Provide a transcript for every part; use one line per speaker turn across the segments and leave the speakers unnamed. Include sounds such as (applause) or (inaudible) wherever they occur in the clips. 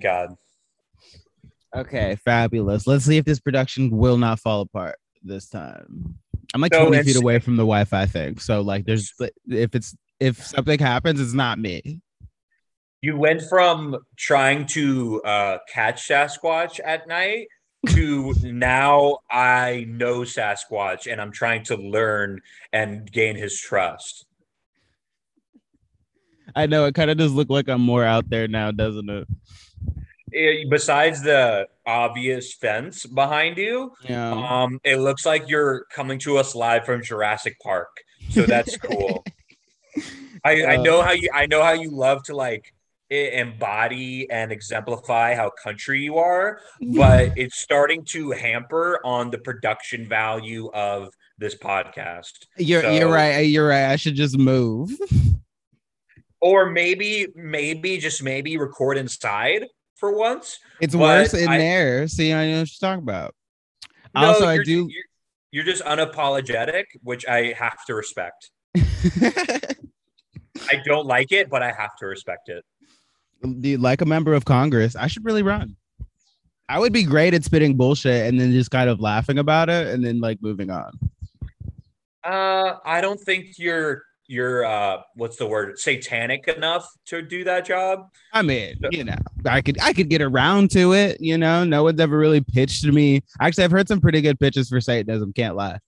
God.
Okay, fabulous. Let's see if this production will not fall apart this time. I'm like
So
20 feet away from the Wi-Fi thing, so like, there's if it's if something happens, it's not me.
You went from trying to uh, catch Sasquatch at night to now I know Sasquatch and I'm trying to learn and gain his trust.
I know it kind of does look like I'm more out there now, doesn't it?
Eh, besides the obvious fence behind you,
Yeah.
um, it looks like you're coming to us live from Jurassic Park. So that's (laughs) cool. I, I
Uh,
know how you I know how you love to like embody and exemplify how country you are, but it's starting to hamper on the production value of this podcast.
you're
so-
you're right. You're right. I should just move. (laughs)
Or maybe, maybe just maybe record inside for once.
It's worse in
I-
there. See, I know what you're talking about.
No,
also, I
you're,
do.
You're, you're just unapologetic, which I have to respect. (laughs) I don't like it, but I have to respect it.
Dude, like a member of Congress, I should really run. I would be great at spitting bullshit and then just kind of laughing about it and then like moving on.
Uh, I don't think you're you're uh what's the word satanic enough to do that job.
I mean, you know, I could I could get around to it. You know, no one's ever really pitched to me. Actually, I've heard some pretty good pitches for Satanism. Can't lie.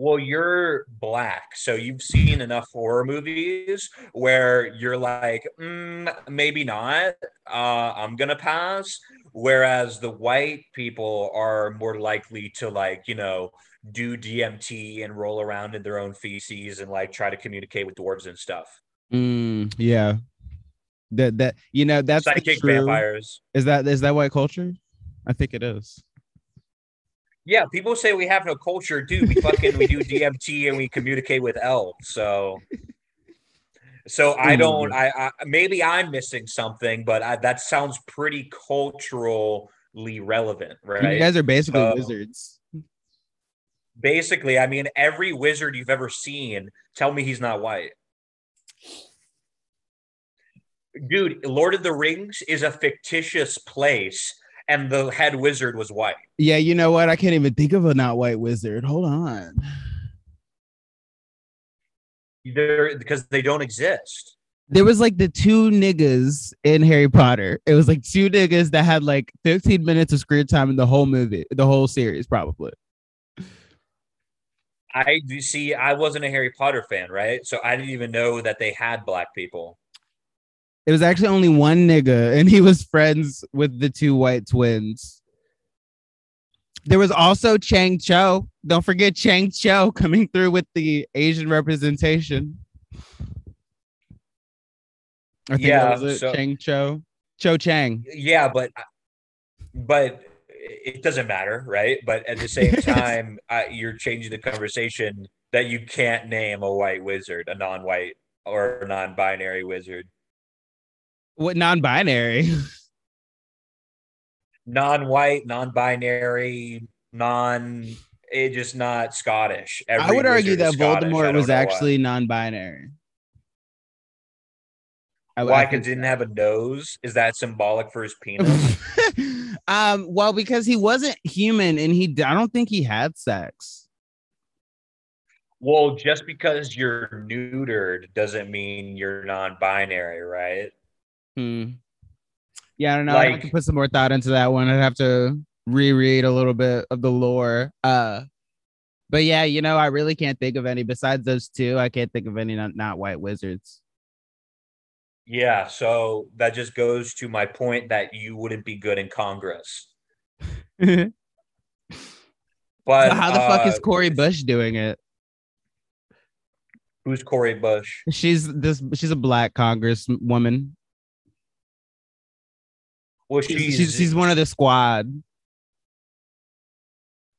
Well, you're black, so you've seen enough horror movies where you're like, mm, maybe not. Uh, I'm gonna pass. Whereas the white people are more likely to like, you know, do DMT and roll around in their own feces and like try to communicate with dwarves and stuff.
Mm, yeah. That that you know that's the
Psychic
true-
vampires.
Is that is that white culture? I think it is.
Yeah, people say we have no culture, dude. We fucking we do (laughs) DMT and we communicate with elves. So, so I don't. I, I maybe I'm missing something, but I, that sounds pretty culturally relevant, right?
You guys are basically
So-
wizards.
Basically, I mean, every wizard you've ever seen, tell me he's not white. Dude, Lord of the Rings is a fictitious place, and the head wizard was white.
Yeah, you know what? I can't even think of a not white wizard. Hold on.
They're because they don't exist.
There was like the two niggas in Harry Potter. It was like two niggas that had like 15 minutes of screen time in the whole movie, the whole series, probably.
I do see. I wasn't a Harry Potter fan, right? So I didn't even know that they had black people.
It was actually only one nigga, and he was friends with the two white twins. There was also Chang Cho. Don't forget Chang Cho coming through with the Asian representation. I think
Yeah,
that was it.
so-
Chang Cho. Cho Chang.
Yeah, but but it doesn't matter, right? But at the same (laughs) time, uh, you're changing the conversation that you can't name a white wizard, a non-white or non-binary wizard,
What non-binary?
non-white, non-binary, non. It just not Scottish.
I would argue that. Voldemort was
why.
actually non-binary. I- I
why? Because didn't have a nose. Is that symbolic for his penis? (laughs)
um, well, because he wasn't human and he I don't think he had sex.
Well, just because you're neutered doesn't mean you're non-binary, right?
Hmm. Yeah, I don't know. I'd have to put some more thought into that one. I'd have to reread a little bit of the lore. Uh but yeah, you know, I really can't think of any besides those two. I can't think of any not, not white wizards.
Yeah, so that just goes to my point that you wouldn't be good in Congress.
so (laughs)
But
how the fuck is
uh,
Cori Bush doing it?
Who's Cori Bush?
She's this she's a black congresswoman.
Well,
she's
she's,
she's one of the squad.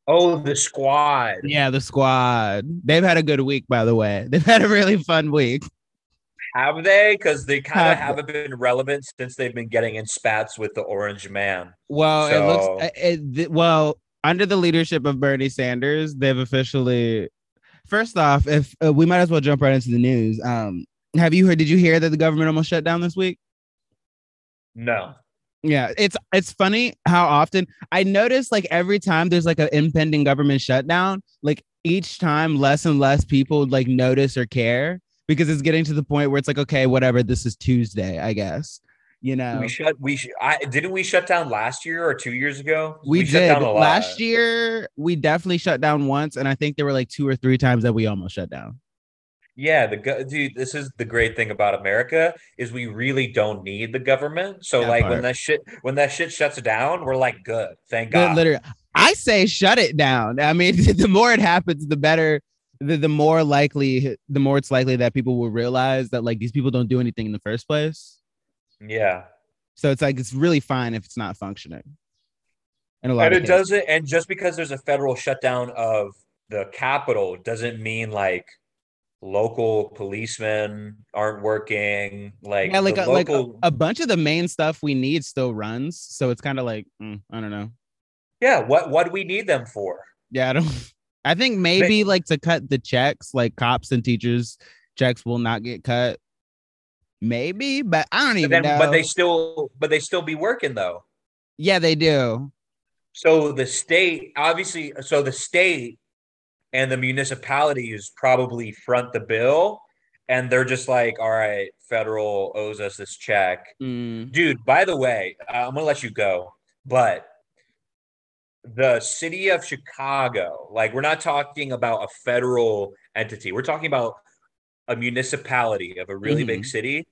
oh the squad.
Yeah, the squad. They've had a good week, by the way. They've had a really fun week.
Have they? Because they kind of
Have-
haven't been relevant since they've been getting in spats with the Orange Man.
Well, it looks it, it- well under the leadership of Bernie Sanders, they've officially. First off, if uh, we might as well jump right into the news. Um, have you heard? Did you hear that the government almost shut down this week?
No.
Yeah, it's it's funny how often I notice like every time there's like an impending government shutdown, like each time less and less people like notice or care because it's getting to the point where it's like okay, whatever, this is Tuesday, I guess. You know,
We shut. We sh- I didn't we shut down last year or two years ago.
we,
shut
did
down a lot.
last year. We definitely shut down once, and I think there were like two or three times that we almost shut down.
Yeah, the dude. This is the great thing about America is we really don't need the government. So
That
like
part.
when that shit when that shit shuts down, we're like good. Thank
Good,
God.
literally, I say shut it down. I mean, (laughs) the more it happens, the better. The, the more likely, the more it's likely that people will realize that like these people don't do anything in the first place.
Yeah.
So it's like it's really fine if it's not functioning. In a lot
And
of
it
cases.
doesn't and just because there's a federal shutdown of the capital doesn't mean like local policemen aren't working. Like
yeah, like a, like a, a bunch of the main stuff we need still runs. So it's kind of like mm, I don't know.
Yeah, what what do we need them for?
Yeah, I don't. (laughs) I think maybe like to cut the checks, like cops and teachers checks will not get cut. Maybe, but I don't even
then,
know.
but they still but they still be working though.
yeah, they do.
So the state, obviously, so the state and the municipalities probably front the bill, and they're just like, "All right, federal owes us this check,
Mm,
dude." By the way, uh, I'm gonna let you go, but the city of Chicago, like, we're not talking about a federal entity. We're talking about a municipality of a really big mm-hmm. city.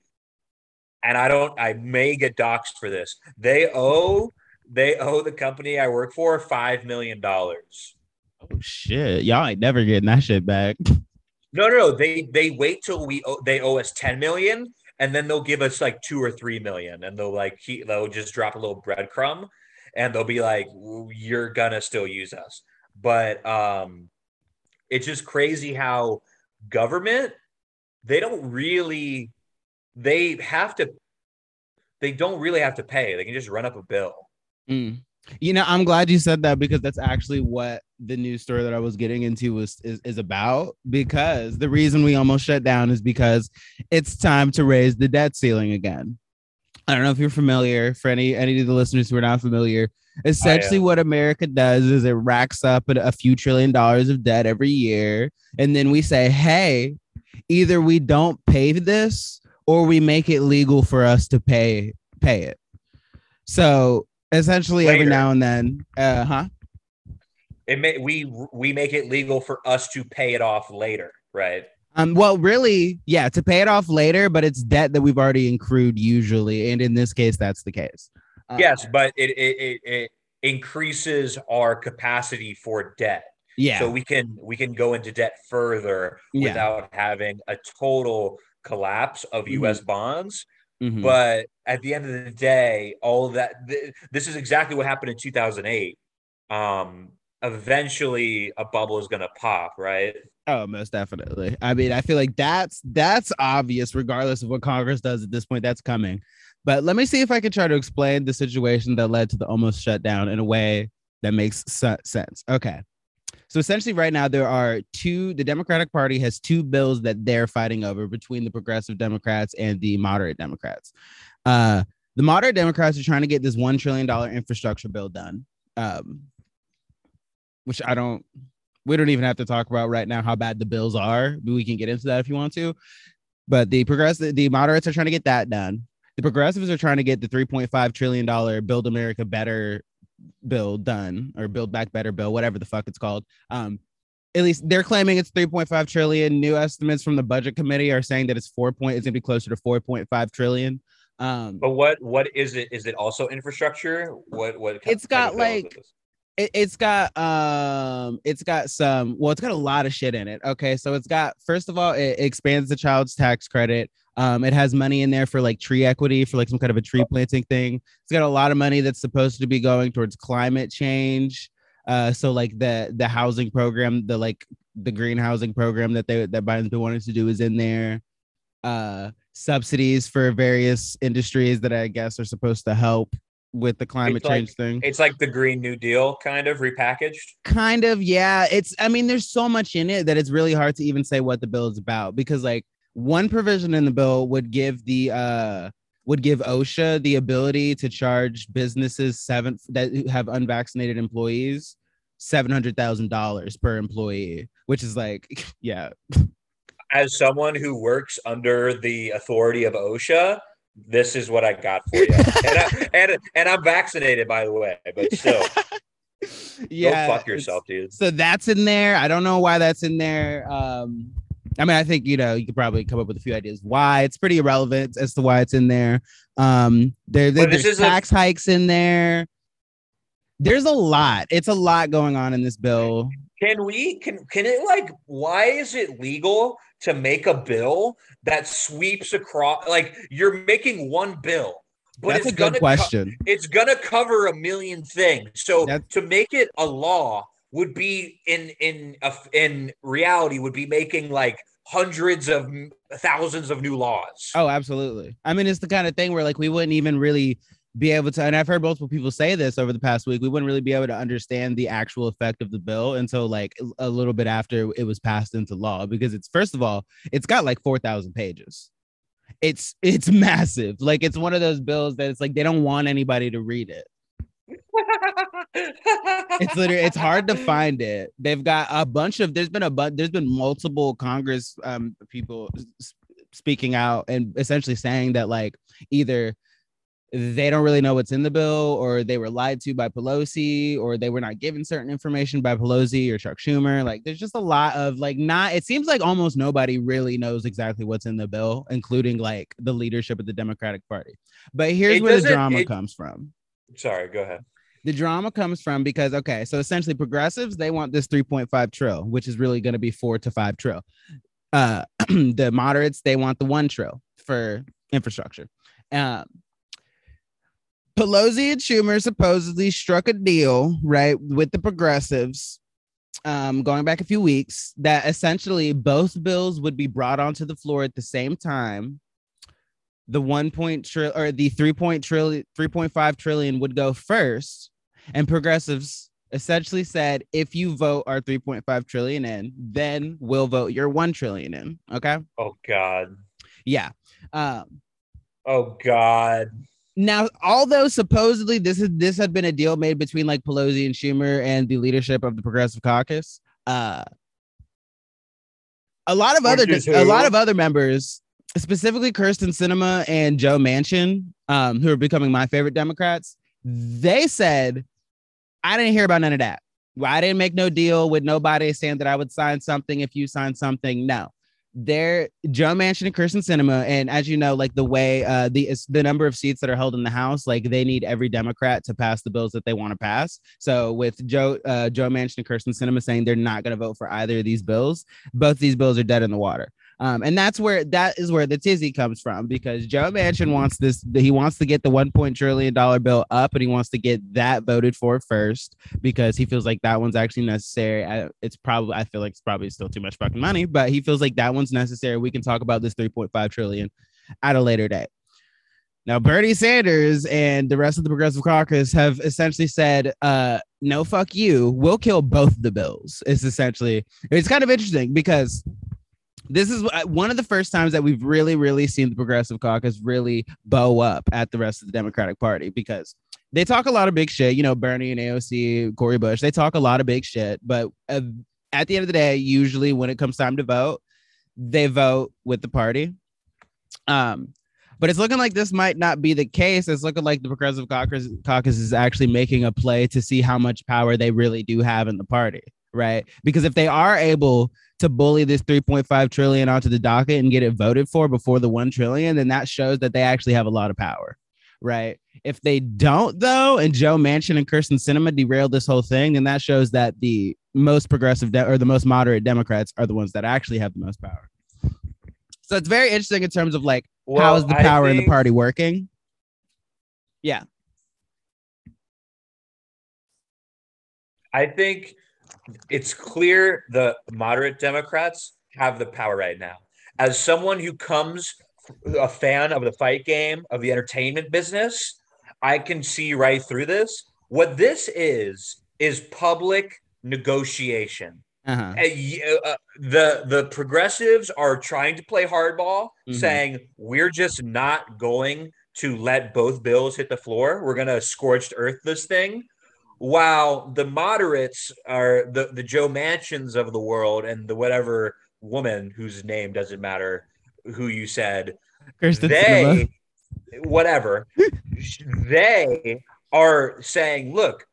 And I don't, I may get doxxed for this. They owe, they owe the company I work for five million dollars.
Oh shit, y'all ain't never getting that shit back.
No, no, no. They they wait till we owe, they owe us ten million, and then they'll give us like two or three million, and they'll like he, they'll just drop a little breadcrumb, and they'll be like, "You're gonna still use us." But um, it's just crazy how government they don't really they have to they don't really have to pay. They can just run up a bill.
Mm. You know, I'm glad you said that because that's actually what the news story that I was getting into was is, is about. Because the reason we almost shut down is because it's time to raise the debt ceiling again. I don't know if you're familiar. For any any of the listeners who are not familiar, essentially what America does is it racks up a, few trillion dollars of debt every year, and then we say, "Hey, either we don't pay this or we make it legal for us to pay pay it." So essentially, every now and then, uh huh.
It may we we make it legal for us to pay it off later, right?
Um, well, really, yeah, to pay it off later, but it's debt that we've already accrued usually, and in this case, that's the case. Uh,
Yes, but it it, it it increases our capacity for debt.
yeah,
So we can we can go into debt further
Yeah.
without having a total collapse of. US bonds.
Mhm.
But at the end of the day, all that th- this is exactly what happened in 2008. Um eventually a bubble is going to pop, right?
Oh, most definitely. I mean, I feel like that's that's obvious, regardless of what Congress does at this point. That's coming. But let me see if I can try to explain the situation that led to the almost shutdown in a way that makes se- sense. Okay. So essentially, right now there are two. The Democratic Party has two bills that they're fighting over between the Progressive Democrats and the Moderate Democrats. Uh, the Moderate Democrats are trying to get this one trillion dollar infrastructure bill done, um, which I don't we don't even have to talk about right now how bad the bills are. We can get into that if you want to. But the progressive, the moderates are trying to get that done. The progressives are trying to get the 3.5 trillion dollar Build America Better bill done, or Build Back Better bill, whatever the fuck it's called. Um, at least they're claiming it's 3.5 trillion. New estimates from the budget committee are saying that it's four point. It's gonna be closer to 4.5 trillion. Um,
But what what is it? Is it also infrastructure? What what
It's got,
of bill is
like,
this?
It, it's got um it's got some well it's got a lot of shit in it okay? So it's got first of all it expands the child's tax credit. Um it has money in there for like tree equity for like some kind of a tree planting thing. It's got a lot of money that's supposed to be going towards climate change. Uh so like the the housing program the like the green housing program that they that biden's been wanting to do is in there. Uh subsidies for various industries that i guess are supposed to help with the climate
like-
change thing
It's like the Green New Deal kind of repackaged.
kind of yeah it's i mean there's so much in it that it's really hard to even say what the bill is about because like one provision in the bill would give the uh would give OSHA the ability to charge businesses seven that have unvaccinated employees seven hundred thousand dollars per employee, which is like, (laughs) yeah.
As someone who works under the authority of OSHA, this is what I got for you. and, I, and and I'm vaccinated, by the way, but still. (laughs)
yeah,
Go fuck yourself, dude.
So that's in there. I don't know why that's in there. Um, I mean, I think you know you could probably come up with a few ideas why it's pretty irrelevant as to why it's in there. Um, there, there there's
is a-
tax hikes in there. There's a lot. It's a lot going on in this bill.
Can we can can it like why is it legal to make a bill that sweeps across like you're making one bill, but
That's
it's
a good
gonna co-
question.
it's gonna cover a million things. So
That's-
to make it a law would be in in a, in reality would be making like hundreds of thousands of new laws.
Oh, absolutely. I mean, it's the kind of thing where like we wouldn't even really be able to, and I've heard multiple people say this over the past week. We wouldn't really be able to understand the actual effect of the bill until like a little bit after it was passed into law, because it's first of all, it's got like four thousand pages. It's it's massive. Like it's one of those bills that it's like they don't want anybody to read it. It's literally it's hard to find it. They've got a bunch of there's been a but there's been multiple Congress um people speaking out and essentially saying that like either they don't really know what's in the bill or they were lied to by Pelosi or they were not given certain information by Pelosi or Chuck Schumer. Like there's just a lot of like not it seems like almost nobody really knows exactly what's in the bill, including like the leadership of the Democratic Party. But here's
It
where the drama
it-
comes from
Sorry, go ahead.
the drama comes from because okay so essentially progressives they want this 3.5 trill which is really going to be 4 to 5 trill uh (clears throat) the moderates they want the 1 trill for infrastructure um Pelosi and Schumer supposedly struck a deal right with the progressives um going back a few weeks that essentially both bills would be brought onto the floor at the same time the one point trill or the three point trillion, 3.5 trillion would go first. And progressives essentially said, if you vote our 3.5 trillion in, then we'll vote your 1 trillion in. Okay.
Oh God.
Yeah. Um,
Oh God.
Now, although supposedly this is this had been a deal made between like Pelosi and Schumer and the leadership of the Progressive Caucus, uh, a lot of other a lot of other members, specifically Kyrsten Sinema and Joe Manchin, um, who are becoming my favorite Democrats, they said, "I didn't hear about none of that. Well, I didn't make no deal with nobody saying that I would sign something if you sign something. No." They're Joe Manchin and Kyrsten Sinema, and as you know, like the way uh, the the number of seats that are held in the House, like they need every Democrat to pass the bills that they want to pass. So with Joe uh, Joe Manchin and Kyrsten Sinema saying they're not going to vote for either of these bills, both these bills are dead in the water. Um, and that's where that is where the tizzy comes from because Joe Manchin wants this. He wants to get the one point trillion dollar bill up, and he wants to get that voted for first because he feels like that one's actually necessary. I, it's probably I feel like it's probably still too much fucking money, but he feels like that one's necessary. We can talk about this three point five trillion at a later date. Now, Bernie Sanders and the rest of the Progressive Caucus have essentially said, uh, no, fuck you. We'll kill both the bills. It's essentially, it's kind of interesting because this is uh, one of the first times that we've really, really seen the Progressive Caucus really bow up at the rest of the Democratic Party because they talk a lot of big shit. You know, Bernie and AOC, Cori Bush, they talk a lot of big shit. But uh, at the end of the day, usually when it comes time to vote, they vote with the party. Um, but it's looking like this might not be the case. It's looking like the Progressive Caucus, caucus is actually making a play to see how much power they really do have in the party, right? Because if they are able to bully this 3.5 trillion onto the docket and get it voted for before the 1 trillion, then that shows that they actually have a lot of power, right? If they don't, though, and Joe Manchin and Kyrsten Sinema derailed this whole thing, then that shows that the most progressive de- or the most moderate Democrats are the ones that actually have the most power. So it's very interesting in terms of like how is the power in the party working? Yeah.
I think it's clear the moderate Democrats have the power right now. As someone who comes a fan of the fight game of the entertainment business, I can see right through this. What this is is public negotiation.
Uh-huh.
Uh, uh, the the progressives are trying to play hardball,
Mhm.
saying we're just not going to let both bills hit the floor. We're going to scorched earth this thing. While the moderates are the, the Joe Manchins of the world and the whatever woman whose name doesn't matter who you said, Kyrsten they, Sinema. whatever, they are saying, look,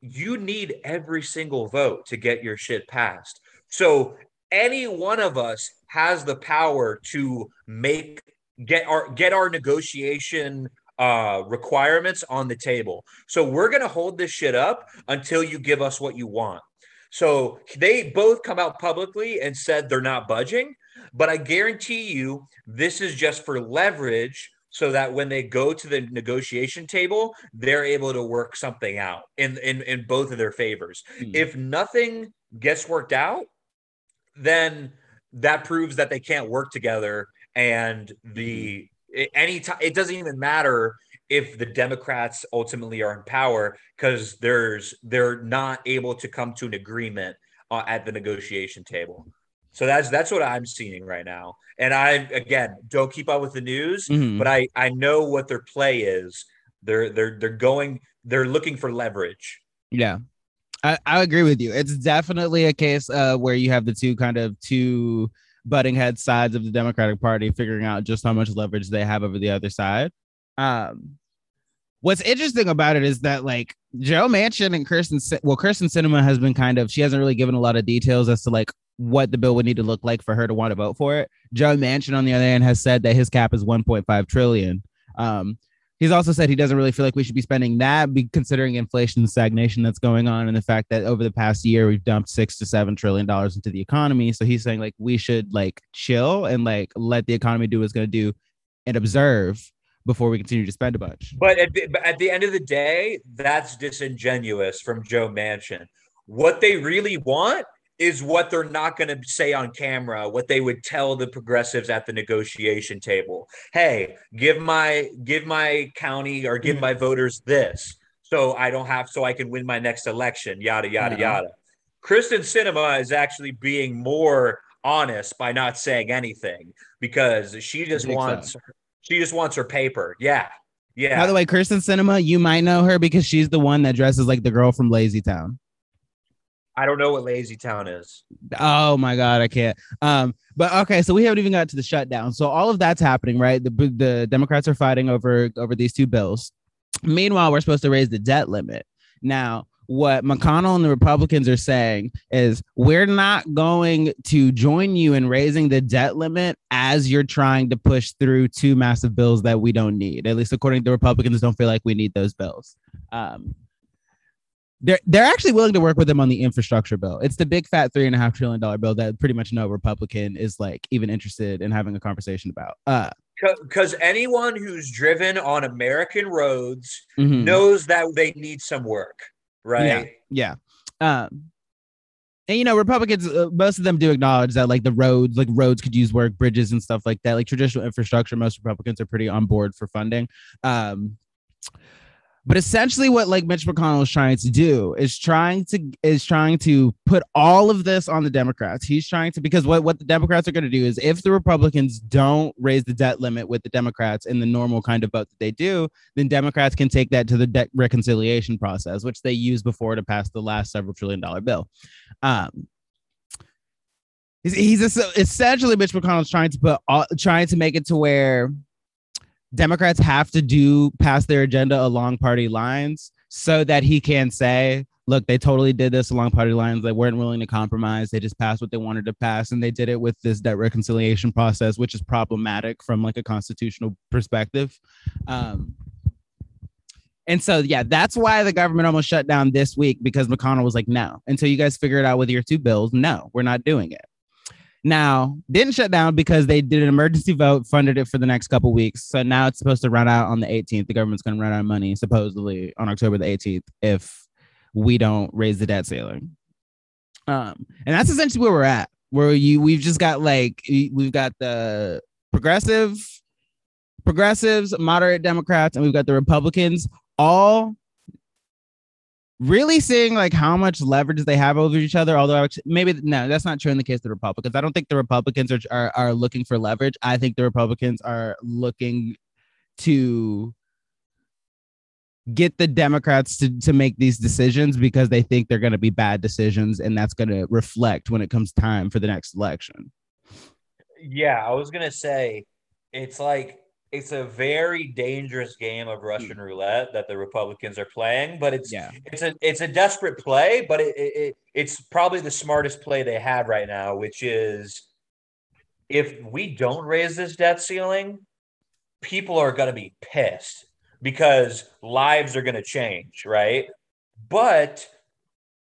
you need every single vote to get your shit passed. So any one of us has the power to make get our get our negotiation uh requirements on the table. So we're going to hold this shit up until you give us what you want. So they both come out publicly and said they're not budging, but I guarantee you this is just for leverage so that when they go to the negotiation table, they're able to work something out in in, in both of their favors. Hmm. If nothing gets worked out, then that proves that they can't work together and the any time it doesn't even matter if the democrats ultimately are in power because there's they're not able to come to an agreement uh, at the negotiation table so that's that's what I'm seeing right now. And I again don't keep up with the news, mm-hmm. but I I know what their play is. They're they're they're going they're looking for leverage.
Yeah. I, I agree with you. It's definitely a case uh, where you have the two kind of two butting head sides of the Democratic Party figuring out just how much leverage they have over the other side. Um, what's interesting about it is that like Joe Manchin and Kyrsten, well, Kyrsten Sinema has been kind of she hasn't really given a lot of details as to like what the bill would need to look like for her to want to vote for it. Joe Manchin, on the other hand, has said that his cap is 1.5 trillion. Um, he's also said he doesn't really feel like we should be spending that, considering inflation stagnation that's going on, and the fact that over the past year we've dumped six to seven trillion dollars into the economy. So he's saying like we should like chill and like let the economy do what it's going to do, and observe before we continue to spend a bunch.
But at the, at the end of the day, that's disingenuous from Joe Manchin. What they really want is what they're not going to say on camera what they would tell the progressives at the negotiation table. Hey give my give my county or give mm-hmm. my voters this so i don't have so i can win my next election yada yada yada. Kristen Sinema is actually being more honest by not saying anything because she just wants so. she just wants her paper. Yeah. Yeah.
By the way kristen Sinema you might know her because she's the one that dresses like the girl from lazy town
I don't know what Lazy Town is.
Oh my god, I can't. Um, but okay, so we haven't even got to the shutdown. So all of that's happening, right? The the Democrats are fighting over over these two bills. Meanwhile, we're supposed to raise the debt limit. Now, what McConnell and the Republicans are saying is we're not going to join you in raising the debt limit as you're trying to push through two massive bills that we don't need. At least according to the Republicans, don't feel like we need those bills. Um, they're they're actually willing to work with them on the infrastructure bill. It's the big fat three and a half trillion dollar bill that pretty much no Republican is like even interested in having a conversation about. Uh
because anyone who's driven on American roads mm-hmm. knows that they need some work, right?
Yeah. yeah. Um, and you know, Republicans, uh, most of them do acknowledge that like the roads, like roads could use work, bridges and stuff like that. Like traditional infrastructure, most Republicans are pretty on board for funding. Um, but essentially, what like Mitch McConnell is trying to do is trying to is trying to put all of this on the Democrats. He's trying to because what what the Democrats are going to do is if the Republicans don't raise the debt limit with the Democrats in the normal kind of vote that they do, then Democrats can take that to the debt reconciliation process, which they used before to pass the last several trillion dollar bill. Um, he's, he's essentially Mitch McConnell's trying to put all, trying to make it to where Democrats have to do pass their agenda along party lines so that he can say, look, they totally did this along party lines. They weren't willing to compromise. They just passed what they wanted to pass. And they did it with this debt reconciliation process, which is problematic from like a constitutional perspective. Um, and so, yeah, that's why the government almost shut down this week because McConnell was like, no, until you guys figure it out with your two bills, no, we're not doing it. Now, didn't shut down because they did an emergency vote, funded it for the next couple weeks. So now it's supposed to run out on the 18th. The government's going to run out of money supposedly on October the 18th if we don't raise the debt ceiling. Um, and that's essentially where we're at. Where you we've just got like we've got the progressive progressives, moderate Democrats, and we've got the Republicans all really seeing like how much leverage they have over each other. Although maybe no, that's not true in the case of the Republicans. I don't think the Republicans are, are, are looking for leverage. I think the Republicans are looking to get the Democrats to, to make these decisions because they think they're going to be bad decisions and that's going to reflect when it comes time for the next election.
Yeah, I was going to say it's like it's a very dangerous game of Russian hmm. roulette that the Republicans are playing, but it's
Yeah.
it's a it's a desperate play, but it, it, it it's probably the smartest play they have right now, which is if we don't raise this debt ceiling, people are going to be pissed because lives are going to change, right? But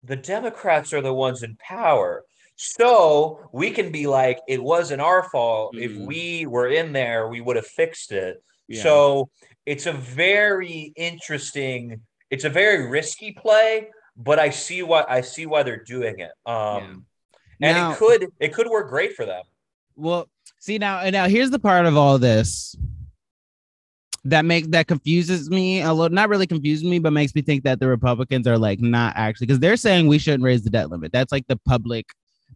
the Democrats are the ones in power. So we can be like, it wasn't our fault. If
Mhm.
we were in there, we would have fixed it.
Yeah.
So it's a very interesting, it's a very risky play, but I see why I see why they're doing it. Um and
Now-
it could it could work great for them.
Well, see now, and now here's the part of all this that makes that confuses me a little. Not really confuses me, but makes me think that the Republicans are like not actually because they're saying we shouldn't raise the debt limit. That's like the public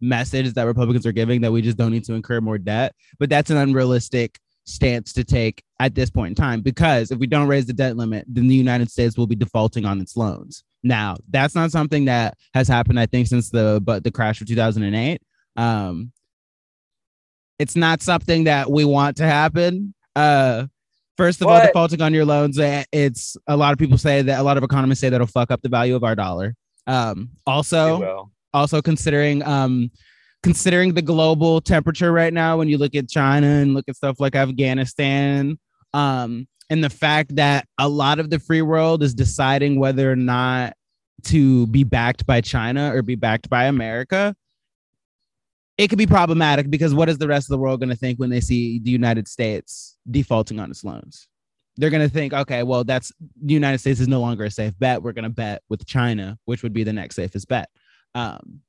message that Republicans are giving that we just don't need to incur more debt. But that's an unrealistic stance to take at this point in time because if we don't raise the debt limit, then the United States will be defaulting on its loans. Now, that's not something that has happened, I think, since the but the crash of 2008. Um, it's not something that we want to happen. Uh, first of all, defaulting on your loans, eh, it's a lot of people say that a lot of economists say that'll fuck up the value of our dollar. Um, also. Also considering um considering the global temperature right now when you look at China and look at stuff like Afghanistan um and the fact that a lot of the free world is deciding whether or not to be backed by China or be backed by America it could be problematic because what is the rest of the world going to think when they see the United States defaulting on its loans? They're going to think okay well that's the United States is no longer a safe bet. We're going to bet with China which would be the next safest bet um,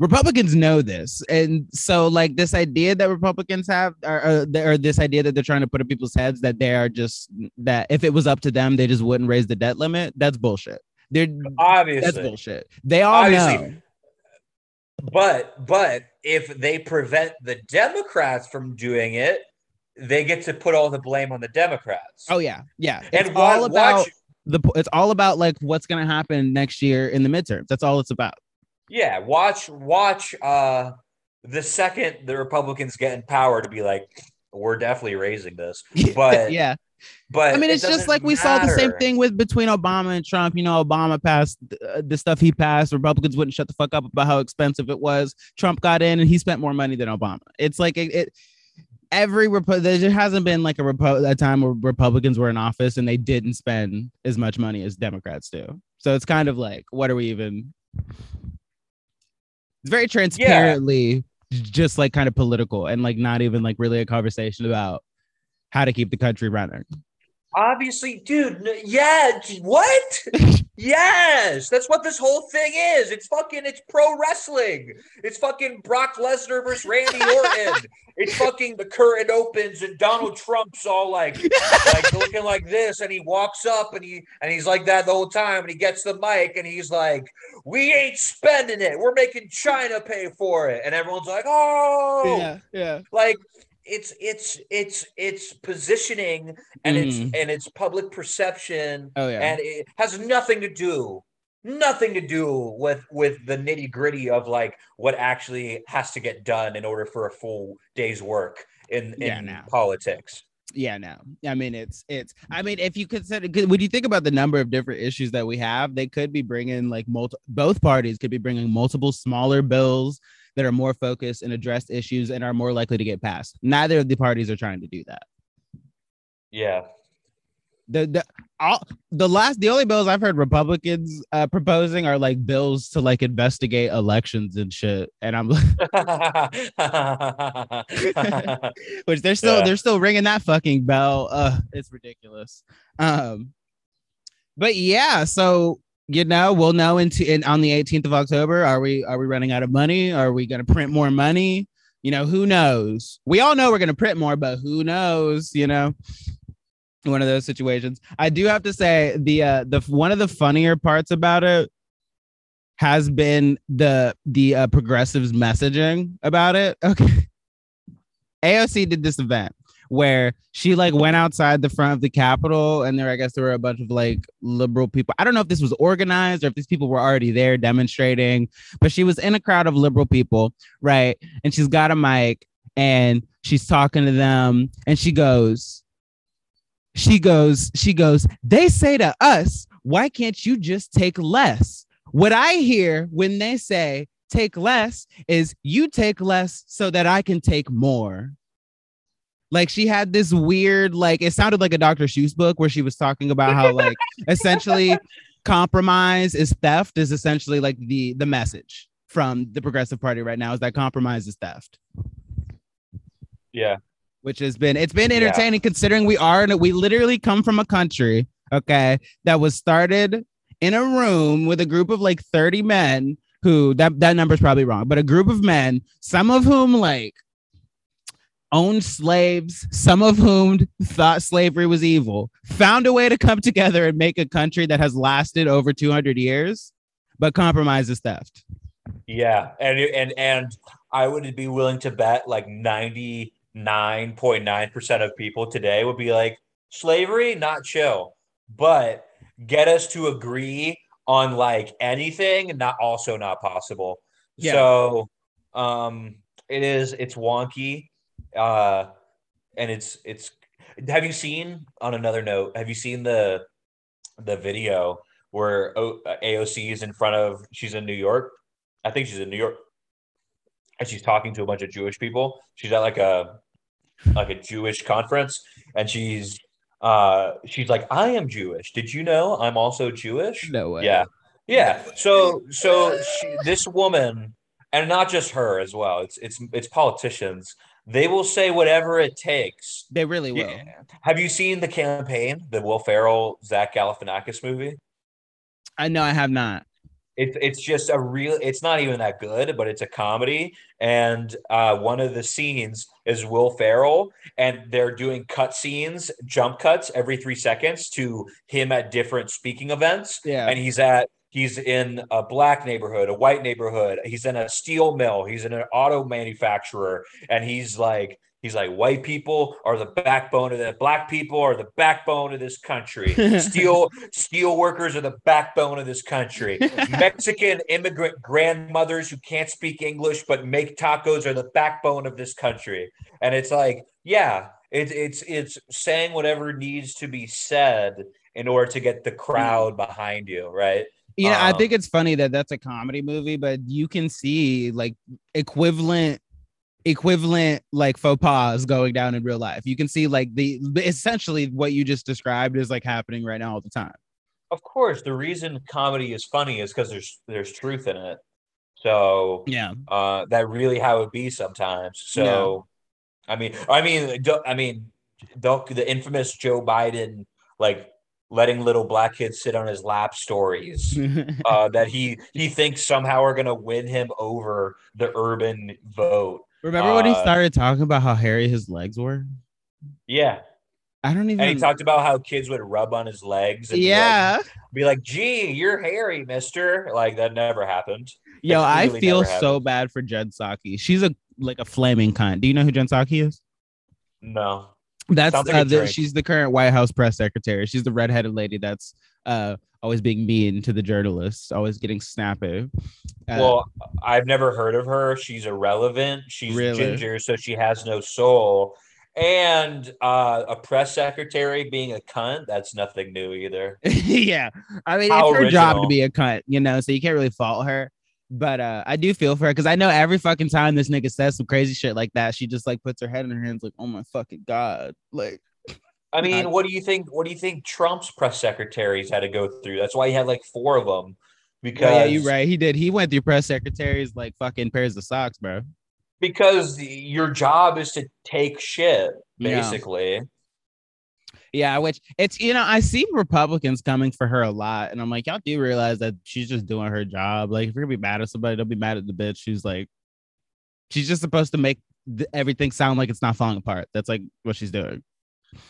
Republicans know this, and so like this idea that Republicans have, or, or, or this idea that they're trying to put in people's heads that they are just that if it was up to them, they just wouldn't raise the debt limit. That's bullshit. They're
obviously that's
bullshit. They all
Obviously.
know.
But but if they prevent the Democrats from doing it, they get to put all the blame on the Democrats.
Oh yeah, yeah. It's
and
all about
watch
the. It's all about like what's gonna happen next year in the midterms. That's all it's about.
yeah, watch watch uh the second the Republicans get in power to be like, we're definitely raising this. (laughs) But (laughs)
yeah,
but
I mean,
it
it's just like we saw the same thing with between Obama and Trump. You know, Obama passed uh, the stuff he passed. Republicans wouldn't shut the fuck up about how expensive it was. Trump got in and he spent more money than Obama. It's like it. it every there just hasn't been like a, Repo- a time where Republicans were in office and they didn't spend as much money as Democrats do. So it's kind of like, what are we even? It's very transparently just like kind of political and like not even like really a conversation about how to keep the country running.
Obviously, dude. n- Yeah. What? (laughs) yes. That's what this whole thing is. It's fucking. It's pro wrestling. It's fucking Brock Lesnar versus Randy (laughs) Orton. it's fucking the curtain opens and Donald Trump's all like, like (laughs) looking like this, and he walks up and he and he's like that the whole time, and he gets the mic and he's like, "We ain't spending it. We're making China pay for it," and everyone's like, "Oh."
Yeah, yeah.
like it's it's it's it's positioning and
Mhm.
it's and it's public perception
Oh yeah.
and it has nothing to do nothing to do with with the nitty gritty of like what actually has to get done in order for a full day's work in
Yeah,
in
no.
politics
yeah, no. I mean, it's it's. I mean, if you consider, when you think about the number of different issues that we have, they could be bringing like multi. Both parties could be bringing multiple smaller bills that are more focused and address issues and are more likely to get passed. Neither of the parties are trying to do that.
yeah
The the all the last the only bills I've heard Republicans uh, proposing are like bills to like investigate elections and shit, and I'm (laughs) which they're still
Yeah.
they're still ringing that fucking bell. Uh, it's ridiculous. Um, but yeah, so you know we'll know into in, on the 18th of October. Are we are we running out of money? Are we going to print more money? You know, who knows? We all know we're going to print more, but who knows? You know, one of those situations. I do have to say the uh the one of the funnier parts about it has been the the uh, progressives messaging about it. (laughs) Okay. AOC did this event where she like went outside the front of the Capitol, and there, I guess, there were a bunch of like liberal people. I don't know if this was organized or if these people were already there demonstrating, but she was in a crowd of liberal people, right? And she's got a mic and she's talking to them, and she goes, she goes, she goes, they say to us, why can't you just take less? What I hear when they say take less is you take less so that I can take more. Like she had this weird, like it sounded like a Dr. Seuss book where she was talking about how like (laughs) essentially compromise is theft is essentially like the the message from the progressive party right now is that compromise is theft.
Yeah.
Which has been it's been entertaining yeah. considering we are and we literally come from a country, okay, that was started in a room with a group of like 30 men who that that number's probably wrong, but a group of men, some of whom like owned slaves, some of whom thought slavery was evil, found a way to come together and make a country that has lasted over 200 years, but compromises theft.
Yeah, and and and I would be willing to bet like 99.9% of people today would be like slavery not chill, but get us to agree on like anything not also not possible. Yeah. So um it is it's wonky uh, and it's it's. Have you seen on another note? Have you seen the the video where o- AOC is in front of? She's in New York. I think she's in New York, and she's talking to a bunch of Jewish people. She's at like a like a Jewish conference, and she's uh she's like i am jewish did you know i'm also jewish
no way
yeah yeah so so she, this woman and not just her as well it's it's it's politicians they will say whatever it takes.
They really will.
Have you seen the campaign, the Will Ferrell, Zach Galifianakis movie?
I know I have not.
It's it's just a real. It's not even that good, but it's a comedy. And uh, one of the scenes is Will Ferrell, and they're doing cut scenes, jump cuts every three seconds to him at different speaking events.
Yeah,
and he's at He's in a black neighborhood, a white neighborhood. He's in a steel mill. He's in an auto manufacturer, and he's like, he's like, white people are the backbone of the black people are the backbone of this country. (laughs) steel steel workers are the backbone of this country. (laughs) Mexican immigrant grandmothers who can't speak English but make tacos are the backbone of this country. And it's like, yeah, it's it's it's saying whatever needs to be said in order to get the crowd behind you, right?
You know, um, I think it's funny that that's a comedy movie, but you can see like equivalent equivalent like faux pas going down in real life. You can see like the essentially what you just described is like happening right now all the time.
Of course, the reason comedy is funny is because there's there's truth in it. So
yeah,
uh, that really how it be sometimes. So, yeah. I mean, I mean, I mean, the infamous Joe Biden like letting little black kids sit on his lap stories (laughs) uh, that he he thinks somehow are going to win him over the urban vote.
Remember uh, when he uh, started talking about how hairy his legs were?
Yeah.
I don't even.
And he talked about how kids would rub on his legs.
And yeah.
Be like, be like, "Gee, you're hairy, Mister." Like that never happened.
Yo, I feel so bad for Jen Psaki. She's a like a flaming cunt. Do you know who Jen Psaki is?
No.
That's like uh, the, she's the current White House press secretary. She's the redheaded lady that's uh, always being mean to the journalists, always getting snappy.
Uh, well, I've never heard of her. She's irrelevant. She's really? ginger, so she has no soul. And uh, a press secretary being a cunt, that's nothing new either. (laughs)
yeah. I mean, How it's her original. job to be a cunt, you know, so you can't really fault her. But uh, I do feel for her because I know every fucking time this nigga says some crazy shit like that, she just like puts her head in her hands, like, "Oh my fucking god!" Like,
I mean, what do you think? What do you think Trump's press secretaries had to go through? That's why he had like four of them. Because
yeah, you're right. He did. He went through press secretaries like fucking pairs of socks, bro.
Because your job is to take shit, basically. Yeah.
Yeah, which it's you know, I see Republicans coming for her a lot, and I'm like, y'all do realize that she's just doing her job. Like, if you're gonna be mad at somebody, don't be mad at the bitch. She's like, she's just supposed to make th- everything sound like it's not falling apart. That's like what she's doing.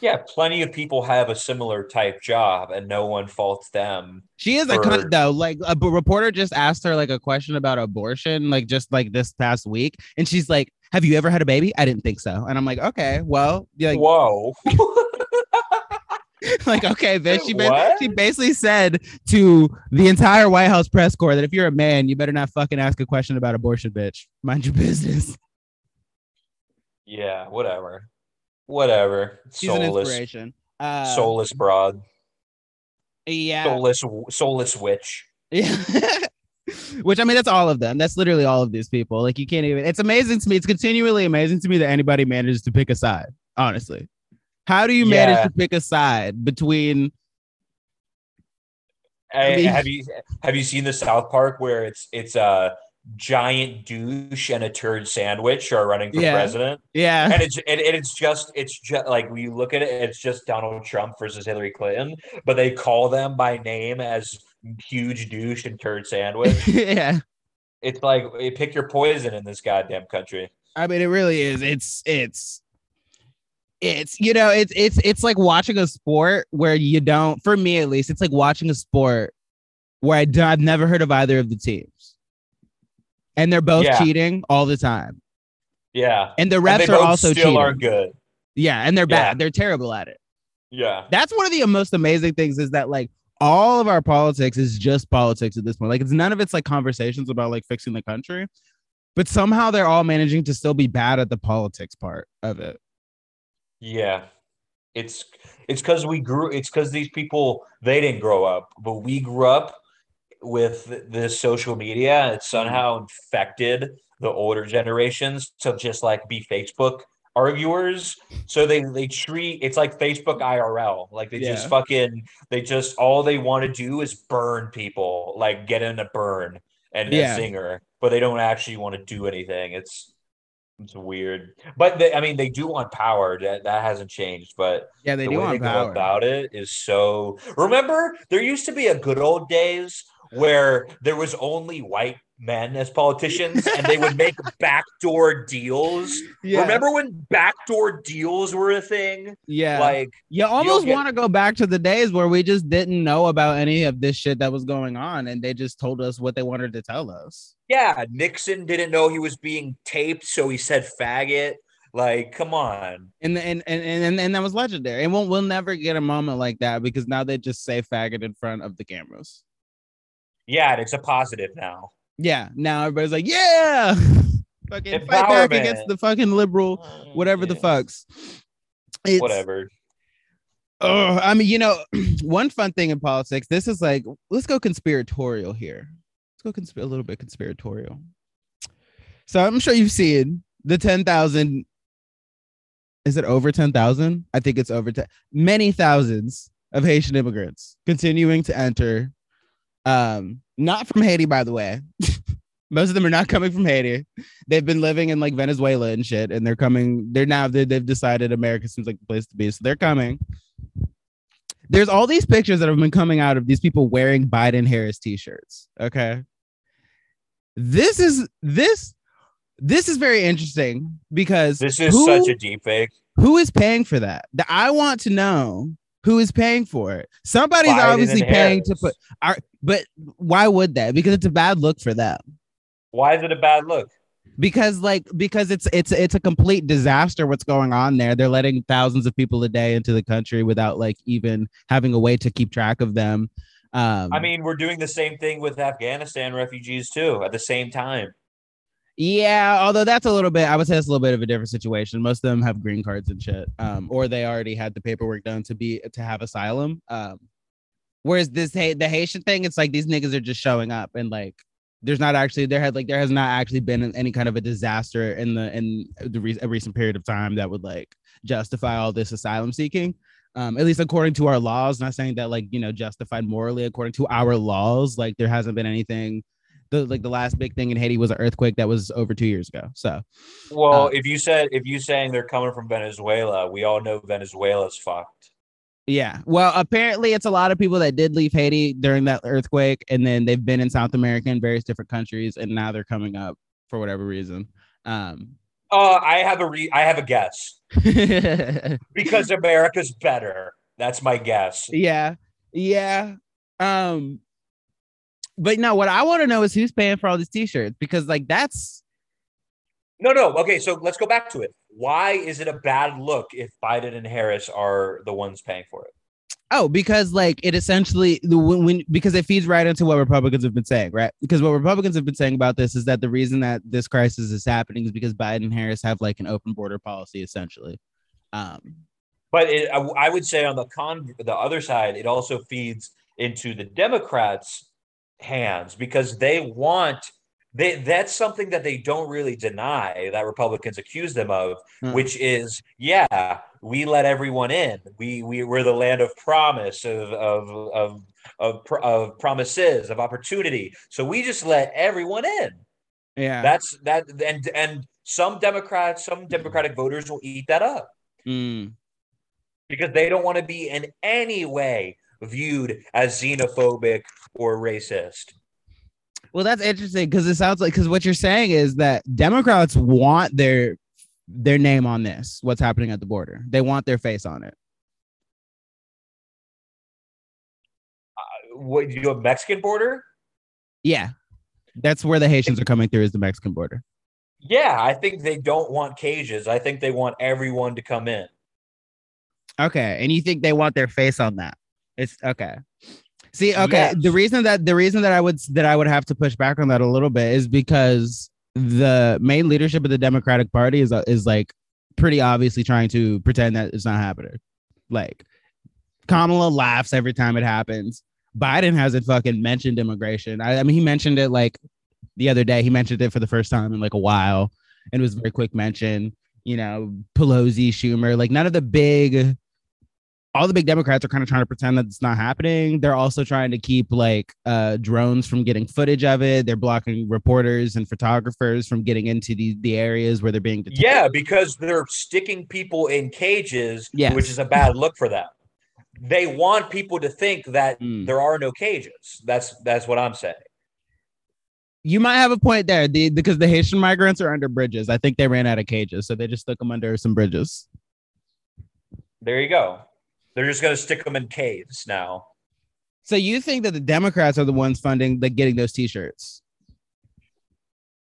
Yeah, plenty of people have a similar type job, and no one faults them.
She is for... a cunt though. Like a reporter just asked her like a question about abortion, like just like this past week, and she's like, have you ever had a baby? I didn't think so. And I'm like, okay, well, like,
Whoa. (laughs) (laughs)
like okay, bitch. She, ba- she basically said to the entire White House press corps that if you're a man, you better not fucking ask a question about abortion, bitch. Mind your business.
yeah, whatever. Whatever.
She's an
Soulless.
inspiration. Uh,
Soulless broad.
Yeah.
Soulless soulless witch.
Yeah. (laughs) Which I mean, that's all of them. That's literally all of these people. Like you can't even. It's amazing to me. It's continually amazing to me that anybody manages to pick a side. Honestly, how do you manage to pick a side between?
I-
mean-
have you have you seen the South Park where it's it's a giant douche and a turd sandwich are running for
Yeah.
president?
Yeah,
and it's and, and it's just it's just like when you look at it, it's just Donald Trump versus Hillary Clinton, but they call them by name as huge douche and turd sandwich. (laughs)
yeah.
it's like pick your poison in this goddamn country.
I mean, it really is. It's it's it's you know it's it's it's like watching a sport where you don't. For me, at least, it's like watching a sport where I do, I've never heard of either of the teams, and they're both
Yeah.
cheating all the time,
Yeah,
and the
And
refs
they
are also
still
cheating.
aren't good.
Yeah, and they're
Yeah.
bad. They're terrible at it.
Yeah,
That's one of the most amazing things is that like all of our politics is just politics at this point. Like it's none of it's like conversations about like fixing the country, but somehow they're all managing to still be bad at the politics part of it.
Yeah. It's it's because we grew. It's because these people they didn't grow up, but we grew up with this social media. It mm-hmm. somehow infected the older generations to just like be Facebook arguers. So they they treat it's like Facebook IRL. Like they just fucking they just all they want to do is burn people, like get in a burn and
Yeah.
a singer, but they don't actually want to do anything. It's it's weird. But they, I mean they do want power. That that hasn't changed, but
Yeah, they
the
do
way
want
they go
power.
about it is so remember there used to be a good old days where there was only white men as politicians and they would make (laughs) backdoor deals
yeah.
remember when backdoor deals were a thing
Yeah.
like
you almost want to go back to the days where we just didn't know about any of this shit that was going on and they just told us what they wanted to tell us.
yeah nixon didn't know he was being taped so he said faggot like come on
And and and and, and that was legendary. And we'll we'll never get a moment like that because now they just say faggot in front of the cameras.
yeah and it's a positive now
Yeah. Now everybody's like, yeah. (laughs) fucking fight back against the fucking liberal, mm, whatever the fucks. It's,
whatever
Oh, I mean, you know, (clears throat) one fun thing in politics. This is like, let's go conspiratorial here. Let's go consp- a little bit conspiratorial. So I'm sure you've seen the ten thousand. Is it over ten thousand? I think it's over ten. Many thousands of Haitian immigrants continuing to enter. Um, not from Haiti, by the way. (laughs) Most of them are not coming from Haiti. They've been living in like Venezuela and shit, and they're coming. They're now they, they've decided America seems like the place to be, so they're coming. There's all these pictures that have been coming out of these people wearing Biden Harris t-shirts. Okay, this is this this is very interesting because
this is
who-
such a deep fake
who is paying for that? I want to know who is paying for it. Somebody's
Biden
obviously paying to put. Our, but why would that? Because it's a bad look for them.
why is it a bad look
because like because it's it's it's a complete disaster what's going on there they're letting thousands of people a day into the country without like even having a way to keep track of them um
I mean, we're doing the same thing with Afghanistan refugees too at the same time.
Yeah although that's a little bit i would say it's a little bit of a different situation. Most of them have green cards and shit um or they already had the paperwork done to be to have asylum um whereas this hey the haitian thing it's like these niggas are just showing up and like there's not actually there had like there has not actually been any kind of a disaster in the in the re- a recent period of time that would like justify all this asylum seeking. Um at least according to our laws not saying that like you know justified morally according to our laws like there hasn't been anything the like the last big thing in Haiti was an earthquake that was over two years ago so
Well,
Uh,
if you said if you saying they're coming from Venezuela, we all know Venezuela's fucked.
Yeah. Well, apparently it's a lot of people that did leave Haiti during that earthquake and then they've been in South America in various different countries and now they're coming up for whatever reason. Um
Uh, I have a re- I have a guess (laughs) because America's better. That's my guess.
Yeah. Yeah. Um but no, what I want to know is who's paying for all these t-shirts because like that's
No, no. Okay, so let's go back to it. Why is it a bad look if Biden and Harris are the ones paying for it?
Oh, because like it essentially the when, when because it feeds right into what Republicans have been saying, right? Because what Republicans have been saying about this is that the reason that this crisis is happening is because Biden and Harris have like an open border policy, essentially. Um,
but it, I, I would say on the con the other side, it also feeds into the Democrats' hands because they want they that's something that they don't really deny that Republicans accuse them of, hmm. which is yeah, we let everyone in. We we were the land of promise of of of of, of promises of opportunity. So we just let everyone in.
Yeah,
that's that, and and some Democrats, some Democratic voters will eat that up
mm.
because they don't want to be in any way viewed as xenophobic or racist.
Well, that's interesting because it sounds like because what you're saying is that Democrats want their their name on this. What's happening at the border? They want their face on it.
Uh, what do you have Mexican border?
Yeah, that's where the Haitians are coming through. Is the Mexican border?
Yeah, I think they don't want cages. I think they want everyone to come in.
Okay, and you think they want their face on that? It's okay. See, okay, yes. the reason that the reason that I would that I would have to push back on that a little bit is because the main leadership of the Democratic Party is uh, is like pretty obviously trying to pretend that it's not happening. Like Kamala laughs every time it happens. Biden hasn't fucking mentioned immigration. I, I mean, he mentioned it like the other day. He mentioned it for the first time in like a while, and it was a very quick mention. You know, Pelosi, Schumer, like none of the big all the big Democrats are kind of trying to pretend that it's not happening. They're also trying to keep like uh, drones from getting footage of it. They're blocking reporters and photographers from getting into the, the areas where they're being
detained. Yeah, because they're sticking people in cages, yes. which is a bad look for them. They want people to think that mm. there are no cages. That's that's what I'm saying.
You might have a point there, the, because the Haitian migrants are under bridges. I think they ran out of cages, so they just stuck them under some bridges.
There you go. They're just going to stick them in caves now.
So you think that the Democrats are the ones funding like getting those T-shirts?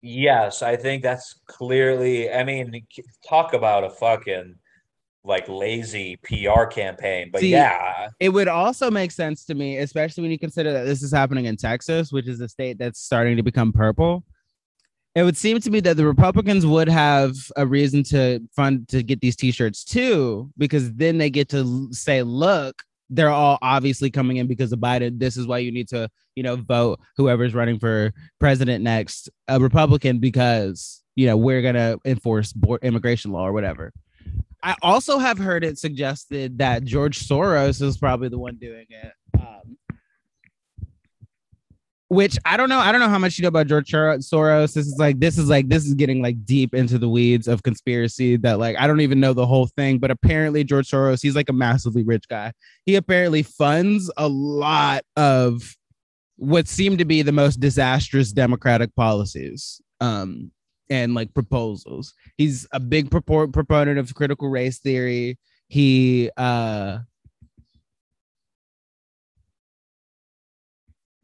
Yes, I think that's clearly. I mean, talk about a fucking like lazy PR campaign, but See, yeah,
it would also make sense to me, especially when you consider that this is happening in Texas, which is a state that's starting to become purple it would seem to me that the Republicans would have a reason to fund to get these t-shirts too, because then they get to say, look, they're all obviously coming in because of Biden. This is why you need to, you know, vote whoever's running for president next, a Republican, because you know we're gonna enforce board immigration law or whatever. I also have heard it suggested that George Soros is probably the one doing it. Um, which I don't know. I don't know how much you know about George Soros. This is like this is like this is getting like deep into the weeds of conspiracy that like I don't even know the whole thing. But apparently George Soros, he's like a massively rich guy. He apparently funds a lot of what seem to be the most disastrous democratic policies um and like proposals. He's a big propor- proponent of critical race theory. He uh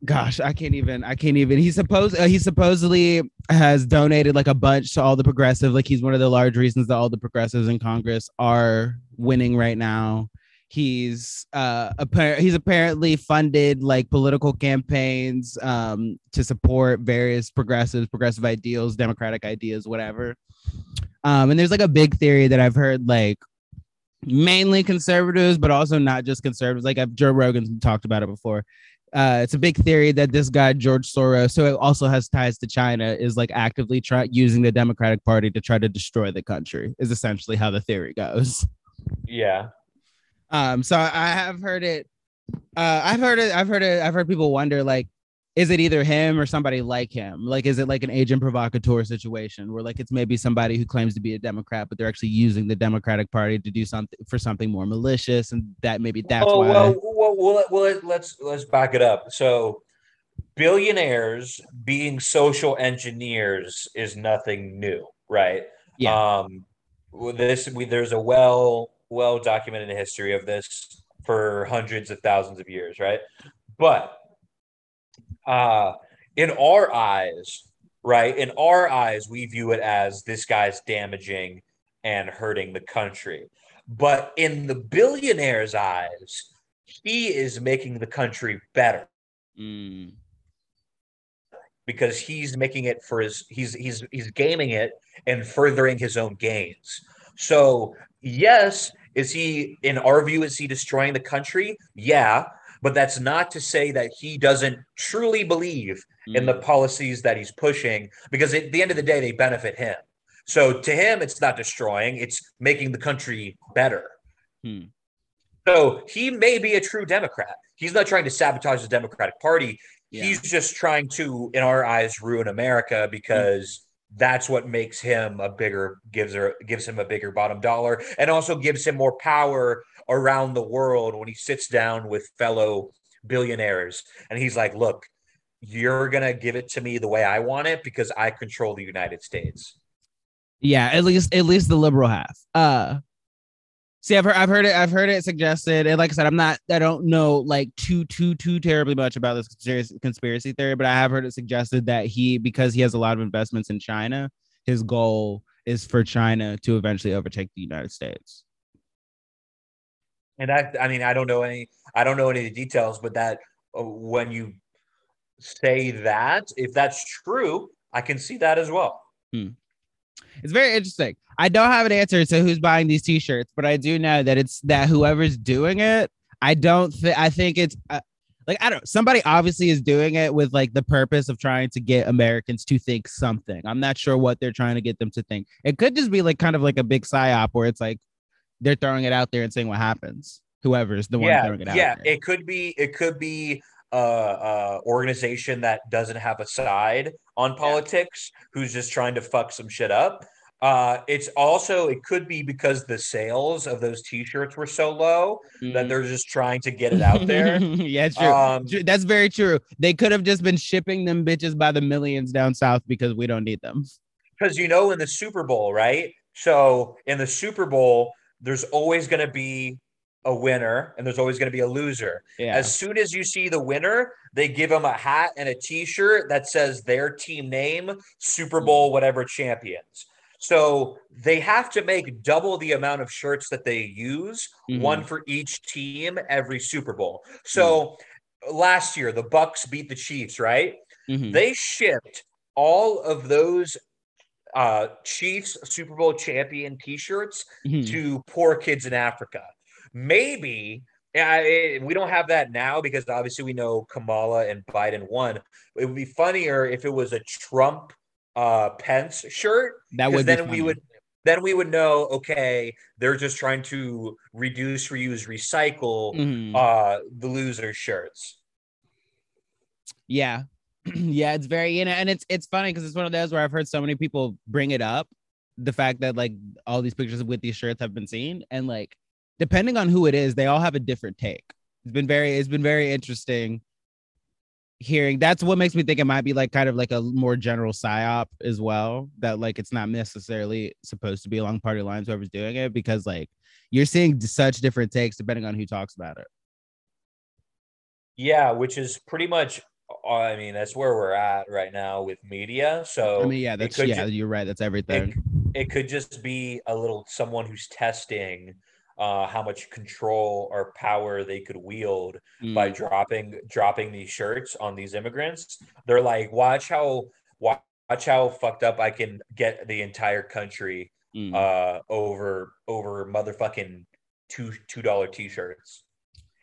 gosh i can't even i can't even he supposed uh, he supposedly has donated like a bunch to all the progressive like he's one of the large reasons that all the progressives in congress are winning right now. He's uh appar- he's apparently funded like political campaigns um to support various progressives progressive ideals democratic ideas whatever. Um and there's like a big theory that i've heard like mainly conservatives but also not just conservatives. Like I've, joe rogan's talked about it before uh, it's a big theory that this guy George Soros, so it also has ties to China, is like actively try using the Democratic Party to try to destroy the country. Is essentially how the theory goes.
Yeah.
Um. So I have heard it. Uh, I've heard it. I've heard it. I've heard people wonder like, is it either him or somebody like him? Like, is it like an agent provocateur situation where like it's maybe somebody who claims to be a Democrat, but they're actually using the Democratic Party to do something for something more malicious, and that maybe that's oh, why.
Well, well, well, well, let's let's back it up. So, billionaires being social engineers is nothing new, right?
Yeah.
Um, this we, there's a well well documented history of this for hundreds of thousands of years, right? But uh, in our eyes, right? In our eyes, we view it as this guy's damaging and hurting the country. But in the billionaire's eyes, he is making the country better.
Mm.
Because he's making it for his he's he's he's gaming it and furthering his own gains. So yes, is he in our view, is he destroying the country? Yeah. But that's not to say that he doesn't truly believe mm. in the mm. policies that he's pushing, because at the end of the day, they benefit him. So to him, it's not destroying, it's making the country better.
Hmm.
So he may be a true Democrat. He's not trying to sabotage the Democratic Party. Yeah. He's just trying to, in our eyes, ruin America because hmm. that's what makes him a bigger gives her gives him a bigger bottom dollar and also gives him more power around the world when he sits down with fellow billionaires and he's like, "Look, you're gonna give it to me the way I want it because I control the United States."
Yeah, at least at least the liberal half. Uh see, I've heard I've heard it, I've heard it suggested. And like I said, I'm not I don't know like too, too, too terribly much about this conspiracy conspiracy theory, but I have heard it suggested that he because he has a lot of investments in China, his goal is for China to eventually overtake the United States.
And I, I mean, I don't know any I don't know any of the details, but that uh, when you say that, if that's true, I can see that as well.
Hmm. It's very interesting. I don't have an answer to who's buying these t-shirts, but I do know that it's that whoever's doing it. I don't think. I think it's uh, like I don't. Somebody obviously is doing it with like the purpose of trying to get Americans to think something. I'm not sure what they're trying to get them to think. It could just be like kind of like a big psyop where it's like they're throwing it out there and seeing what happens. Whoever's the one
yeah,
throwing it out.
Yeah,
there.
it could be. It could be uh, uh, organization that doesn't have a side on politics yeah. who's just trying to fuck some shit up. Uh, it's also it could be because the sales of those T-shirts were so low mm. that they're just trying to get it out there. (laughs)
yeah, true. Um, That's very true. They could have just been shipping them bitches by the millions down south because we don't need them.
Because you know, in the Super Bowl, right? So in the Super Bowl, there's always going to be a winner and there's always going to be a loser. Yeah. As soon as you see the winner, they give them a hat and a t-shirt that says their team name, Super mm. Bowl whatever champions. So they have to make double the amount of shirts that they use, mm-hmm. one for each team every Super Bowl. So mm-hmm. last year the Bucs beat the Chiefs, right? Mm-hmm. They shipped all of those uh, Chiefs Super Bowl champion T-shirts mm-hmm. to poor kids in Africa. Maybe I, we don't have that now because obviously we know Kamala and Biden won. It would be funnier if it was a Trump uh, Pence shirt.
That would
then we would then we would know okay they're just trying to reduce reuse recycle mm-hmm. uh the loser shirts
yeah (clears throat) yeah it's very you know and it's it's funny because it's one of those where i've heard so many people bring it up the fact that like all these pictures with these shirts have been seen and like depending on who it is, they all have a different take. It's been very, it's been very interesting hearing. That's what makes me think it might be like kind of like a more general psyop as well. That like it's not necessarily supposed to be along party lines whoever's doing it because like you're seeing such different takes depending on who talks about it.
Yeah, which is pretty much uh, I mean, that's where we're at right now with media. So
I mean, yeah, that's yeah, ju- you're right. That's everything.
It, it, could just be a little someone who's testing uh, how much control or power they could wield mm. by dropping dropping these shirts on these immigrants. They're like, watch how watch how fucked up I can get the entire country mm. uh, over over motherfucking two two dollar t-shirts.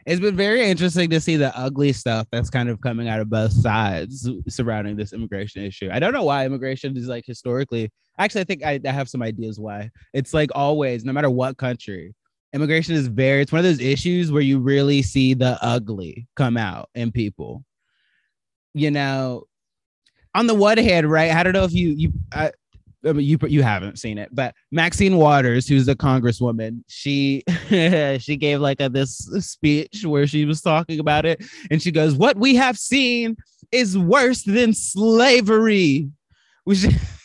It's been very interesting to see the ugly stuff that's kind of coming out of both sides surrounding this immigration issue. I don't know why immigration is like historically. Actually, I think I, I have some ideas why. It's like always, no matter what country, immigration is very it's one of those issues where you really see the ugly come out in people. You know on the one hand right i don't know if you you I, I mean, you you haven't seen it, but Maxine Waters, who's a congresswoman, she (laughs) she gave like a this speech where she was talking about it, and she goes, "What we have seen is worse than slavery," which (laughs)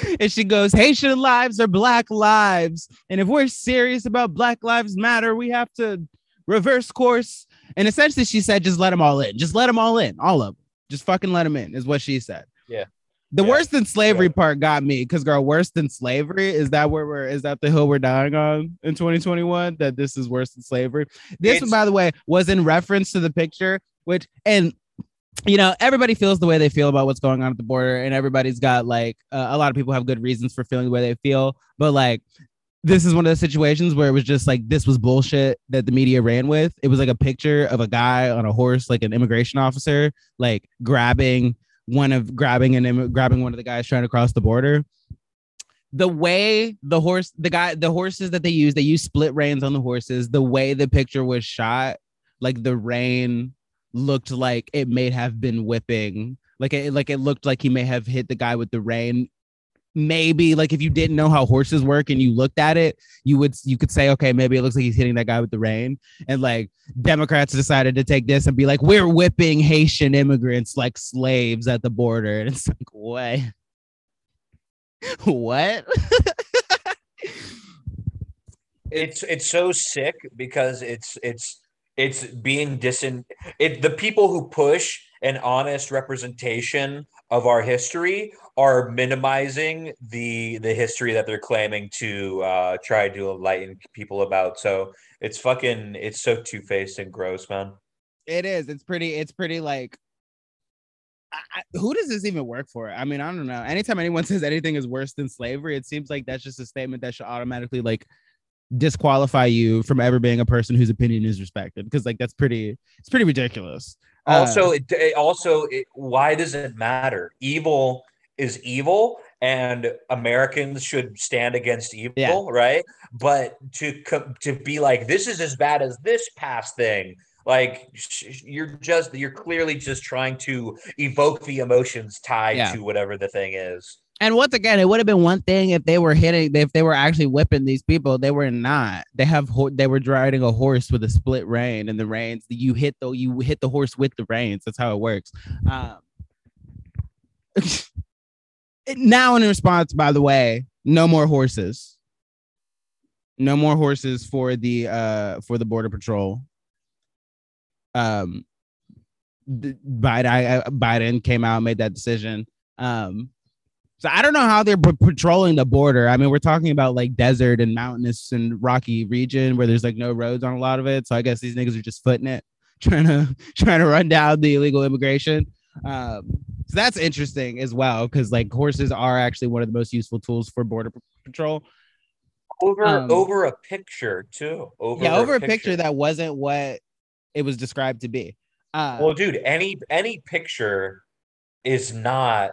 (laughs) and she goes, Haitian lives are black lives. And if we're serious about Black Lives Matter, we have to reverse course. And essentially, she said, just let them all in. Just let them all in. All of them. Just fucking let them in, is what she said.
Yeah.
The
Yeah.
worse than slavery
Yeah.
part got me because girl, worse than slavery is that where we're is that the hill we're dying on in 2021? That this is worse than slavery. This,
It's-
by the way, was in reference to the picture, which and you know everybody feels the way they feel about what's going on at the border, and everybody's got like uh, a lot of people have good reasons for feeling the way they feel, but like. This is one of the situations where it was just like this was bullshit that the media ran with. It was like a picture of a guy on a horse, like an immigration officer, like grabbing one of grabbing and im- grabbing one of the guys trying to cross the border. The way the horse, the guy, the horses that they use, they use split reins on the horses. The way the picture was shot, like the rein looked like it may have been whipping, like it, like it looked like he may have hit the guy with the rein. Maybe like if you didn't know how horses work and you looked at it, you would you could say, okay, maybe it looks like he's hitting that guy with the rein. And like Democrats decided to take this and be like, we're whipping Haitian immigrants like slaves at the border. And it's like, what? what? (laughs)
it's it's so sick because it's it's it's being disin it the people who push an honest representation of our history are minimizing the the history that they're claiming to uh try to enlighten people about so it's fucking it's so two-faced and gross man
It is. It's pretty. It's pretty like. I- who does this even work for? I mean, I don't know. Anytime anyone (laughs) says anything is worse than slavery, it seems like that's just a statement that should automatically like disqualify you from ever being a person whose opinion is respected. Because like that's pretty. It's pretty ridiculous. Uh,
also it, it also it, why does it matter evil is evil and americans should stand against evil
Yeah.
right but to to be like this is as bad as this past thing like you're just you're clearly just trying to evoke the emotions tied
Yeah.
to whatever the thing is
And once again, it would have been one thing if they were hitting, if they were actually whipping these people. They were not. They have, they were riding a horse with a split rein, and the reins you hit though you hit the horse with the reins. That's how it works. Um, (laughs) now, in response, by the way, no more horses. No more horses for the uh for the border patrol. Um, Biden, I- Biden came out made that decision. Um, so I don't know how they're p- patrolling the border. I mean, we're talking about like desert and mountainous and rocky region where there's like no roads on a lot of it. So I guess these niggas are just footing it, (laughs) trying to trying to run down the illegal immigration. Um, so that's interesting as well because like horses are actually one of the most useful tools for border p- patrol.
over
Um,
over a picture too over
yeah, over a picture that wasn't what it was described to be. Uh,
well dude any any picture is not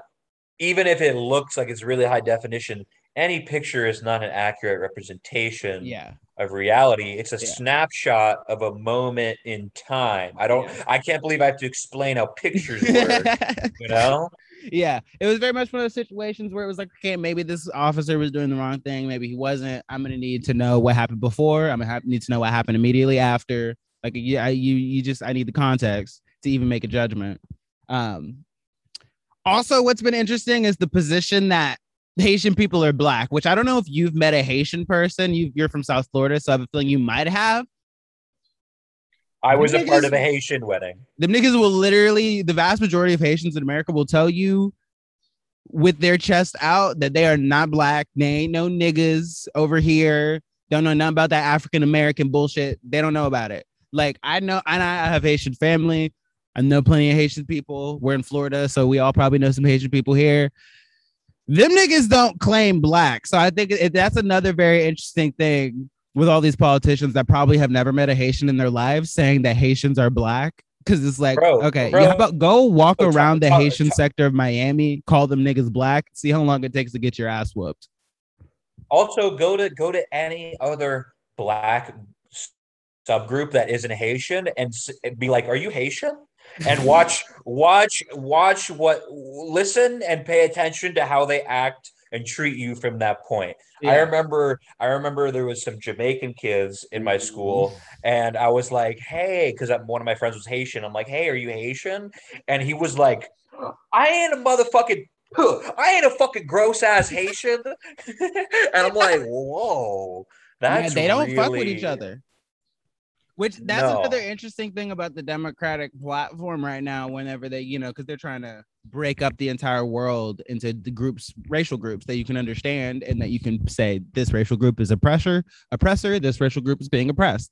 even if it looks like it's really high definition any picture is not an accurate representation
yeah,
of reality it's a
Yeah.
snapshot of a moment in time i don't
Yeah.
i can't believe i have to explain how pictures work (laughs) you know
yeah, it was very much one of those situations where it was like, okay, maybe this officer was doing the wrong thing, maybe he wasn't. I'm gonna need to know what happened before. I'm gonna have, need to know what happened immediately after. Like, yeah, you you just I need the context to even make a judgment. Um, also, what's been interesting is the position that Haitian people are black, which I don't know if you've met a Haitian person. You, you're from South Florida, so I have a feeling you might have.
i was a part of a haitian wedding
The niggas will literally, the vast majority of Haitians in America will tell you with their chest out that they are not black. They ain't no niggas over here. Don't know nothing about that African American bullshit. They don't know about it. Like I know, and I have Haitian family. I know plenty of Haitian people. We're in Florida, so we all probably know some Haitian people here. Them niggas don't claim black. So I think that's another very interesting thing with all these politicians that probably have never met a Haitian in their lives saying that Haitians are black. Cause it's like,
Bro,
okay,
bro.
how about go walk
Bro,
around the Haitian sector of Miami, call them niggas black, see how long it takes to get your ass whooped.
Also, go to go to any other black subgroup that isn't Haitian and be like, "Are you Haitian?" And (laughs) watch, watch, watch what, listen and pay attention to how they act and treat you from that point. I remember, I remember there was some Jamaican kids in my school, and I was like, "Hey," because one of my friends was Haitian. I'm like, "Hey, are you Haitian?" And he was like, "I ain't a motherfucking." I ain't a fucking gross ass Haitian, (laughs) and I'm like, (laughs) whoa,
Yeah,
that's
they don't fuck with each other. Which that's
No.
another interesting thing about the Democratic platform right now. Whenever they, you know, because they're trying to break up the entire world into the groups, racial groups that you can understand, and that you can say this racial group is oppressor, oppressor. This racial group is being oppressed.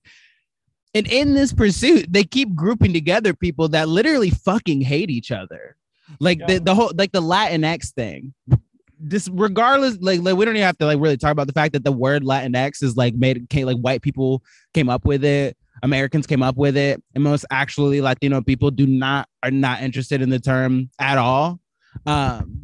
And in this pursuit, they keep grouping together people that literally fucking hate each other. Like
Yeah.
the the whole like the Latinx thing. This regardless, like, like we don't even have to like really talk about the fact that the word Latinx is like made came, like white people came up with it. Americans came up with it, and most actually Latino people do not are not interested in the term at all. Um,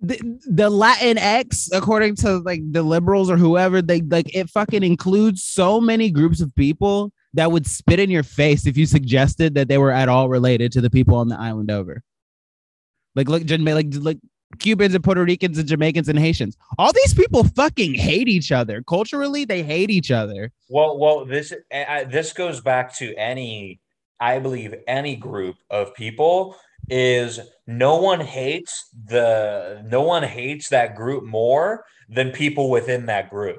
the the X, according to like the liberals or whoever, they like it fucking includes so many groups of people that would spit in your face if you suggested that they were at all related to the people on the island over. Like look, like like Cubans and Puerto Ricans and Jamaicans and Haitians. All these people fucking hate each other. Culturally, they hate each other.
Well, well, this uh, this goes back to any, I believe, any group of people is no one hates the no one hates that group more than people within that group.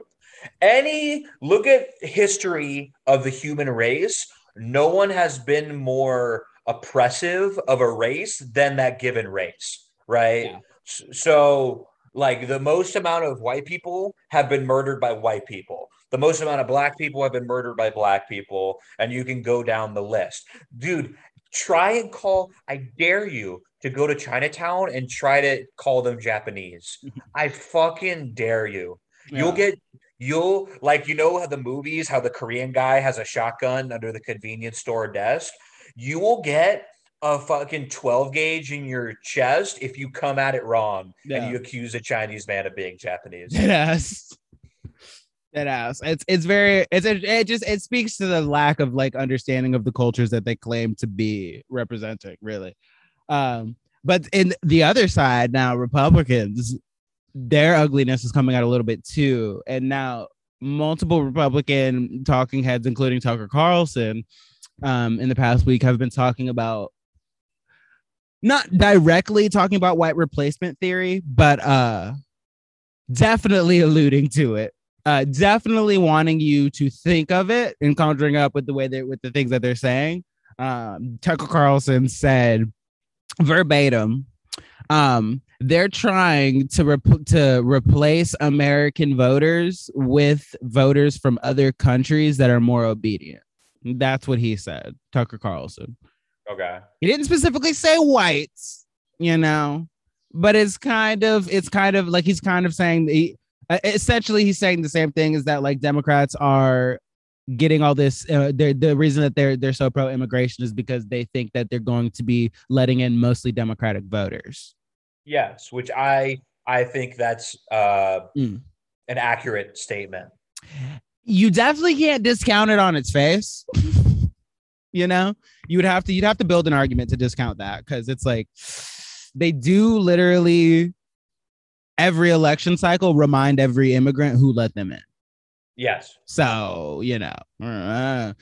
Any look at history of the human race, no one has been more oppressive of a race than that given race, right?
Yeah.
So, like the most amount of white people have been murdered by white people. The most amount of black people have been murdered by black people, and you can go down the list. Dude, try and call, I dare you to go to Chinatown and try to call them Japanese. (laughs) I fucking dare you. You'll get you'll like you know how the movies how the Korean guy has a shotgun under the convenience store desk. You will get a fucking 12 gauge in your chest if you come at it wrong
Yeah.
and you accuse a Chinese man of being Japanese.
Yes. Dead ass. It's it's very it's it just it speaks to the lack of like understanding of the cultures that they claim to be representing, really. Um, but in the other side now, Republicans, their ugliness is coming out a little bit too. And now multiple Republican talking heads, including Tucker Carlson, um, in the past week have been talking about not directly talking about white replacement theory, but uh definitely alluding to it. Uh definitely wanting you to think of it and conjuring up with the way they with the things that they're saying. Um Tucker Carlson said verbatim um they're trying to rep- to replace American voters with voters from other countries that are more obedient. That's what he said, Tucker Carlson.
Okay.
He didn't specifically say whites, you know, but it's kind of it's kind of like he's kind of saying the uh, essentially he's saying the same thing is that like Democrats are getting all this uh, the reason that they're they're so pro immigration is because they think that they're going to be letting in mostly democratic voters
Yes, which I I think that's uh
Mm.
an accurate statement.
you definitely can't discount it on its face (laughs) you know? You would have to you'd have to build an argument to discount that because it's like they do literally every election cycle remind every immigrant who let them in.
Yes.
so you know uh,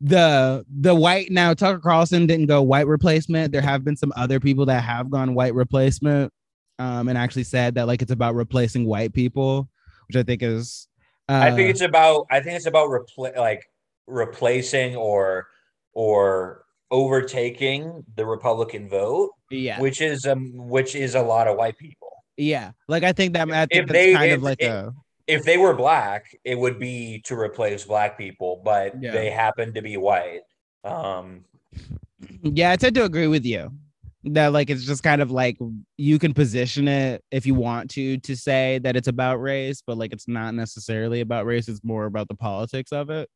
the the white now tucker carlson didn't go white replacement. There have been some other people that have gone white replacement um and actually said that like it's about replacing white people which i think is uh,
I think it's about I think it's about repla- like replacing or or overtaking the Republican vote,
yeah
which is um which is a lot of white people.
Yeah, like I think that I think
If
that's
they-
kind of
if
like
it-
a
If they were black, it would be to replace black people, but
Yeah.
they happen to be white. Um
yeah. I tend to agree with you that like it's just kind of like you can position it if you want to to say that it's about race, but like it's not necessarily about race. It's more about the politics of it.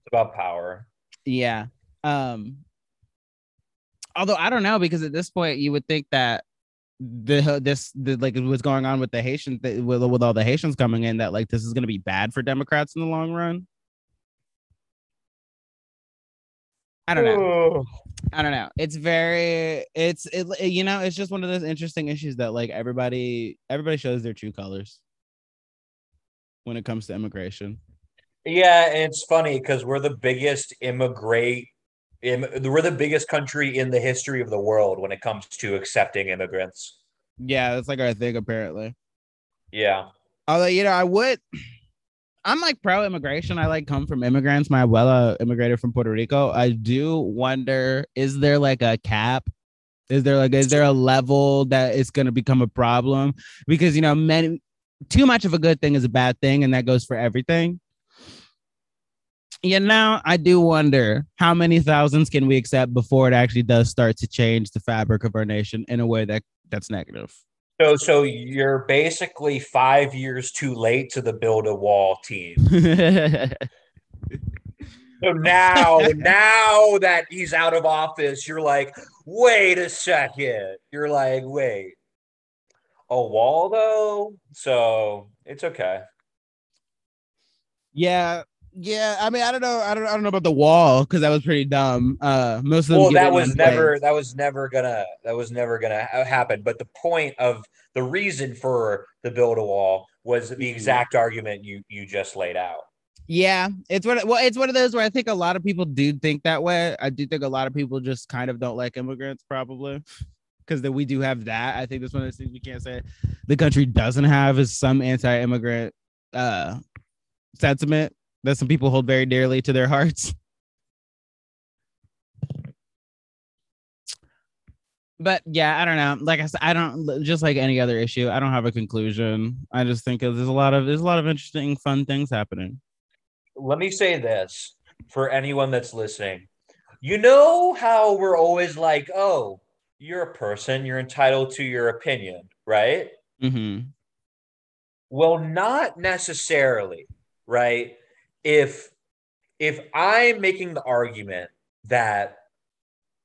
it's about power.
Yeah. Um. Although I don't know because at this point you would think that the this the like what's going on with the Haitians with with all the Haitians coming in that like this is going to be bad for Democrats in the long run. I don't know. I don't know. It's very it's it you know, it's just one of those interesting issues that like everybody everybody shows their true colors when it comes to immigration.
Yeah, it's funny because we're the biggest immigrate. We're the biggest country in the history of the world when it comes to accepting immigrants.
Yeah, that's like our thing apparently.
Yeah,
Although you know, I would (clears throat) I'm like pro immigration. I like come from immigrants. My abuela immigrated from Puerto Rico. I do wonder is there like a cap? Is there like is there a level that it's going to become a problem? Because you know, many too much of a good thing is a bad thing, and that goes for everything. You know, I do wonder how many thousands can we accept before it actually does start to change the fabric of our nation in a way that that's negative.
So, so you're basically five years too late to the build a wall team. (laughs) so now, now that he's out of office, you're like, wait a second. You're like, wait, a wall though? So it's okay.
Yeah, yeah, I mean, I don't know, I don't, I don't know about the wall because that was pretty dumb. Uh, most of them.
Well, that was never, that was never gonna, that was never gonna happen. But the point of the reason for the build a wall was the mm-hmm. exact argument you you just laid out.
Yeah, it's one. Well, it's one of those where I think a lot of people do think that way. I do think a lot of people just kind of don't like immigrants, probably because that we do have that. I think that's one of those things we can't say the country doesn't have is some anti-immigrant uh sentiment that some people hold very dearly to their hearts. But yeah, I don't know. Like I said, I don't just like any other issue. I don't have a conclusion. I just think there's a lot of there's a lot of interesting, fun things happening.
Let me say this for anyone that's listening. You know how we're always like, oh, you're a person, you're entitled to your opinion, right?
Mm-hmm.
Well, not necessarily, right? If if I'm making the argument that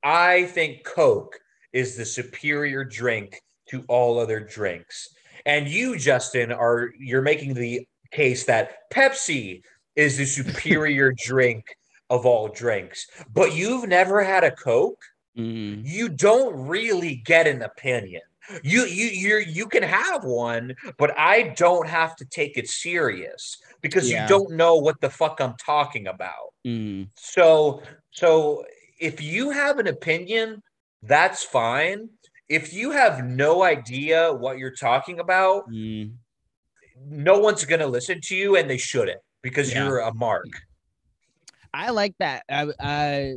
I think Coke is the superior drink to all other drinks, and you, Justin, are you're making the case that Pepsi is the superior (laughs) drink of all drinks, but you've never had a Coke,
mm-hmm.
you don't really get an opinion. You you you you can have one, but I don't have to take it serious because yeah. you don't know what the fuck I'm talking about.
Mm.
So so if you have an opinion, that's fine. If you have no idea what you're talking about,
mm.
no one's going to listen to you and they shouldn't because yeah. you're a mark.
I like that. I, I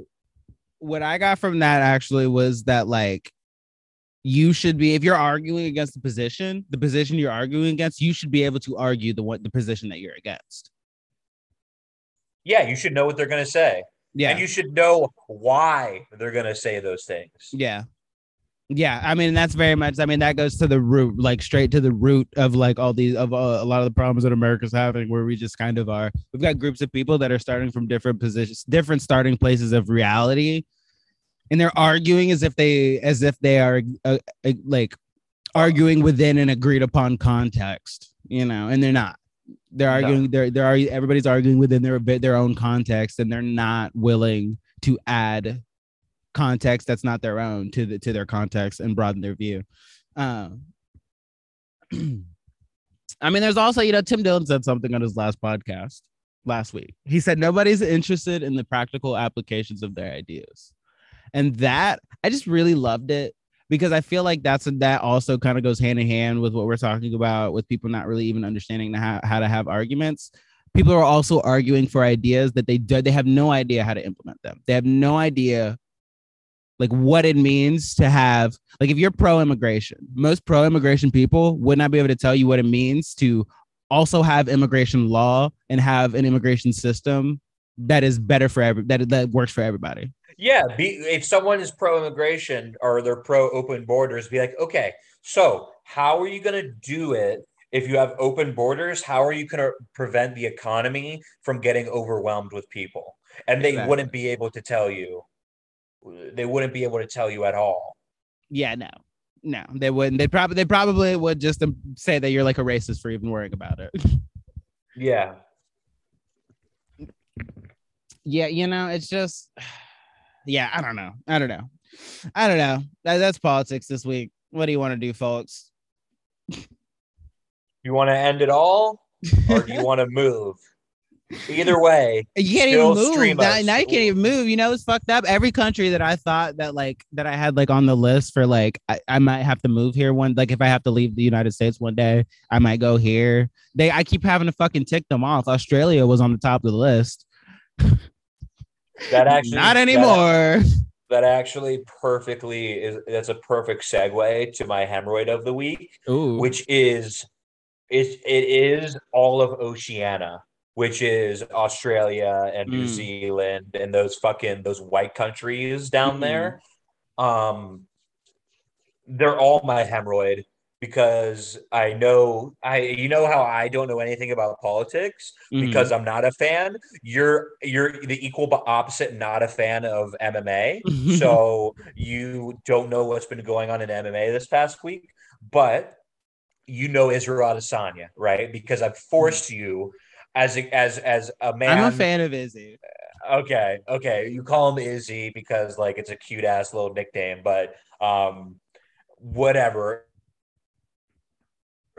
what I got from that actually was that like you should be if you're arguing against the position, the position you're arguing against, you should be able to argue the what the position that you're against.
Yeah, you should know what they're going to say.
Yeah.
And you should know why they're going to say those things.
Yeah. Yeah, I mean that's very much. I mean that goes to the root, like straight to the root of like all these of uh, a lot of the problems that America's having, where we just kind of are. We've got groups of people that are starting from different positions, different starting places of reality, and they're arguing as if they as if they are uh, uh, like arguing within an agreed upon context you know and they're not they're arguing no. they're they're everybody's arguing within their their own context and they're not willing to add context that's not their own to the to their context and broaden their view um (clears throat) I mean, there's also, you know, Tim Dillon said something on his last podcast last week. He said nobody's interested in the practical applications of their ideas and that I just really loved it because I feel like that's that also kind of goes hand in hand with what we're talking about with people not really even understanding how, how to have arguments. People are also arguing for ideas that they do, they have no idea how to implement them. They have no idea like what it means to have like if you're pro immigration, most pro immigration people would not be able to tell you what it means to also have immigration law and have an immigration system that is better for every that that works for everybody.
Yeah, be, if someone is pro immigration or they're pro open borders, be like, okay, so how are you going to do it if you have open borders? How are you going to prevent the economy from getting overwhelmed with people? And they exactly. wouldn't be able to tell you. They wouldn't be able to tell you at all.
Yeah, no, no, they wouldn't. They probably they probably would just um, say that you're like a racist for even worrying about it.
Yeah.
Yeah, you know, it's just yeah, I don't know. I don't know. I don't know. That, that's politics this week. What do you want to do, folks?
You want to end it all, or do you (laughs) want to move? Either way,
You can't even move. Now, now you can't even move. You know, it's fucked up. Every country that I thought that like that I had like on the list for like I, I might have to move here one like if I have to leave the United States one day, I might go here. They I keep having to fucking tick them off. Australia was on the top of the list. (laughs)
that actually
Not anymore.
That, actually perfectly is that's a perfect segue to my hemorrhoid of the week,
Ooh.
which is it, it is all of Oceania, which is Australia and New
Mm.
Zealand and those fucking those white countries down
Mhm.
there. Um they're all my hemorrhoid because I know I you know how I don't know anything about politics
Mhm.
because I'm not a fan. You're you're the equal but opposite, not a fan of MMA. (laughs) so you don't know what's been going on in MMA this past week, but you know Israel Adesanya, right? Because I've forced you as a, as as a man.
I'm a fan of Izzy.
Okay, okay. You call him Izzy because like it's a cute ass little nickname, but um, whatever.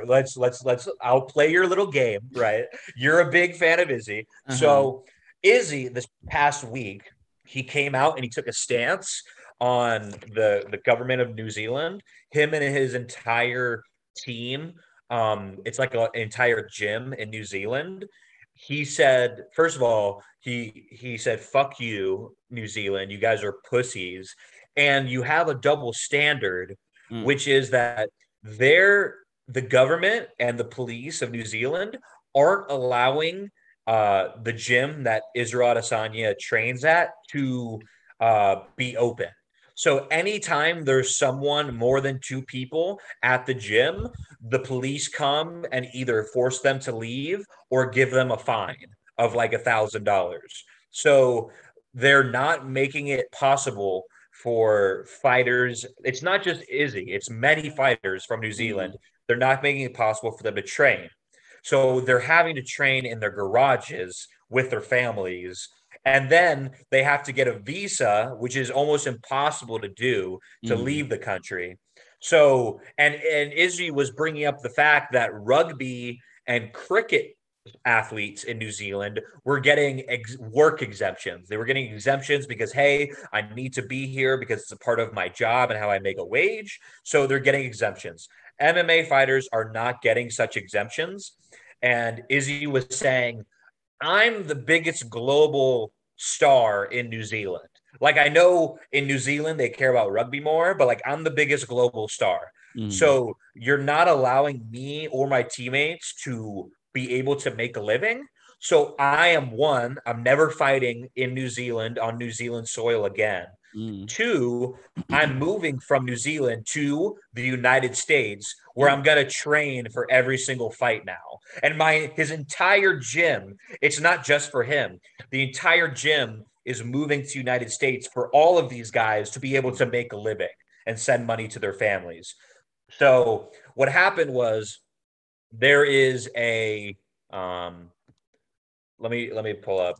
Let's let's let's. I'll play your little game, right? You're a big fan of Izzy,
Uh-huh.
so Izzy this past week he came out and he took a stance on the the government of New Zealand. Him and his entire team. Um, it's like an entire gym in New Zealand he said first of all he he said fuck you new zealand you guys are pussies and you have a double standard
Mm.
which is that they're the government and the police of new zealand aren't allowing uh the gym that israel adesanya trains at to uh be open so anytime there's someone more than two people at the gym the police come and either force them to leave or give them a fine of like a thousand dollars. So they're not making it possible for fighters. It's not just Izzy, it's many fighters from New Zealand. They're not making it possible for them to train. So they're having to train in their garages with their families. And then they have to get a visa, which is almost impossible to do to
Mhm.
leave the country. So, and and Izzy was bringing up the fact that rugby and cricket athletes in New Zealand were getting ex- work exemptions. They were getting exemptions because hey, I need to be here because it's a part of my job and how I make a wage. So they're getting exemptions. MMA fighters are not getting such exemptions. And Izzy was saying, I'm the biggest global star in New Zealand. Like I know in New Zealand they care about rugby more, but like I'm the biggest global star.
Mhm.
So you're not allowing me or my teammates to be able to make a living. So I am one, I'm never fighting in New Zealand on New Zealand soil again.
Mm.
Two, I'm moving from New Zealand to the United States where I'm going to train for every single fight now. And my his entire gym, it's not just for him. The entire gym is moving to United States for all of these guys to be able to make a living and send money to their families. So what happened was there is a um let me let me pull up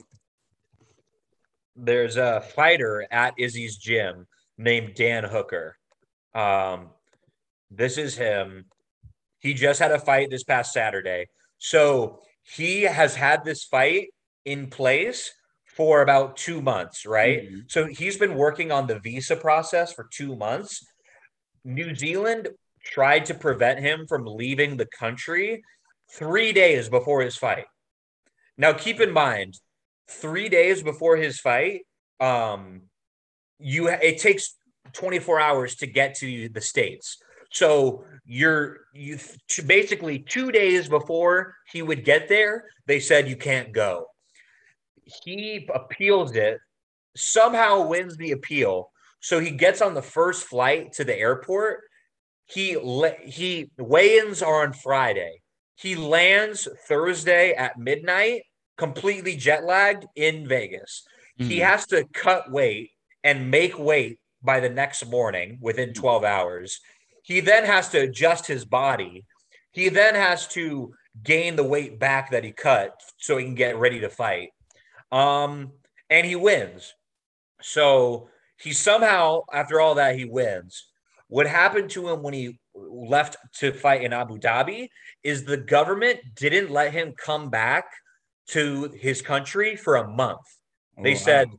there's a fighter at Izzy's gym named Dan Hooker. Um, this is him. He just had a fight this past Saturday. So he has had this fight in place for about two months, right?
Mhm.
So he's been working on the visa process for two months. New Zealand tried to prevent him from leaving the country three days before his fight. Now, keep in mind, three days before his fight, um, you it takes 24 hours to get to the states. So you're you basically two days before he would get there, they said you can't go. He appeals it, somehow wins the appeal. So he gets on the first flight to the airport. He he weigh-ins are on Friday. He lands Thursday at midnight, completely jet lagged in Vegas. He
Mhm.
has to cut weight and make weight by the next morning within 12 hours. He then has to adjust his body. He then has to gain the weight back that he cut so he can get ready to fight. Um, and he wins. So he somehow, after all that, he wins. What happened to him when he left to fight in Abu Dhabi is the government didn't let him come back to his country for a month. Oh, they
Wow.
said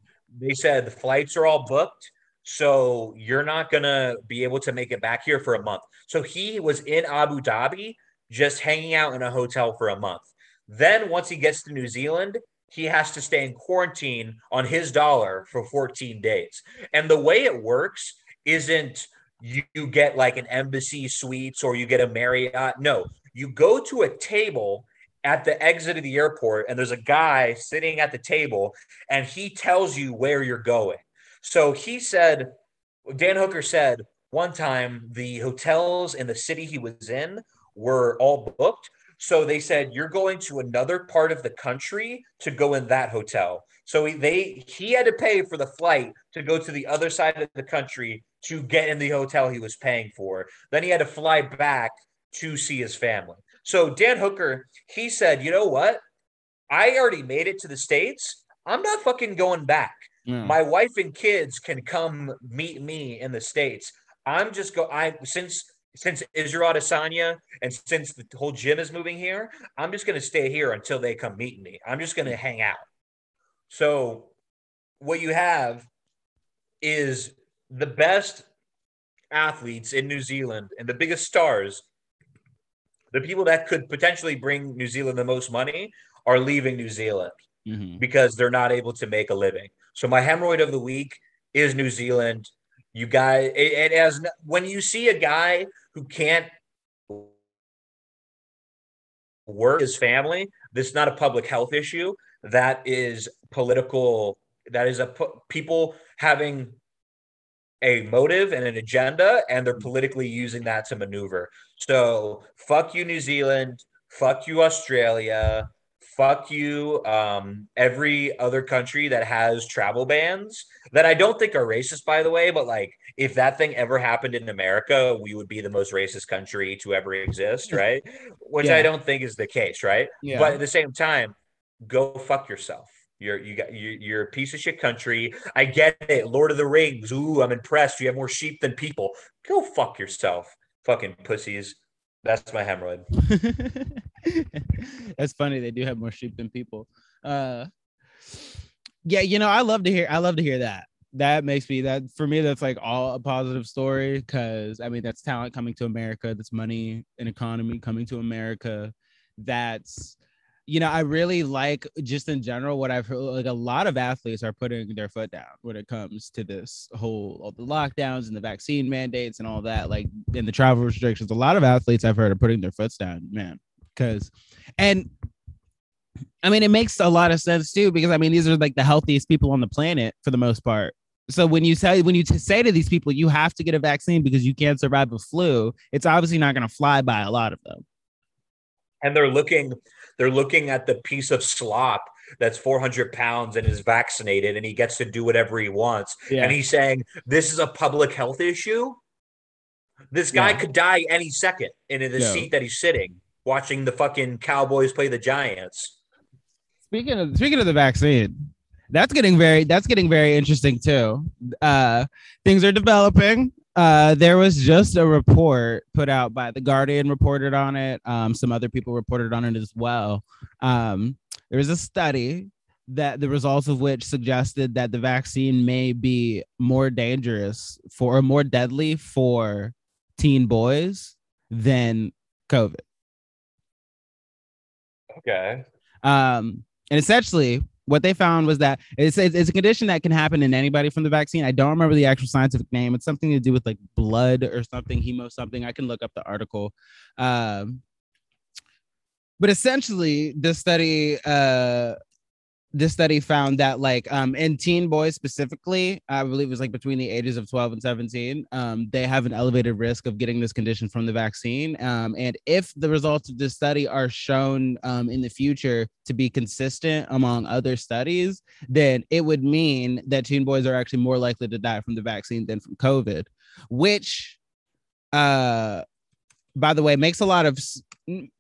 they said the flights are all booked, so you're not gonna be able to make it back here for a month. So he was in Abu Dhabi, just hanging out in a hotel for a month. Then once he gets to New Zealand, he has to stay in quarantine on his dollar for 14 days. And the way it works isn't you, you get like an embassy suites or you get a Marriott. No, you go to a table at the exit of the airport and there's a guy sitting at the table and he tells you where you're going. So he said, Dan Hooker said one time the hotels in the city he was in were all booked. So they said you're going to another part of the country to go in that hotel. So he, they he had to pay for the flight to go to the other side of the country to get in the hotel he was paying for. Then he had to fly back to see his family. So Dan Hooker, he said, you know what? I already made it to the States. I'm not fucking going back.
Yeah.
My wife and kids can come meet me in the States. I'm just go I since since Israel Adesanya and since the whole gym is moving here, I'm just gonna stay here until they come meet me. I'm just gonna hang out. So what you have is the best athletes in New Zealand and the biggest stars, the people that could potentially bring New Zealand the most money are leaving New Zealand
Mhm.
because they're not able to make a living. So my hemorrhoid of the week is New Zealand. You guys, it, it has when you see a guy who can't work his family, this is not a public health issue. That is political. That is a people having a motive and an agenda, and they're politically using that to maneuver. So fuck you, New Zealand. Fuck you, Australia. Fuck you um every other country that has travel bans that i don't think are racist by the way but like if that thing ever happened in america we would be the most racist country to ever exist right? Which
Yeah.
i don't think is the case right?
Yeah.
but at the same time go fuck yourself. You're you got you, you're a piece of shit country. I get it. Lord of the rings. Ooh i'm impressed. You have more sheep than people. Go fuck yourself fucking pussies that's my hemorrhoid (laughs)
That's funny. They do have more sheep than people. Uh, yeah, you know, I love to hear. I love to hear that. That makes me that for me. That's like all a positive story because I mean that's talent coming to America. That's money and economy coming to America. That's you know I really like just in general what I've heard. Like a lot of athletes are putting their foot down when it comes to this whole all the lockdowns and the vaccine mandates and all that. Like in the travel restrictions, a lot of athletes I've heard are putting their foot down. Man, because and I mean, it makes a lot of sense too, because I mean, these are like the healthiest people on the planet for the most part. So when you say when you t- say to these people, you have to get a vaccine because you can't survive a flu, it's obviously not going to fly by a lot of them.
and they're looking they're looking at the piece of slop that's 400 pounds and is vaccinated and he gets to do whatever he wants
Yeah,
and he's saying this is a public health issue this guy
Yeah.
could die any second in the
Yeah.
seat that he's sitting watching the fucking cowboys play the giants
speaking of speaking of the vaccine, that's getting very that's getting very interesting too. Uh, things are developing. Uh, there was just a report put out by the Guardian reported on it. Um, some other people reported on it as well. Um, there was a study that the results of which suggested that the vaccine may be more dangerous for or more deadly for teen boys than COVID.
okay
Um, and essentially, what they found was that it's, it's, it's a condition that can happen in anybody from the vaccine. I don't remember the actual scientific name. It's something to do with like blood or something, hemo something. I can look up the article. Um, but essentially, this study, uh, this study found that like um in teen boys specifically i believe it was like between the ages of 12 and 17 um they have an elevated risk of getting this condition from the vaccine um and if the results of this study are shown um in the future to be consistent among other studies then it would mean that teen boys are actually more likely to die from the vaccine than from covid which uh by the way makes a lot of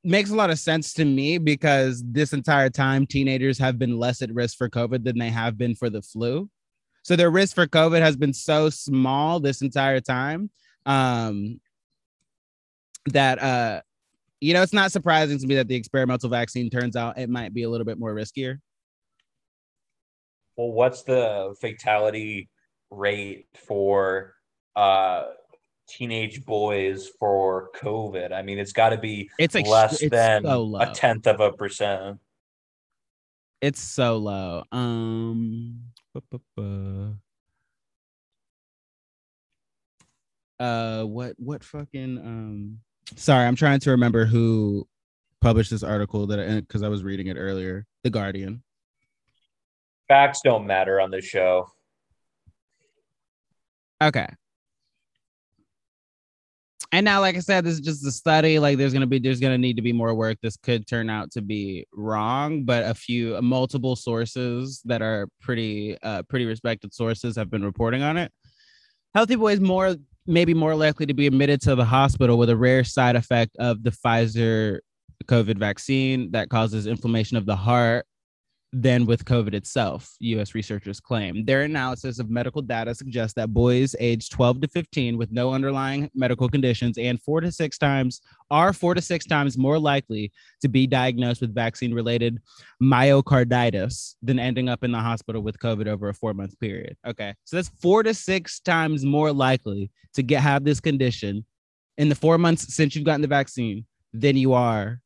makes a lot of sense to me because this entire time teenagers have been less at risk for covid than they have been for the flu so their risk for covid has been so small this entire time um that uh you know, it's not surprising to me that the experimental vaccine turns out it might be a little bit more riskier.
Well, what's the fatality rate for uh teenage boys for COVID? I mean, it's got to be
It's like
less
it's
than
so
a tenth of a percent.
It's so low. Um, uh, what what fucking um? Sorry, I'm trying to remember who published this article that because I was reading it earlier. The Guardian.
Facts don't matter on this show.
Okay. And now, like I said, this is just a study. Like, there's gonna be, there's gonna need to be more work. This could turn out to be wrong, but a few, multiple sources that are pretty, uh, pretty respected sources have been reporting on it. Healthy boys more, maybe more likely to be admitted to the hospital with a rare side effect of the Pfizer COVID vaccine that causes inflammation of the heart than with COVID itself, US researchers claim. Their analysis of medical data suggests that boys aged 12 to 15 with no underlying medical conditions and four to six times are four to six times more likely to be diagnosed with vaccine related myocarditis than ending up in the hospital with COVID over a four month period. Okay. So that's four to six times more likely to get have this condition in the four months since you've gotten the vaccine than you are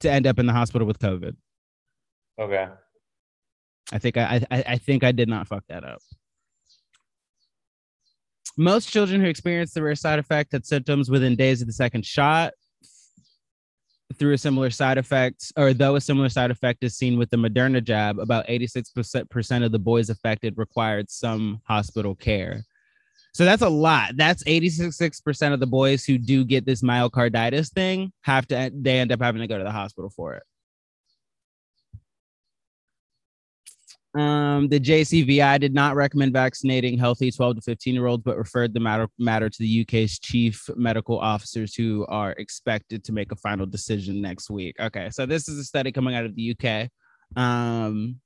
to end up in the hospital with COVID.
Okay.
I think I, I I think I did not fuck that up. Most children who experience the rare side effect had symptoms within days of the second shot. Through a similar side effect, or though a similar side effect is seen with the Moderna jab, about 86% of the boys affected required some hospital care. So that's a lot. That's 86% of the boys who do get this myocarditis thing have to they end up having to go to the hospital for it. Um, the JCVI did not recommend vaccinating healthy 12 to 15 year olds, but referred the matter, matter to the UK's chief medical officers who are expected to make a final decision next week. Okay, so this is a study coming out of the UK. Um,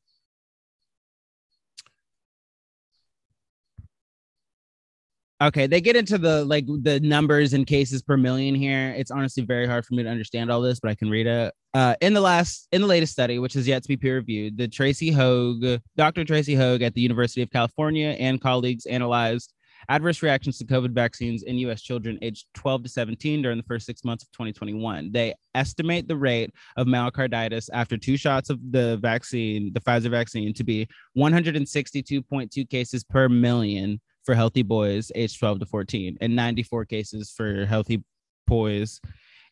okay, they get into the like the numbers and cases per million here. It's honestly very hard for me to understand all this, but I can read it. Uh, in the last, in the latest study, which is yet to be peer reviewed, the Tracy Høeg, Dr. Tracy Høeg at the University of California and colleagues analyzed adverse reactions to COVID vaccines in U.S. children aged 12 to 17 during the first six months of 2021. They estimate the rate of myocarditis after two shots of the vaccine, the Pfizer vaccine, to be 162.2 cases per million for healthy boys aged 12 to 14 and 94 cases for healthy boys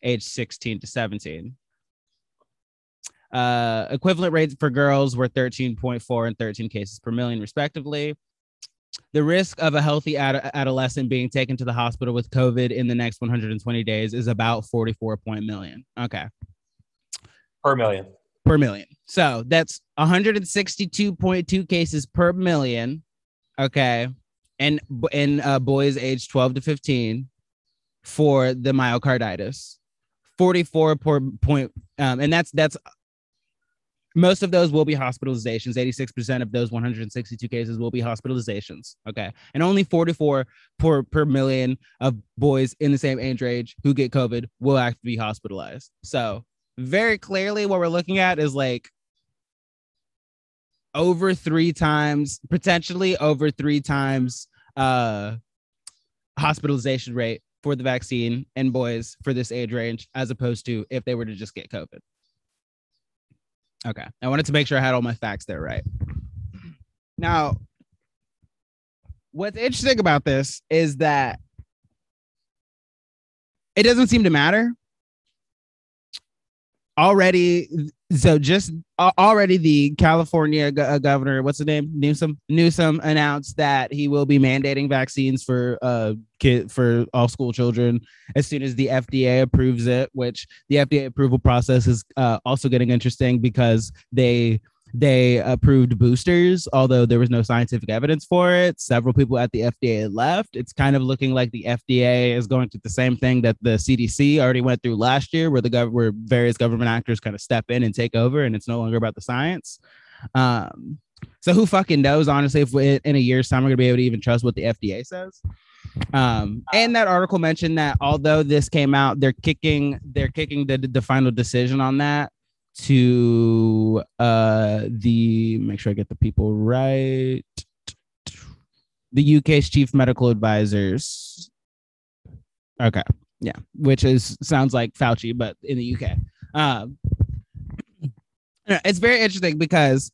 aged 16 to 17. Uh, equivalent rates for girls were 13.4 and 13 cases per million, respectively. The risk of a healthy ad- adolescent being taken to the hospital with COVID in the next 120 days is about 44 point million. Okay.
Per million.
Per million. So that's 162.2 cases per million. Okay. And in uh, boys aged 12 to 15 for the myocarditis. 44 point um, and that's that's most of those will be hospitalizations. 86% of those 162 cases will be hospitalizations. Okay. And only 44 per, per million of boys in the same age range who get COVID will actually be hospitalized. So, very clearly, what we're looking at is like over three times, potentially over three times uh, hospitalization rate for the vaccine in boys for this age range, as opposed to if they were to just get COVID. Okay. I wanted to make sure I had all my facts there right. Now, what's interesting about this is that it doesn't seem to matter. Already, so just uh, already the California go- uh, governor, what's the name? Newsom. Newsom announced that he will be mandating vaccines for uh kid for all school children as soon as the FDA approves it. Which the FDA approval process is uh, also getting interesting because they they approved boosters, although there was no scientific evidence for it. Several people at the FDA left. It's kind of looking like the FDA is going through the same thing that the CDC already went through last year, where the gov- where various government actors kind of step in and take over, and it's no longer about the science. Um, So who fucking knows? Honestly, if we, in a year's time we're gonna be able to even trust what the FDA says. Um, and that article mentioned that although this came out, they're kicking they're kicking the the final decision on that to uh the make sure I get the people right. The UK's chief medical advisors. Okay, yeah, which is sounds like Fauci, but in the UK. Um, (clears throat) it's very interesting because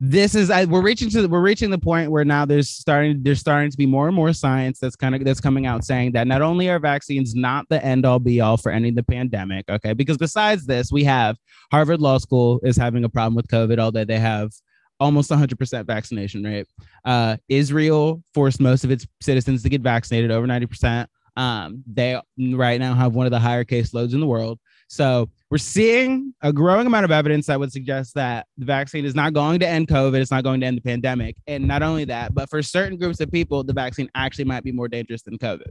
this is I, we're reaching to we're reaching the point where now there's starting there's starting to be more and more science that's kind of that's coming out saying that not only are vaccines not the end all be all for ending the pandemic okay? Because besides this we have harvard law school is having a problem with covid although they have almost 100% vaccination rate. Uh, israel forced most of its citizens to get vaccinated over 90% um, they right now have one of the higher case loads in the world. So we're seeing a growing amount of evidence that would suggest that the vaccine is not going to end COVID. It's not going to end the pandemic. And not only that, but for certain groups of people, the vaccine actually might be more dangerous than COVID.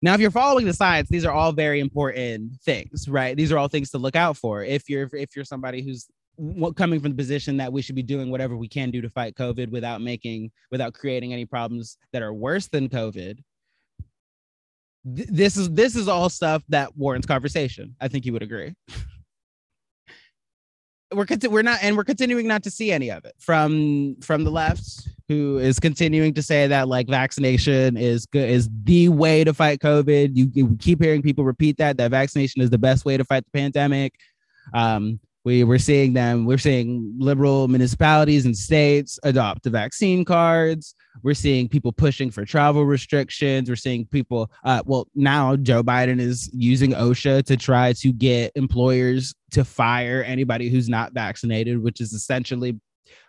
Now, if you're following the science, these are all very important things, right? These are all things to look out for. If you're if you're somebody who's coming from the position that we should be doing whatever we can do to fight COVID without making without creating any problems that are worse than COVID, this is this is all stuff that warrants conversation. I think you would agree. (laughs) we're conti- we're not and we're continuing not to see any of it from from the left who is continuing to say that like vaccination is good is the way to fight covid you, you keep hearing people repeat that that vaccination is the best way to fight the pandemic um we we're seeing them we're seeing liberal municipalities and states adopt the vaccine cards we're seeing people pushing for travel restrictions we're seeing people uh, well now joe biden is using osha to try to get employers to fire anybody who's not vaccinated which is essentially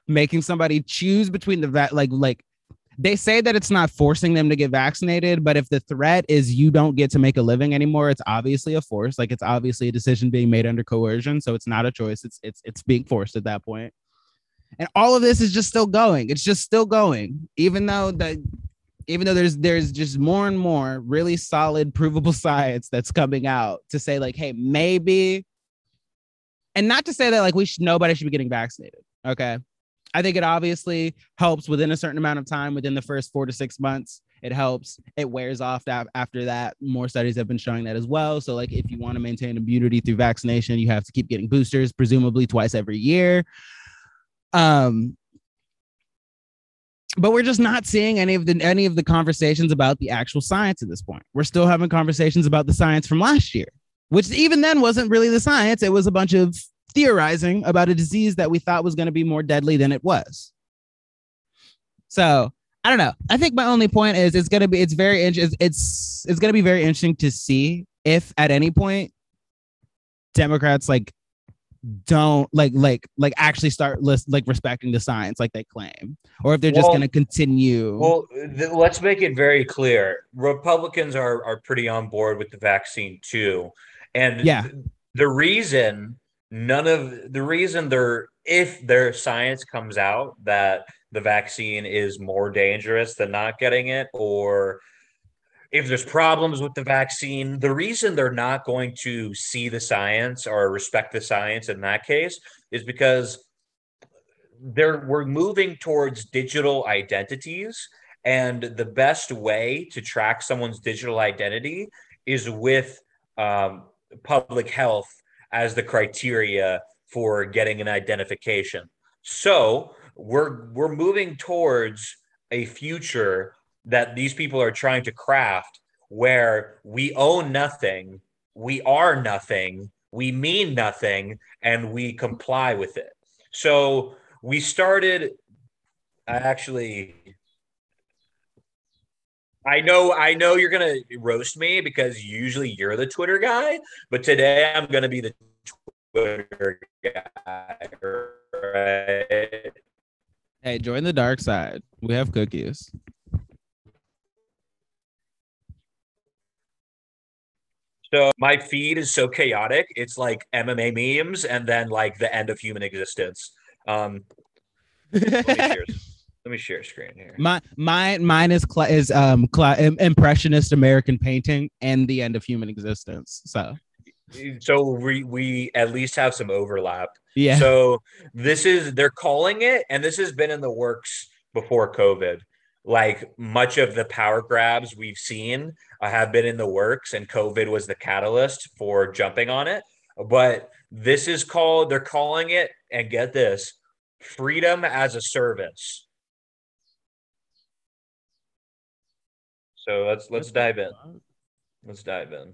making somebody choose between the va- like like they say that it's not forcing them to get vaccinated, but if the threat is you don't get to make a living anymore, it's obviously a force. Like it's obviously a decision being made under coercion. So it's not a choice. It's it's it's being forced at that point. And all of this is just still going. It's just still going, even though the even though there's there's just more and more really solid provable (laughs) science that's coming out to say like, hey, maybe, and not to say that like we should nobody should be getting vaccinated. Okay. I think it obviously helps within a certain amount of time, within the first four to six months. It helps. It wears off after that. More studies have been showing that as well. So, like, if you want to maintain immunity through vaccination, you have to keep getting boosters, presumably twice every year. Um, but we're just not seeing any of the any of the conversations about the actual science at this point. We're still having conversations about the science from last year, which even then wasn't really the science. It was a bunch of theorizing about a disease that we thought was going to be more deadly than it was. So I don't know. I think my only point is it's gonna be it's very it's it's it's gonna be very interesting to see if at any point Democrats like don't like like like actually start list, like respecting the science like they claim or if they're just going to continue.
Well th- let's make it very clear. Republicans are are pretty on board with the vaccine too. And
yeah.
th- the reason none of the reason there if their science comes out that the vaccine is more dangerous than not getting it or if there's problems with the vaccine the reason they're not going to see the science or respect the science in that case is because they're we're moving towards digital identities and the best way to track someone's digital identity is with um, public health as the criteria for getting an identification. So we're we're moving towards a future that these people are trying to craft where we own nothing, we are nothing, we mean nothing, and we comply with it. So we started I actually I know I know you're gonna roast me because usually you're the Twitter guy, but today I'm gonna be the Twitter guy. Right?
Hey, join the dark side. We have cookies.
So my feed is so chaotic. It's like MMA memes and then like the end of human existence. Um, Let me share (laughs) screen here.
My mine mine is cl- is um cl- impressionist American painting and the end of human existence. So
so we we at least have some overlap.
Yeah.
So this is they're calling it, and this has been in the works before COVID. Like much of the power grabs we've seen uh, have been in the works, and COVID was the catalyst for jumping on it. But this is called, they're calling it, and get this freedom as a service. So let's let's dive in. Let's dive in.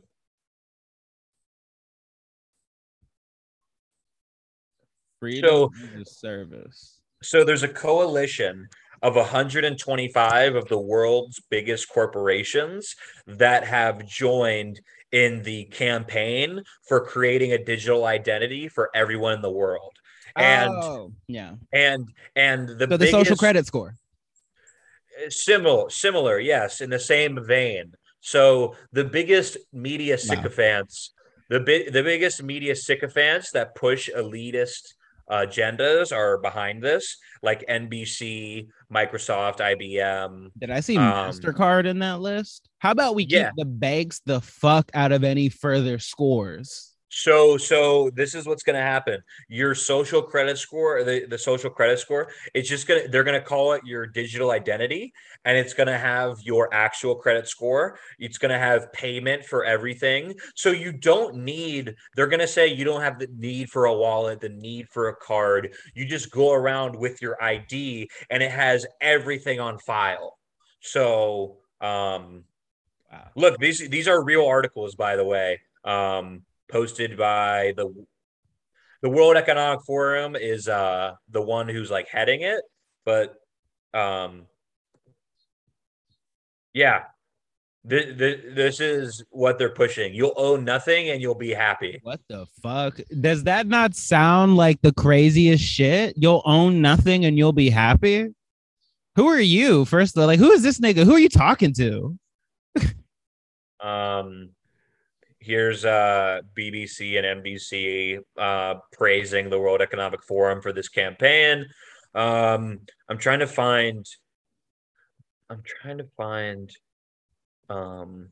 Freedom
So-
as a service.
So there's a coalition of 125 of the world's biggest corporations that have joined in the campaign for creating a digital identity for everyone in the world. And
oh, yeah.
and and the
So the social credit score.
similar similar yes in the same vein so the biggest media
Wow.
sycophants the big the biggest media sycophants that push elitist agendas are behind this like nbc microsoft ibm
Did I see
Um,
Mastercard in that list? How about we keep
Yeah.
the banks the fuck out of any further scores?
So, so this is what's going to happen. Your social credit score, the, the social credit score, it's just going to, they're going to call it your digital identity and it's going to have your actual credit score. It's going to have payment for everything. So you don't need, they're going to say you don't have the need for a wallet, the need for a card. You just go around with your ID and it has everything on file. So, um,
Wow.
Look, these these are real articles, by the way, um, posted by the the World Economic Forum is uh, the one who's like heading it, but um, yeah, th- th- this is what they're pushing. You'll owe nothing and you'll be happy.
What the fuck? Does that not sound like the craziest shit? You'll own nothing and you'll be happy. Who are you? First, of all, like, who is this nigga? Who are you talking to? (laughs)
Um, here's uh, BBC and NBC uh, praising the World Economic Forum for this campaign. Um, I'm trying to find. I'm trying to find. Um,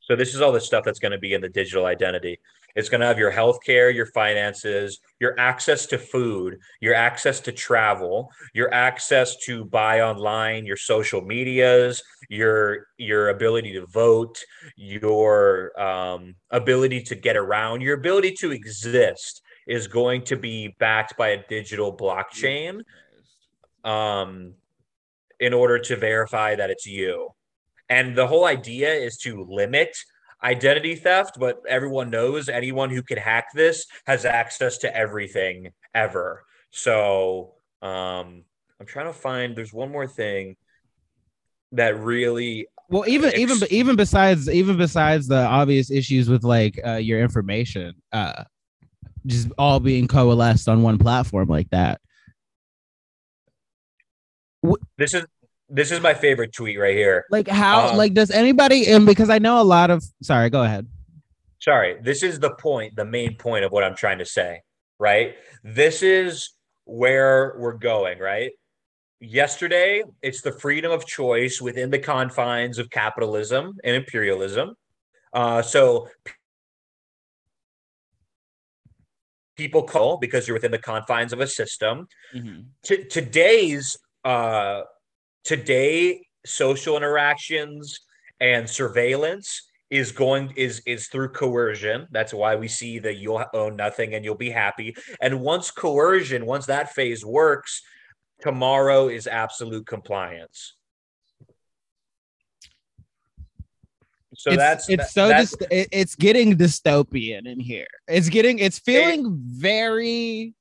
so this is all the stuff that's going to be in the digital identity. It's going to have your healthcare, your finances, your access to food, your access to travel, your access to buy online, your social medias, your your ability to vote, your um, ability to get around, your ability to exist is going to be backed by a digital blockchain um, in order to verify that it's you. And the whole idea is to limit identity theft, but everyone knows anyone who can hack this has access to everything ever. So um, I'm trying to find. There's one more thing that really
Well, even even even besides even besides the obvious issues with like uh, your information, uh, just all being coalesced on one platform like that.
this is this is my favorite tweet right here.
Like how
Um,
like does anybody and because I know a lot of sorry, go ahead.
Sorry, this is the point, the main point of what I'm trying to say, right? This is where we're going, right? Yesterday, it's the freedom of choice within the confines of capitalism and imperialism. Uh, so people call because you're within the confines of a system. T- today's uh, today social interactions and surveillance is going is is through coercion. That's why we see that you'll own nothing and you'll be happy. And once coercion once that phase works tomorrow is absolute compliance. So
it's,
that's
it's so
that's,
it's getting dystopian in here. It's getting it's feeling very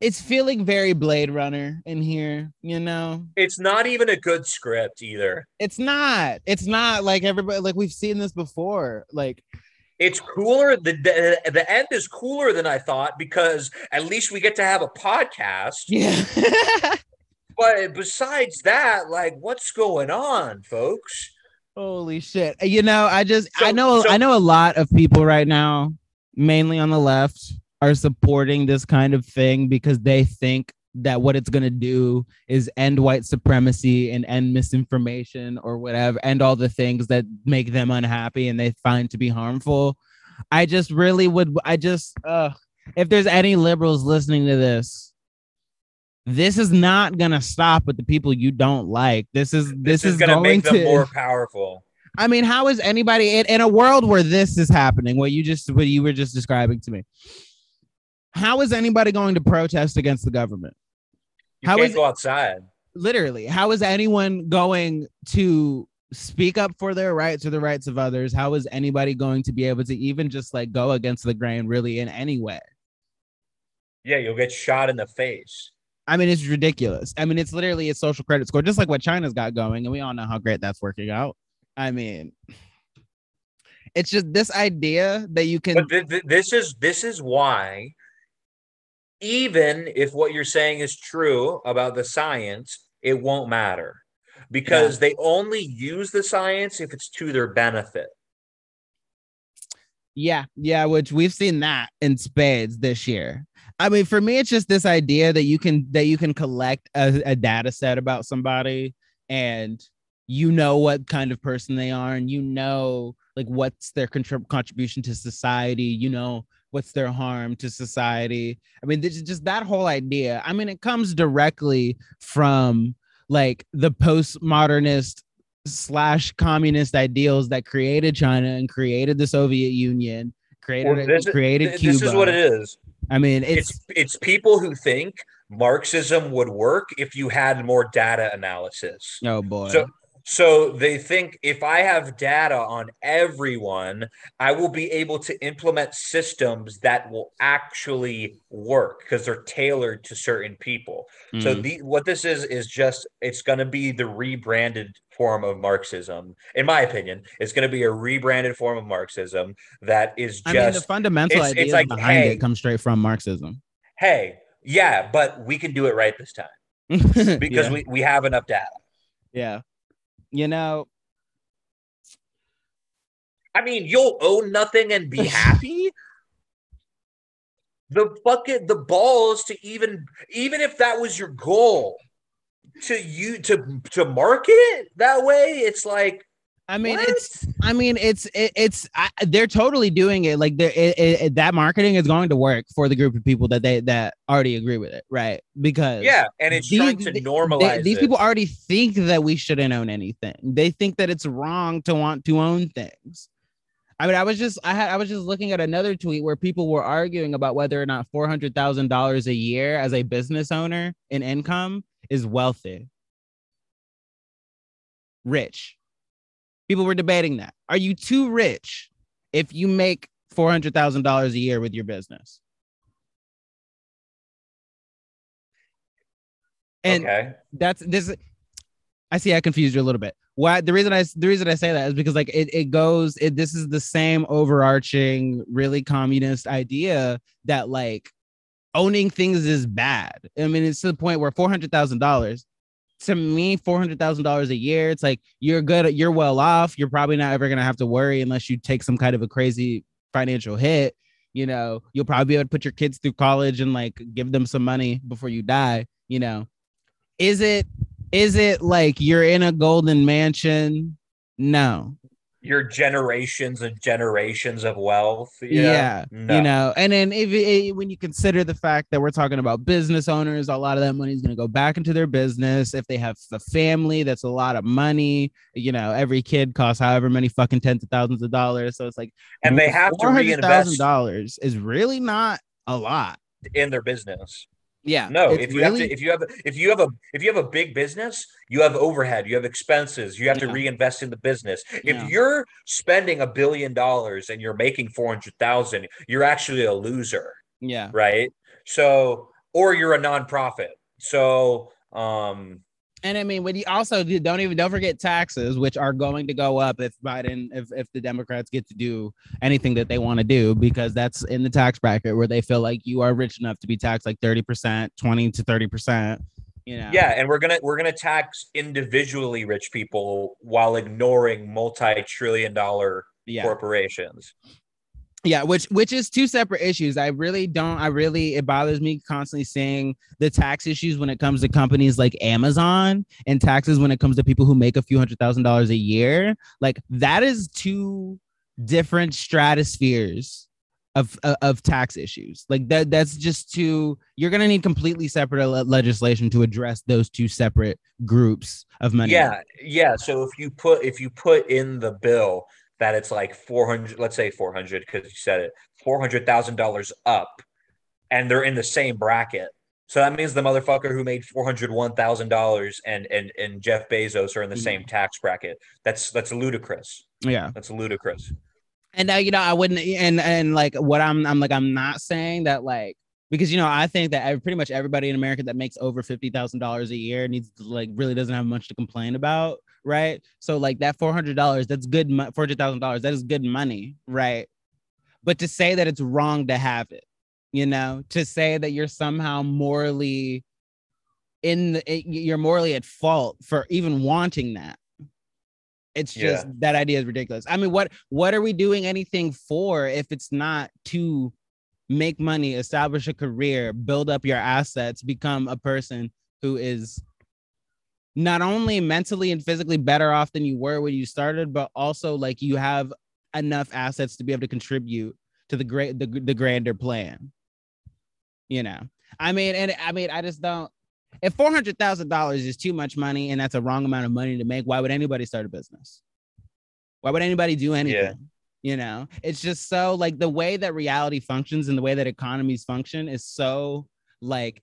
it's feeling very Blade Runner in here, you know.
it's not even a good script either
It's not. It's not like everybody like we've seen this before. Like
it's cooler the, the the end is cooler than i thought because at least we get to have a podcast
yeah. (laughs)
but besides that like what's going on folks
Holy shit. You know, I just I know
so-
I know a lot of people right now, mainly on the left, are supporting this kind of thing because they think that what it's going to do is end white supremacy and end misinformation or whatever, and all the things that make them unhappy and they find to be harmful. I just really would, I just, uh, if there's any liberals listening to this, this is not gonna stop with the people you don't like. This is this,
This, is,
is
gonna
going
make them
to.
more powerful.
I mean, how is anybody in, in a world where this is happening? What you just what you were just describing to me? How is anybody going to protest against the government?
You
How
can't
is-
go outside.
Literally, how is anyone going to speak up for their rights or the rights of others? How is anybody going to be able to even just like go against the grain really in any way?
Yeah, you'll get shot in the face.
I mean, it's ridiculous. I mean, it's literally a social credit score, just like what China's got going, and we all know how great that's working out. I mean, it's just this idea that you can.
Th- th- this is this is why, even if what you're saying is true about the science, it won't matter because they only use the science if it's to their benefit.
Yeah, yeah, which we've seen that in spades this year. I mean, for me, it's just this idea that you can that you can collect a, a data set about somebody and you know what kind of person they are and you know like what's their contrib- contribution to society, you know what's their harm to society. I mean, this is just that whole idea. I mean, it comes directly from like the postmodernist slash communist ideals that created China and created the Soviet Union, created
Well, this
created Cuba.
This is what it is.
I mean, it's,
It's it's people who think Marxism would work if you had more data analysis.
oh boy.
So so they think if I have data on everyone, I will be able to implement systems that will actually work because they're tailored to certain people. So
Mm.
the what this is is just it's going to be the rebranded form of Marxism. In my opinion, it's going to be a rebranded form of Marxism that is
I mean, the
just
fundamental
it's- it's
ideas
like,
behind
hey-
it come straight from Marxism.
hey, yeah, but we can do it right this time (laughs) because
yeah.
we, we have enough data.
yeah, you know,
I mean, you'll own nothing and be (laughs) happy. the bucket, the balls to even even if that was your goal to you to to market it that way, it's like
I mean,
what?
it's I mean, it's it, it's I, they're totally doing it. Like it, it, that marketing is going to work for the group of people that they that already agree with it, right? Because
yeah, and it's
these-
trying to
they-
normalize
these
it.
people already think that we shouldn't own anything. They think that it's wrong to want to own things. I mean, I was just I had I was just looking at another tweet where people were arguing about whether or not four hundred thousand dollars a year as a business owner in income is wealthy, rich. People were debating that. Are you too rich if you make four hundred thousand dollars a year with your business? And
okay.
that's this i see i confused you a little bit why the reason i the reason i say that is because like it, it goes it this is the same overarching really communist idea that like owning things is bad i mean it's to the point where $400000 to me $400000 a year it's like you're good you're well off you're probably not ever to have to worry unless you take some kind of a crazy financial hit you know? You'll probably be able to put your kids through college and like give them some money before you die you know? Is it is it like you're in a golden mansion? No
Your generations and generations of wealth.
yeah,
No.
you know and then if it, when you consider the fact that we're talking about business owners a lot of that money is going to go back into their business if they have a family that's a lot of money you know every kid costs however many fucking tens of thousands of dollars so it's like
and they have to reinvest
dollars is really not a lot
in their business.
Yeah
No, if you
really-
have to, if you have, if you have a, if you have a big business, you have overhead, you have expenses, you have to reinvest in the business. If you're spending a billion dollars and you're making four hundred thousand, you're actually a loser,
yeah
right? So, or you're a nonprofit. So, um,
And I mean, when you also do- don't even don't forget taxes, which are going to go up if Biden, if if the Democrats get to do anything that they want to do, because that's in the tax bracket where they feel like you are rich enough to be taxed like thirty percent, twenty to thirty percent. You know,
yeah, and we're gonna we're gonna tax individually rich people while ignoring multi-trillion dollar
yeah.
corporations.
Yeah, which which is two separate issues. I really don't. I really it bothers me constantly seeing the tax issues when it comes to companies like Amazon and taxes when it comes to people who make a few hundred thousand dollars a year. Like that is two different stratospheres of of, of tax issues. Like that that's just too. You're gonna need completely separate le- legislation to address those two separate groups of money.
Yeah, yeah. So if you put if you put in the bill that it's like 400 let's say 400 because you said it $400000 up and they're in the same bracket. So that means the motherfucker who made $401000 and and and jeff bezos are in the mm-hmm. same tax bracket. That's that's ludicrous.
Yeah.
that's ludicrous.
And now you know I wouldn't and and like what I'm I'm like I'm not saying that like because you know I think that pretty much everybody in America that makes over fifty thousand dollars a year needs to like really doesn't have much to complain about, right? So like that four hundred dollars, that's good. Mo- Four hundred thousand dollars, that is good money, right? But to say that it's wrong to have it, you know, to say that you're somehow morally in the, you're morally at fault for even wanting that it's just
Yeah.
that idea is ridiculous i mean what what are we doing anything for if it's not to make money establish a career build up your assets become a person who is not only mentally and physically better off than you were when you started but also like you have enough assets to be able to contribute to the great the, the grander plan you know i mean and i mean i just don't if four hundred thousand dollars is too much money and that's a wrong amount of money to make, why would anybody start a business? Why would anybody do anything? You know, it's just so like the way that reality functions and the way that economies function is so like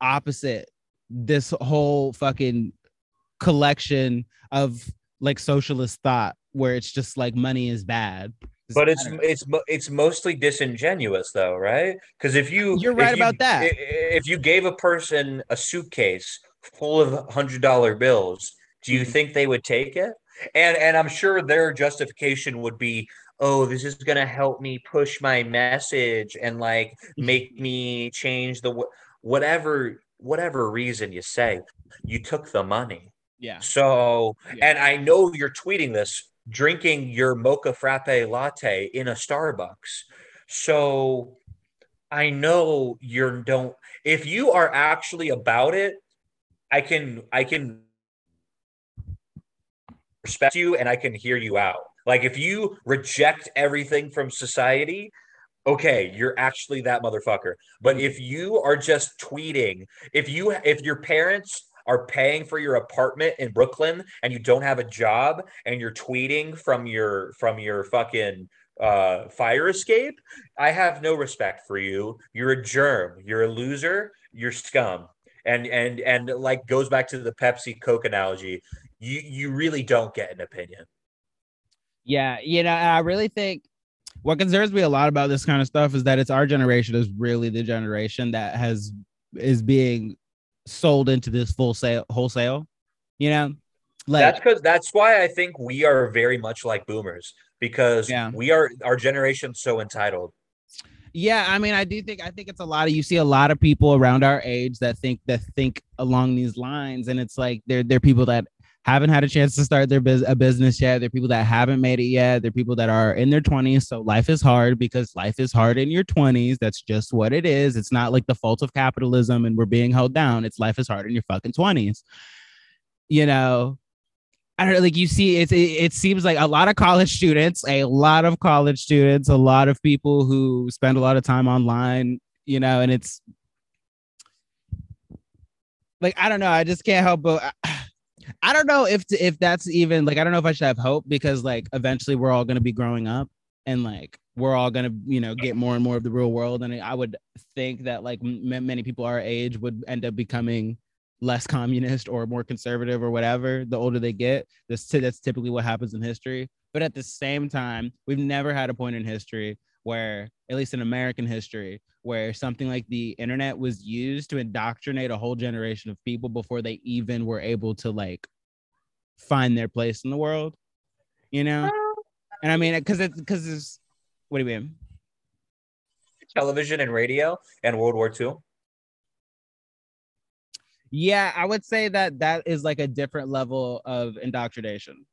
opposite this whole fucking collection of like socialist thought where it's just like money is bad.
but it's it's mo- it's mostly disingenuous though right because if you
You're right
you-
about that.
if you gave a person a suitcase full of hundred dollar bills do you
Mhm.
think they would take it and and i'm sure their justification would be oh this is going to help me push my message and like mm-hmm. make me change the w- whatever whatever reason you say you took the money
yeah.
so,
Yeah.
and I know you're tweeting this, drinking your mocha frappe latte in a Starbucks. So, I know you're don't. If you are actually about it, I can I can respect you and I can hear you out. Like if you reject everything from society, okay, you're actually that motherfucker. But if you are just tweeting, if you if your parents are paying for your apartment in Brooklyn and you don't have a job and you're tweeting from your from your fucking uh fire escape, I have no respect for you. You're a germ. You're a loser. You're scum. And and and like goes back to the Pepsi Coke analogy. You you really don't get an opinion.
Yeah, you know, I really think what concerns me a lot about this kind of stuff is that it's our generation is really the generation that has is being sold into this full sale wholesale. You know, like
that's because that's why I think we are very much like boomers because
Yeah.
we are our generation so entitled.
yeah, I mean, I do think I think it's a lot of you see a lot of people around our age that think that think along these lines, and it's like they're they're people that haven't had a chance to start their biz- a business yet. They're people that haven't made it yet. They're people that are in their 20s. So life is hard because life is hard in your 20s. That's just what it is. It's not like the fault of capitalism and we're being held down. It's life is hard in your fucking 20s. You know, I don't know, like you see, it's it, it seems like a lot of college students, a lot of college students, a lot of people who spend a lot of time online, you know, and it's like I don't know. I just can't help but I don't know if if that's even like I don't know if I should have hope because like eventually we're all gonna be growing up and like we're all gonna you know get more and more of the real world. And I would think that like m- many people our age would end up becoming less communist or more conservative or whatever the older they get. This that's typically what happens in history. But at the same time we've never had a point in history where at least in american history where something like the internet was used to indoctrinate a whole generation of people before they even were able to like find their place in the world you know and i mean because it's because it's what do you mean
Television and radio and World War II.
Yeah, I would say that that is like a different level of indoctrination.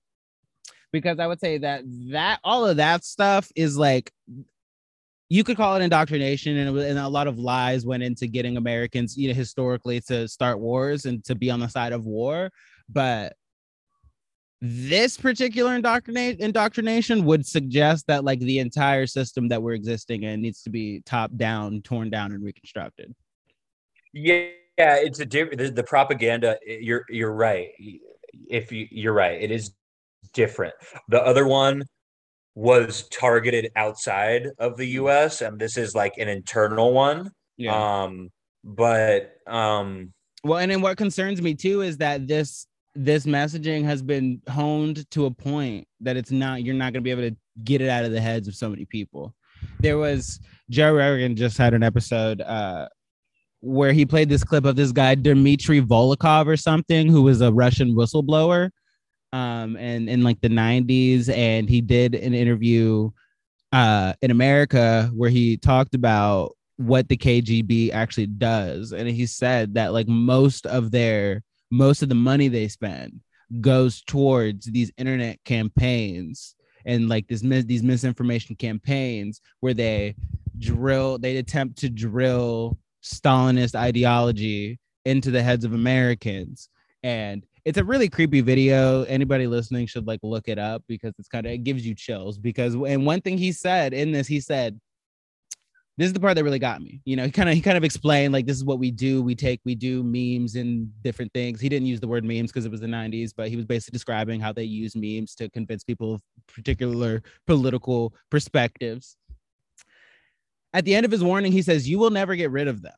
Because I would say that that all of that stuff is like you could call it indoctrination and, and a lot of lies went into getting americans you know historically to start wars and to be on the side of war. But this particular indoctrination would suggest that like the entire system that we're existing in needs to be top down torn down and reconstructed.
Yeah yeah it's a different the, the propaganda you're you're right. If you you're right it is different. The other one was targeted outside of the US and this is like an internal one. Yeah. Um but um
well and then what concerns me too is that this this messaging has been honed to a point that it's not you're not going to be able to get it out of the heads of so many people. There was Joe Rogan just had an episode uh where he played this clip of this guy Dmitry Volokov or something who was a Russian whistleblower um, and in like the 90s, and he did an interview uh, in America where he talked about what the KGB actually does, and he said that like most of their most of the money they spend goes towards these internet campaigns and like this these misinformation campaigns where they drill they attempt to drill stalinist ideology into the heads of americans. And it's a really creepy video. Anybody listening should like look it up because it's kind of it gives you chills. Because and one thing he said in this, he said, "This is the part that really got me." You know, he kind of he kind of explained like this is what we do. We take we do memes and different things. He didn't use the word memes because it was the '90s, but he was basically describing how they use memes to convince people of particular political perspectives. At the end of his warning, he says, "You will never get rid of them."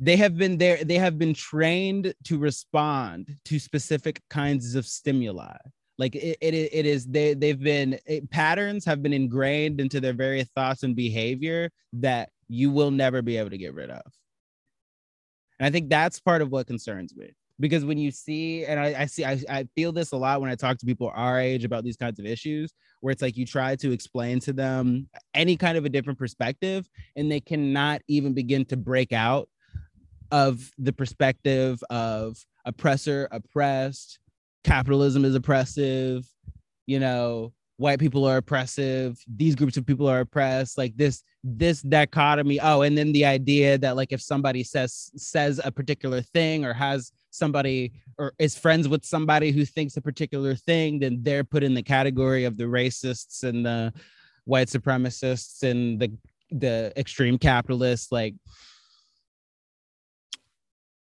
They have been there they have been trained to respond to specific kinds of stimuli. Like it, it, it is they they've been it, patterns have been ingrained into their very thoughts and behavior that you will never be able to get rid of. And i think that's part of what concerns me. Because when you see and i, I see I, I feel this a lot when i talk to people our age about these kinds of issues where it's like you try to explain to them any kind of a different perspective and they cannot even begin to break out of the perspective of oppressor, oppressed, capitalism is oppressive, you know, white people are oppressive, these groups of people are oppressed, like this this dichotomy. Oh, and then the idea that like if somebody says says a particular thing or has somebody or is friends with somebody who thinks a particular thing, then they're put in the category of the racists and the white supremacists and the the extreme capitalists like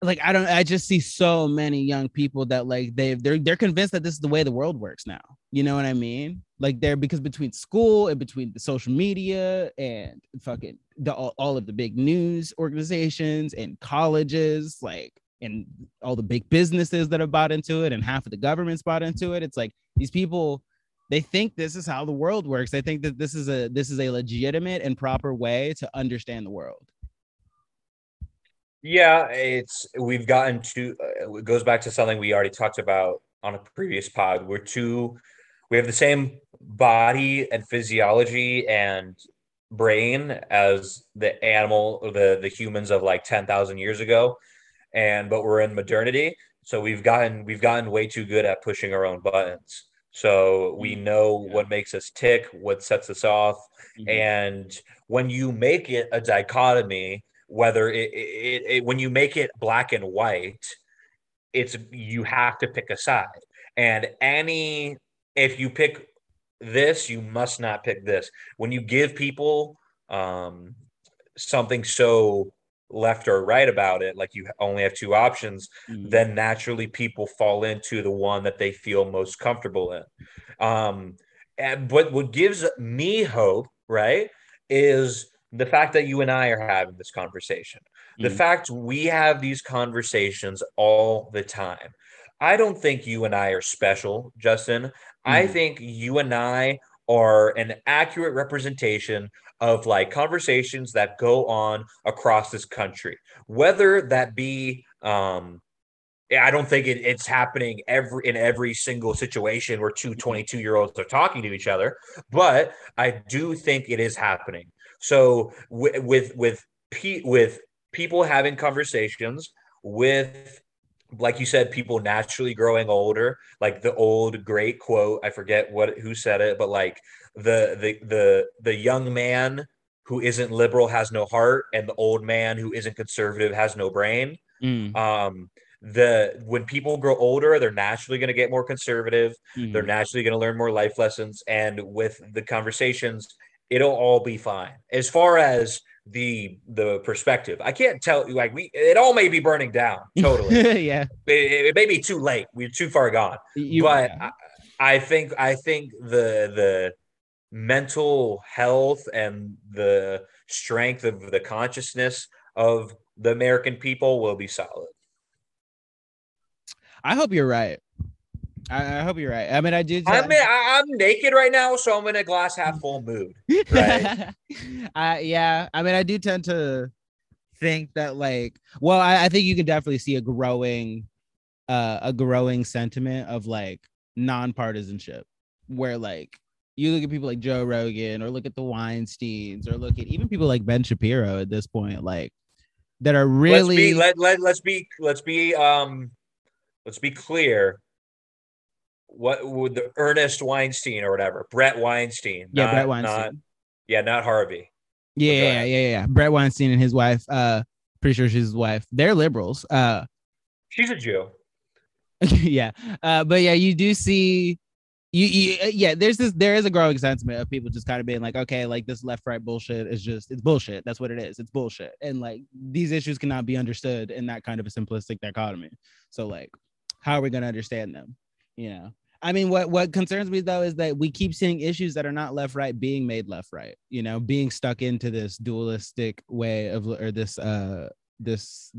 like I don't I just see so many young people that like they they're they're convinced that this is the way the world works now. You know what I mean? Like they're because between school and between the social media and fucking the, all, all of the big news organizations and colleges, like and all the big businesses that have bought into it and half of the government's bought into it. It's like these people they think this is how the world works. They think that this is a this is a legitimate and proper way to understand the world.
Yeah, it's we've gotten to uh, it goes back to something we already talked about on a previous pod. We're too we have the same body and physiology and brain as the animal the the humans of like 10,000 years ago and but we're in modernity so we've gotten we've gotten way too good at pushing our own buttons so we mm-hmm. know yeah. what makes us tick what sets us off mm-hmm. and when you make it a dichotomy whether it, it, it, when you make it black and white it's you have to pick a side. And any if you pick this you must not pick this. When you give people um something so left or right about it like you only have two options mm-hmm. then naturally people fall into the one that they feel most comfortable in. Um and but what gives me hope right is the fact that you and I are having this conversation, mm-hmm. the fact we have these conversations all the time. I don't think you and I are special, Justin. Mm-hmm. I think you and I are an accurate representation of like conversations that go on across this country, whether that be um, I don't think it, it's happening every in every single situation where two 22 year olds are talking to each other, but I do think it is happening. So with with with, pe- with people having conversations with like you said people naturally growing older like the old great quote i forget what who said it but like the the the the young man who isn't liberal has no heart, and the old man who isn't conservative has no brain.
Mm,
Um, the when people grow older, they're naturally going to get more conservative.
mhm.
They're naturally going to learn more life lessons, and with the conversations, it'll all be fine. As far as the the perspective, I can't tell. You like we, it all may be burning down. (laughs) Totally,
yeah.
it, it may be too late. We're too far gone.
You,
but I, I think I think the the mental health and the strength of the consciousness of the American people will be solid.
I hope you're right. I, I hope you're right. I mean, I do.
I'm I- I'm naked right now, so I'm in a glass half (laughs) full mood. right. (laughs)
I yeah. I mean, I do tend to think that like, well, I, I think you can definitely see a growing, uh, a growing sentiment of like nonpartisanship, where like you look at people like Joe Rogan or look at the Weinsteins or look at even people like Ben Shapiro at this point, like that are really
Let's be let, let let's be let's be um let's be clear. What would the Ernest Weinstein or whatever, Bret Weinstein?
yeah,
not-
Bret Weinstein.
Not, yeah, not Harvey.
Yeah, yeah, yeah, yeah. Bret Weinstein and his wife. Uh, pretty sure she's his wife. They're liberals. Uh,
She's a Jew. (laughs)
yeah. Uh, but yeah, you do see. You, you, uh, yeah. There's this. There is a growing sentiment of people just kind of being like, okay, like this left right bullshit is just it's bullshit. That's what it is. It's bullshit. And like these issues cannot be understood in that kind of a simplistic dichotomy. So like, how are we going to understand them? You know. I mean, what what concerns me though is that we keep seeing issues that are not left right being made left right. You know, being stuck into this dualistic way of or this uh this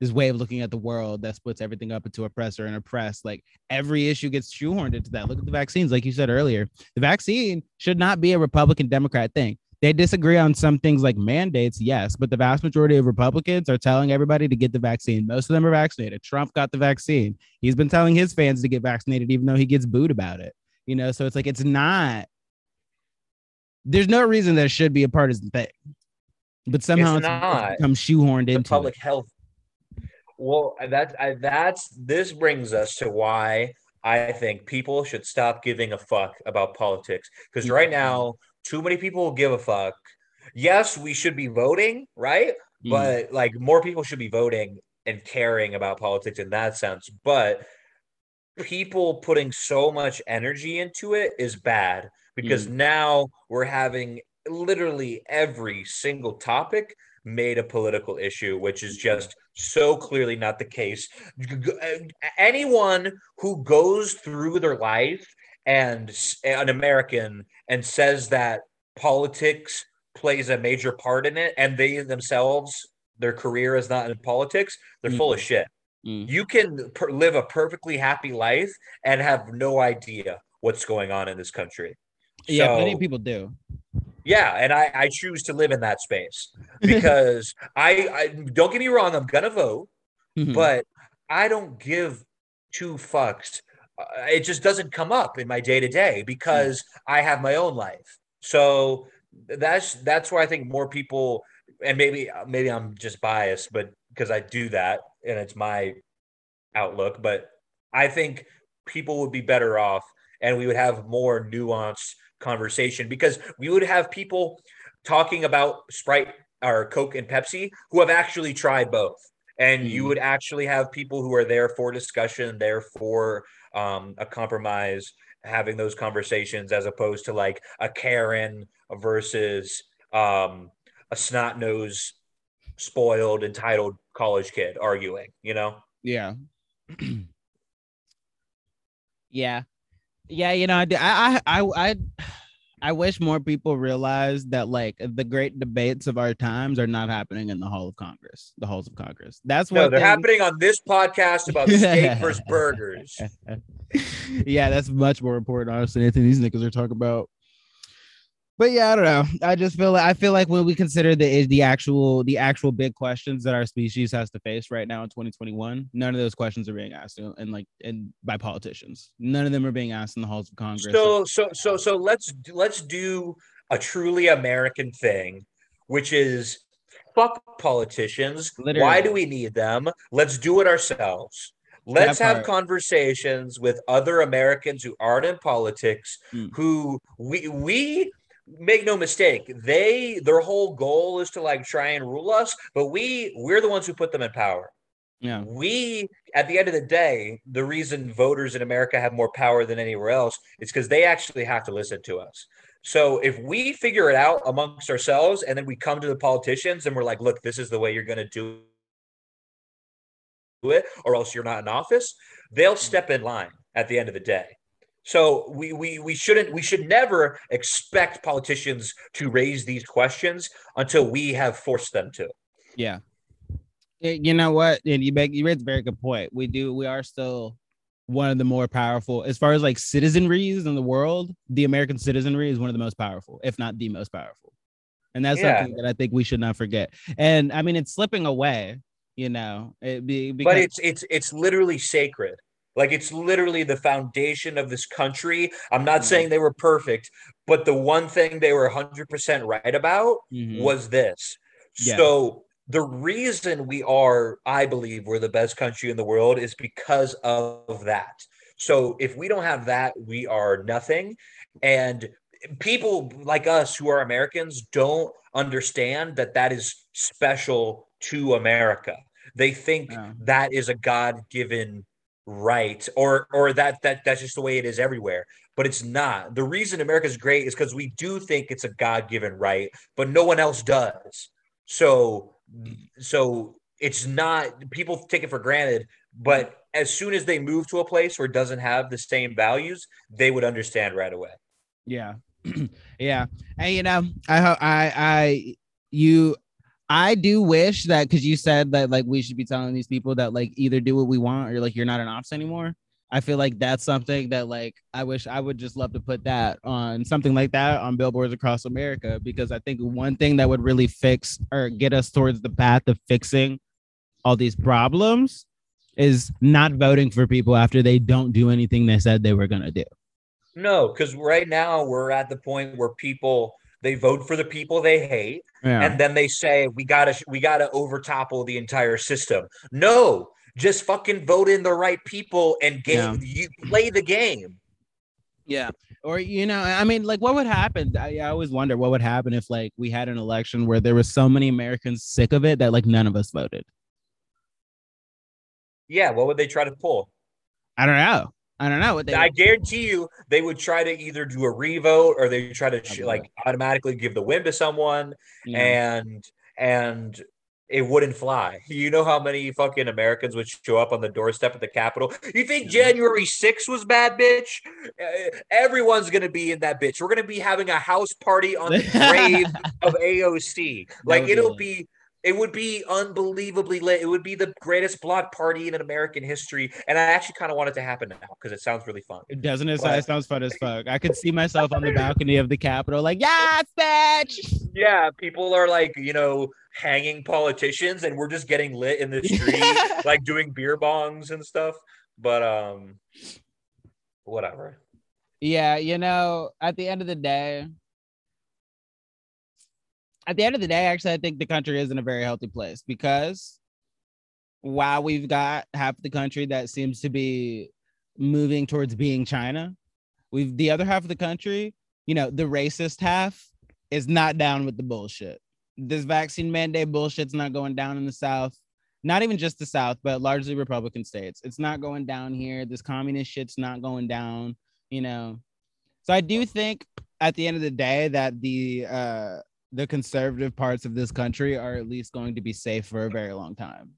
this way of looking at the world that splits everything up into oppressor and oppressed. Like every issue gets shoehorned into that. Look at the vaccines, like you said earlier. The vaccine should not be a Republican Democrat thing. They disagree on some things like mandates, yes, but the vast majority of Republicans are telling everybody to get the vaccine. Most of them are vaccinated. Trump got the vaccine. He's been telling his fans to get vaccinated, even though he gets booed about it. You know, so it's like it's not. There's no reason that should be a partisan thing, but somehow
It's
it's, become shoehorned
the
into
public
it.
health. Well, that I, that's this brings us to why I think people should stop giving a fuck about politics because right now too many people will give a fuck. Yes, we should be voting, right?
Mm.
But like more people should be voting and caring about politics in that sense. But people putting so much energy into it is bad because now we're having literally every single topic made a political issue, which is just so clearly not the case. Anyone who goes through their life and an American and says that politics plays a major part in it and they themselves their career is not in politics they're full of shit
Mm.
you can per- live a perfectly happy life and have no idea what's going on in this country
Yeah,
So-
many people do.
yeah, and I, I choose to live in that space (laughs) because I, I don't get me wrong, I'm gonna vote,
Mhm.
but I don't give two fucks. Uh, it just doesn't come up in my day to day because I have my own life. So that's that's where I think more people, and maybe maybe I'm just biased, but because I do that and it's my outlook, but I think people would be better off and we would have more nuanced conversation because we would have people talking about Sprite or Coke and Pepsi who have actually tried both. And you
Mhm.
would actually have people who are there for discussion, there for um, a compromise, having those conversations as opposed to like a Karen versus um, a snot nose, spoiled, entitled college kid arguing, you know?
Yeah. (clears throat) yeah. Yeah, you know, I, I I I I wish more people realized that like the great debates of our times are not happening in the Hall of Congress, the halls of Congress. That's
No,
what
they're happening on this podcast about (laughs) steak versus burgers. (laughs)
yeah, that's much more important, honestly, anything these niggas are talking about. But yeah, I don't know. I just feel like I feel like when we consider the the actual the actual big questions that our species has to face right now in 2021, none of those questions are being asked and like and by politicians. None of them are being asked in the halls of Congress.
So so so so let's let's do a truly American thing, which is fuck politicians. Why do we need them? Let's do it ourselves. Let's have conversations with other Americans who aren't in politics,
Mm.
who we we make no mistake, they their whole goal is to like try and rule us, but we we're the ones who put them in power.
Yeah.
We, at the end of the day, the reason voters in America have more power than anywhere else is because they actually have to listen to us. So if we figure it out amongst ourselves and then we come to the politicians and we're like, look, this is the way you're going to do it, or else you're not in office, they'll mm. step in line at the end of the day. So we we we shouldn't we should never expect politicians to raise these questions until we have forced them to.
Yeah. Eh, you know what? And you make you raise a very good point. We do we are still one of the more powerful as far as like citizenries in the world. The American citizenry is one of the most powerful, if not the most powerful. And that's yeah. something that I think we should not forget. And I mean, it's slipping away, you know. It be,
because- but it's it's it's literally sacred. Like it's literally the foundation of this country. I'm not mm-hmm. saying they were perfect, but the one thing they were 100% right about mm-hmm. was this. Yeah. So the reason we are, I believe, we're the best country in the world is because of that. So if we don't have that, we are nothing. And people like us who are Americans don't understand that that is special to America. They think yeah. that is a God given right or or that that that's just the way it is everywhere but it's not. The reason america's great is because we do think it's a god-given right but no one else does. So so it's not people take it for granted but as soon as they move to a place where it doesn't have the same values they would understand right away.
Yeah. (clears throat) Yeah. And you know i i i you I do wish that because you said that like we should be telling these people that like either do what we want or like you're not an ops anymore. I feel like that's something that like I wish I would just love to put that on something like that on billboards across America because I think one thing that would really fix or get us towards the path of fixing all these problems is not voting for people after they don't do anything they said they were going to do.
No, because right now we're at the point where people they vote for the people they hate, yeah. and then they say we gotta we gotta overtopple the entire system. No, just fucking vote in the right people and game. Yeah. You play the game.
Yeah. Or you know, I mean, like, what would happen? I, I always wonder what would happen if like we had an election where there was so many Americans sick of it that like none of us voted.
Yeah, what would they try to pull?
I don't know. I don't know what they.
I guarantee you, they would try to either do a revote or they try to like automatically give the win to someone, yeah. and and it wouldn't fly. (laughs) You know how many fucking Americans would show up on the doorstep of the Capitol? You think January 6th was bad, bitch? Uh, everyone's gonna be in that bitch. We're gonna be having a house party on the (laughs) grave of AOC. Like it'll be it would be unbelievably lit. It would be the greatest block party in American history. And I actually kind of want it to happen now because it sounds really fun.
It doesn't it? But, it sounds fun as fuck. I could see myself on the balcony of the Capitol, like, yes, bitch.
Yeah, people are like, you know, hanging politicians, and we're just getting lit in the (laughs) street, like doing beer bongs and stuff. But um, whatever.
Yeah, you know, at the end of the day, at the end of the day, actually, I think the country is in a very healthy place because while we've got half the country that seems to be moving towards being China, we've the other half of the country, you know, the racist half is not down with the bullshit. This vaccine mandate bullshit's not going down in the South. Not even just the South, but largely Republican states. It's not going down here. This communist shit's not going down, you know. So I do think at the end of the day that the uh the conservative parts of this country are at least going to be safe for a very long time.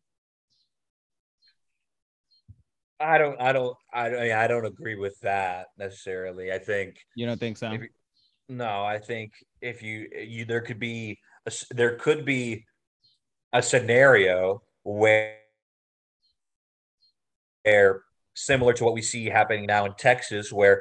I don't, I don't, I, I don't agree with that necessarily. I think
you don't think so.
If, no, I think if you, you, there could be, a, there could be a scenario where, where similar to what we see happening now in Texas, where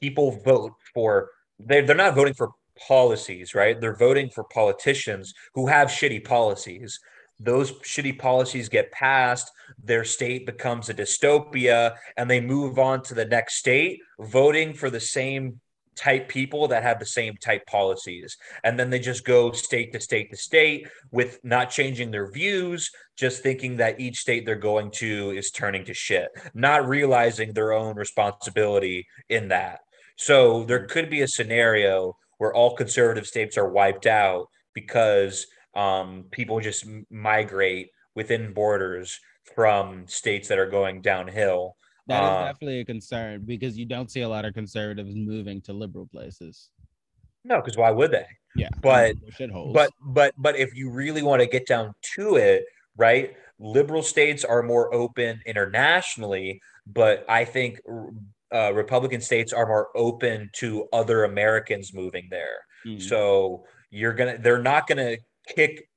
people vote for they they're not voting for policies, right? They're voting for politicians who have shitty policies. Those shitty policies get passed, their state becomes a dystopia, and they move on to the next state, voting for the same type people that have the same type policies. And then they just go state to state to state with not changing their views, just thinking that each state they're going to is turning to shit, not realizing their own responsibility in that. So there could be a scenario where all conservative states are wiped out because um, people just migrate within borders from states that are going downhill.
That is uh, definitely a concern because you don't see a lot of conservatives moving to liberal places.
No, because why would they?
Yeah,
but but but but if you really want to get down to it, right? Liberal states are more open internationally, but I think uh, Republican states are more open to other Americans moving there. Mm. So you're gonna, they're not gonna kick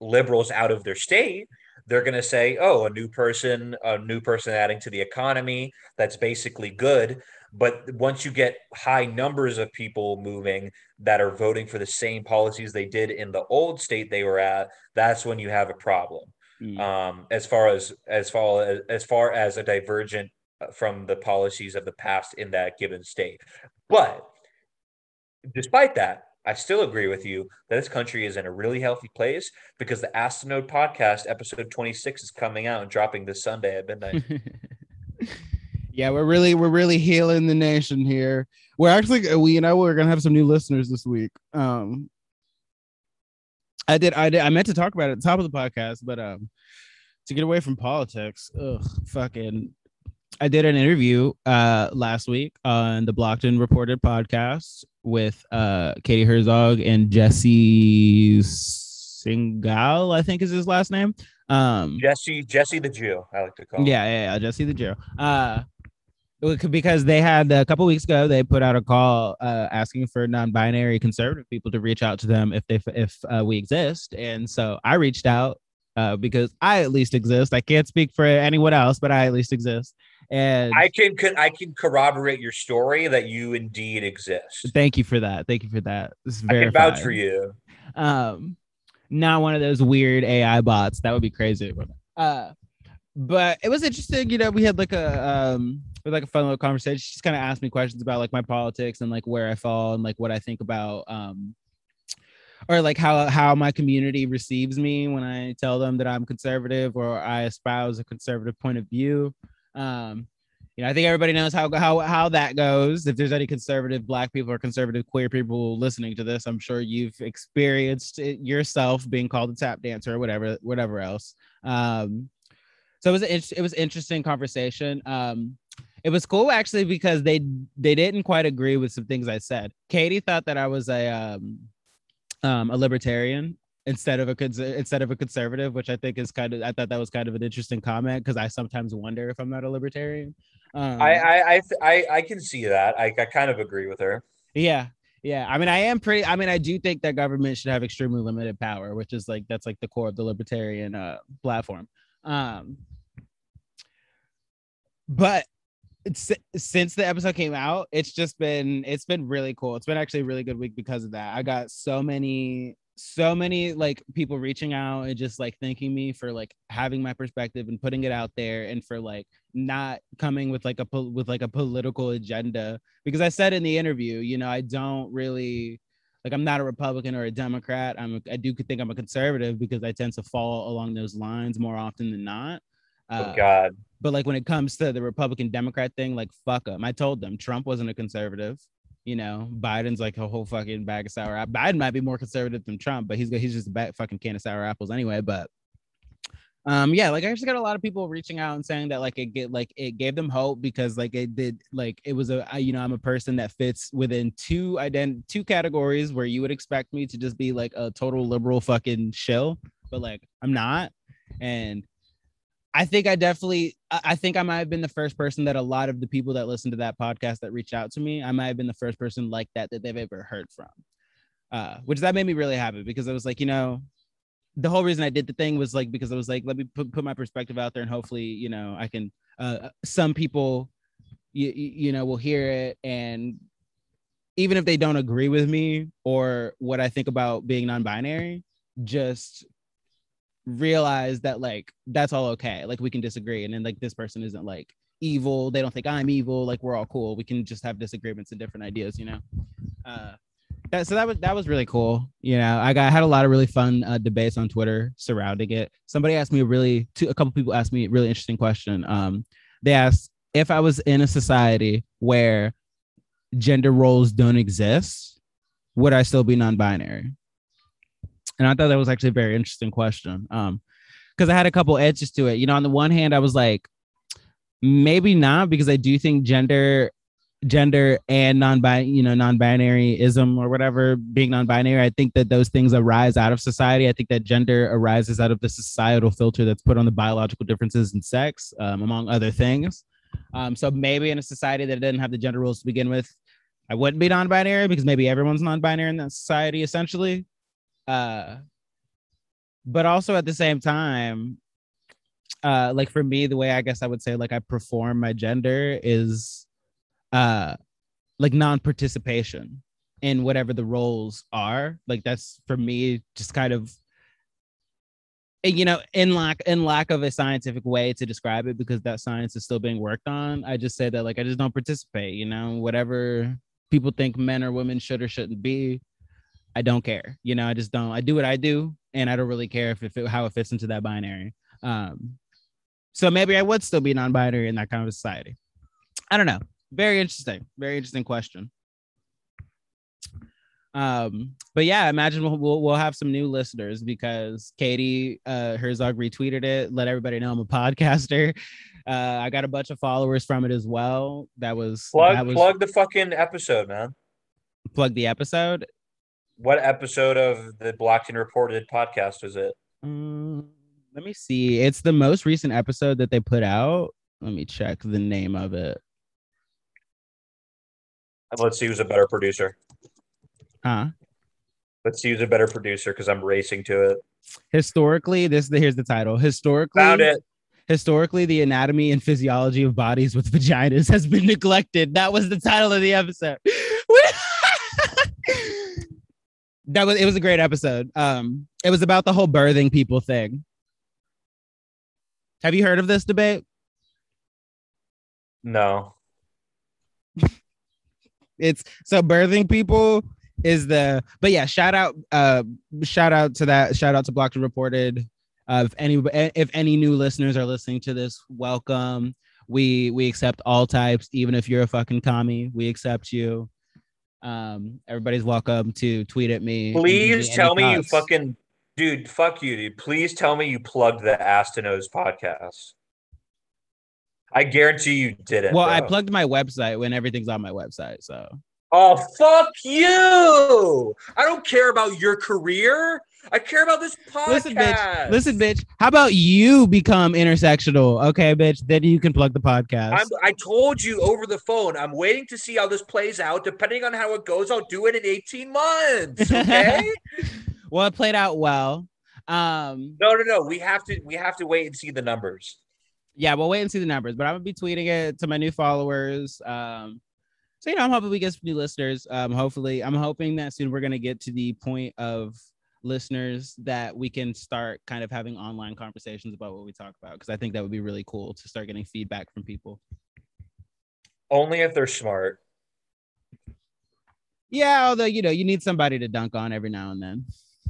liberals out of their state. They're gonna say, "Oh, a new person, a new person adding to the economy. That's basically good." But once you get high numbers of people moving that are voting for the same policies they did in the old state they were at, that's when you have a problem. Mm. Um, as far as as far as as far as a divergent from the policies of the past in that given state. But despite that, I still agree with you that this country is in a really healthy place because the Ask podcast episode 26 is coming out and dropping this Sunday at midnight. (laughs)
yeah, we're really we're really healing the nation here. We're actually we you know we're gonna have some new listeners this week. Um I did I did I meant to talk about it at the top of the podcast, but um to get away from politics, ugh, fucking I did an interview uh, last week on the Blocked and Reported podcast with uh, Katie Herzog and Jesse Singal, I think is his last name. Um,
Jesse Jesse the Jew, I like to call.
Yeah, him. yeah, yeah, Jesse the Jew. Uh, because they had a couple weeks ago they put out a call uh, asking for non-binary conservative people to reach out to them if they if uh, we exist and so i reached out uh, because i at least exist i can't speak for anyone else but i at least exist and
I can I can corroborate your story that you indeed exist.
Thank you for that. Thank you for that.
This is very vouch for you.
Um, not one of those weird AI bots. That would be crazy. Uh, but it was interesting. You know, we had like a um, like a fun little conversation. She just kind of asked me questions about like my politics and like where I fall and like what I think about um or like how how my community receives me when I tell them that I'm conservative or I espouse a conservative point of view. Um, you know, I think everybody knows how how how that goes. If there's any conservative black people or conservative queer people listening to this, I'm sure you've experienced it yourself being called a tap dancer or whatever whatever else. Um, so it was it was interesting conversation. Um, it was cool actually because they they didn't quite agree with some things I said. Katie thought that I was a um, um, a libertarian instead of a instead of a conservative, which I think is kind of I thought that was kind of an interesting comment because I sometimes wonder if I'm not a libertarian.
Um, I, I I I can see that. I, I kind of agree with her.
Yeah, yeah. I mean, I am pretty. I mean, I do think that government should have extremely limited power, which is like that's like the core of the libertarian uh, platform. Um, but since the episode came out, it's just been it's been really cool. It's been actually a really good week because of that. I got so many so many like people reaching out and just like thanking me for like having my perspective and putting it out there and for like not coming with like a with like a political agenda because I said in the interview, you know, I don't really like I'm not a Republican or a Democrat. I'm a, I do think I'm a conservative because I tend to fall along those lines more often than not.
Oh, uh, oh God.
But like when it comes to the Republican Democrat thing, like fuck them. I told them Trump wasn't a conservative. You know, Biden's like a whole fucking bag of sour apples. Biden might be more conservative than Trump, but he's he's just a bag, fucking can of sour apples anyway. But um, yeah, like I just got a lot of people reaching out and saying that like it get like it gave them hope because like it did like it was a you know I'm a person that fits within two ident two categories where you would expect me to just be like a total liberal fucking shill, but like I'm not, and I think I definitely I think I might have been the first person that a lot of the people that listen to that podcast that reached out to me, I might have been the first person like that that they've ever heard from. Uh, which that made me really happy because I was like, you know, the whole reason I did the thing was like because I was like, let me put, put my perspective out there and hopefully, you know, I can uh some people you, you know will hear it and even if they don't agree with me or what I think about being non-binary, just realize that like that's all okay. Like we can disagree, and then like this person isn't like evil. They don't think I'm evil. Like we're all cool. We can just have disagreements and different ideas, you know. Uh, that, so that was that was really cool. You know, I got I had a lot of really fun uh, debates on Twitter surrounding it. Somebody asked me a really, two, a couple people asked me a really interesting question. Um, they asked if I was in a society where gender roles don't exist, would I still be non-binary? And I thought that was actually a very interesting question. Um, because I had a couple edges to it. You know, on the one hand, I was like, maybe not, because I do think gender gender and non-binary you know non-binaryism or whatever being non-binary i think that those things arise out of society i think that gender arises out of the societal filter that's put on the biological differences in sex um, among other things um, so maybe in a society that didn't have the gender rules to begin with i wouldn't be non-binary because maybe everyone's non-binary in that society essentially uh, but also at the same time uh like for me the way i guess i would say like i perform my gender is uh like non-participation in whatever the roles are. Like that's for me just kind of you know in lack in lack of a scientific way to describe it because that science is still being worked on i just say that like i just don't participate you know? Whatever people think men or women should or shouldn't be i don't care you know i just don't i do what i do and i don't really care if it how it fits into that binary. Um so maybe i would still be non-binary in that kind of society. I don't know. Very interesting very interesting question. Um but yeah imagine we'll, we'll, we'll have some new listeners because katie uh herzog retweeted it let everybody know i'm a (laughs) podcaster. Uh i got a bunch of followers from it as well. That was
Plug
that was,
plug the fucking episode, man.
plug the episode
What episode of the Blocked and Reported podcast is it?
Mm, let me see it's the most recent episode that they put out let me check the name of it
Let's see who's a better producer.
huh
Let's see who's a better producer because I'm racing to it.
historically this here's the title historically
Found it.
historically the anatomy and physiology of bodies with vaginas has been neglected that was the title of the episode (laughs) that was it was a great episode. Um it was about the whole birthing people thing. Have you heard of this debate?
No. (laughs)
it's so birthing people is the but yeah shout out uh shout out to that shout out to blocked and reported. Uh, if any if any new listeners are listening to this welcome. We we accept all types. Even if you're a fucking commie we accept you um everybody's welcome to tweet at me
Please tell me you fucking dude, fuck you, dude. Please tell me you plugged the Nose podcast. I guarantee you didn't.
well i plugged my website when everything's on my website so
Oh fuck you! I don't care about your career. I care about this podcast.
listen bitch listen bitch how about you become intersectional okay bitch then you can plug the podcast
I'm, I told you over the phone. I'm waiting to see how this plays out. Depending on how it goes, I'll do it in 18 months. (laughs) Okay?
well it played out well um
no, no, no. We have to. We have to wait and see the numbers.
yeah we'll wait and see the numbers but i'm gonna be tweeting it to my new followers um so you know i'm hoping we get some new listeners um hopefully i'm hoping that soon we're gonna get to the point of listeners that we can start kind of having online conversations about what we talk about because i think that would be really cool to start getting feedback from people
Only if they're smart.
yeah although you know you need somebody to dunk on every now and then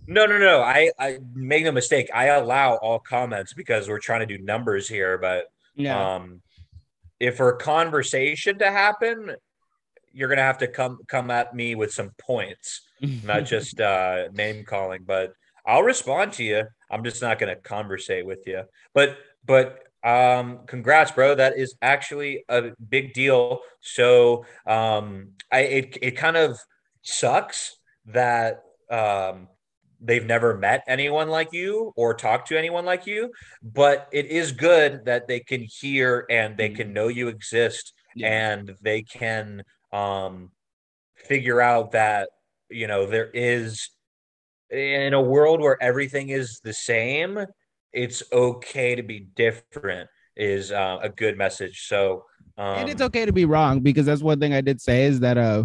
No, no, no. I, I make no mistake. I allow all comments because we're trying to do numbers here. But
yeah
um, if for a conversation to happen, you're gonna have to come come at me with some points, not (laughs) just uh, name calling. But I'll respond to you. I'm just not gonna conversate with you. But but um, congrats, bro. That is actually a big deal. So um, I it it kind of sucks that um they've never met anyone like you or talked to anyone like you but it is good that they can hear and they can know you exist
Yeah.
and they can um figure out that you know there is in a world where everything is the same it's okay to be different is uh, a good message so um,
and it's okay to be wrong because that's one thing I did say is that uh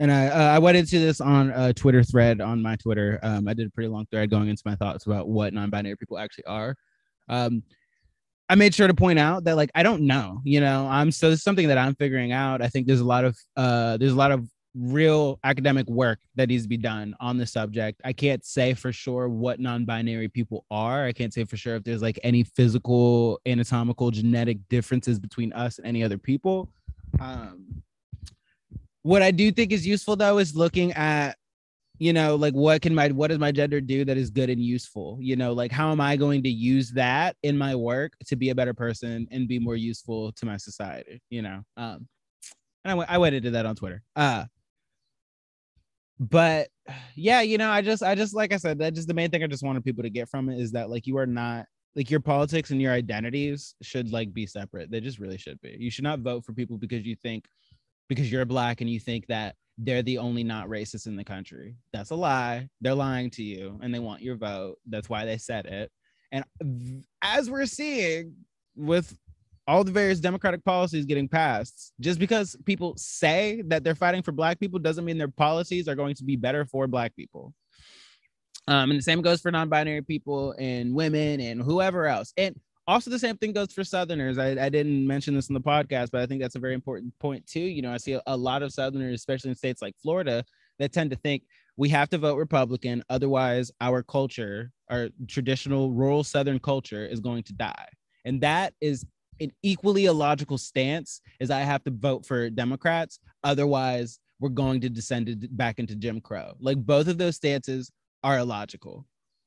and I uh, I went into this on a Twitter thread on my Twitter. Um, I did a pretty long thread going into my thoughts about what non-binary people actually are. Um, I made sure to point out that like I don't know, you know, I'm so it's something that I'm figuring out. I think there's a lot of uh there's a lot of real academic work that needs to be done on the subject. I can't say for sure what non-binary people are. I can't say for sure if there's like any physical, anatomical, genetic differences between us and any other people. Um, what I do think is useful though is looking at you know like what can my what does my gender do that is good and useful? You know like how am i going to use that in my work to be a better person and be more useful to my society you know? Um and i, went, I went into that on twitter. Uh but yeah you know i just i just like i said that just the main thing i just wanted people to get from it is that like you are not like your politics and your identities should like be separate. They just really should be. You should not vote for people because you think because you're black and you think that they're the only not racist in the country. That's a lie. They're lying to you and they want your vote. That's why they said it. And as we're seeing with all the various democratic policies getting passed, just because people say that they're fighting for black people doesn't mean their policies are going to be better for black people. Um, and the same goes for non-binary people and women and whoever else. And also the same thing goes for southerners. I, I didn't mention this in the podcast but i think that's a very important point too. You know i see a, lot of southerners especially in states like florida that tend to think we have to vote republican otherwise our culture our traditional rural southern culture is going to die. And that is an equally illogical stance as i have to vote for democrats. Otherwise we're going to descend back into jim crow. Like both of those stances are illogical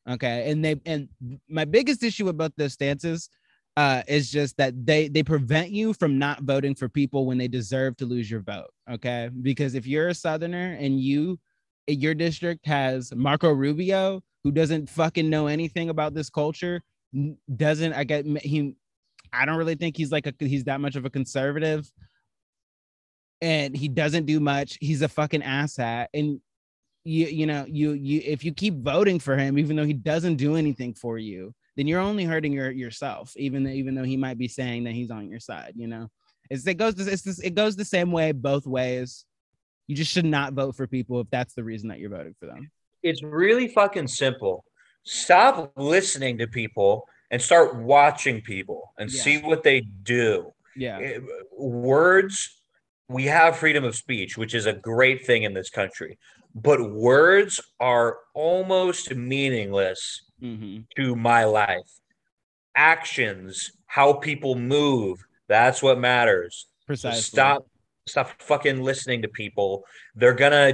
Okay. And they and my biggest issue about those stances uh is just that they they prevent you from not voting for people when they deserve to lose your vote. Okay. Because if you're a southerner and you your district has Marco Rubio, who doesn't fucking know anything about this culture, doesn't I get he I don't really think he's like a he's that much of a conservative and he doesn't do much. He's a fucking asshat. And you you know you you if you keep voting for him even though he doesn't do anything for you then you're only hurting your yourself even though, even though he might be saying that he's on your side you know? It's, it goes it's this, it goes the same way both ways. You just should not vote for people if that's the reason that you're voting for them.
It's really fucking simple. Stop listening to people and start watching people and yeah. see what they do.
Yeah. It,
words we have freedom of speech which is a great thing in this country but words are almost meaningless mm-hmm. to my life. Actions, how people move, that's what matters.
Precisely.
Stop stop fucking listening to people. They're gonna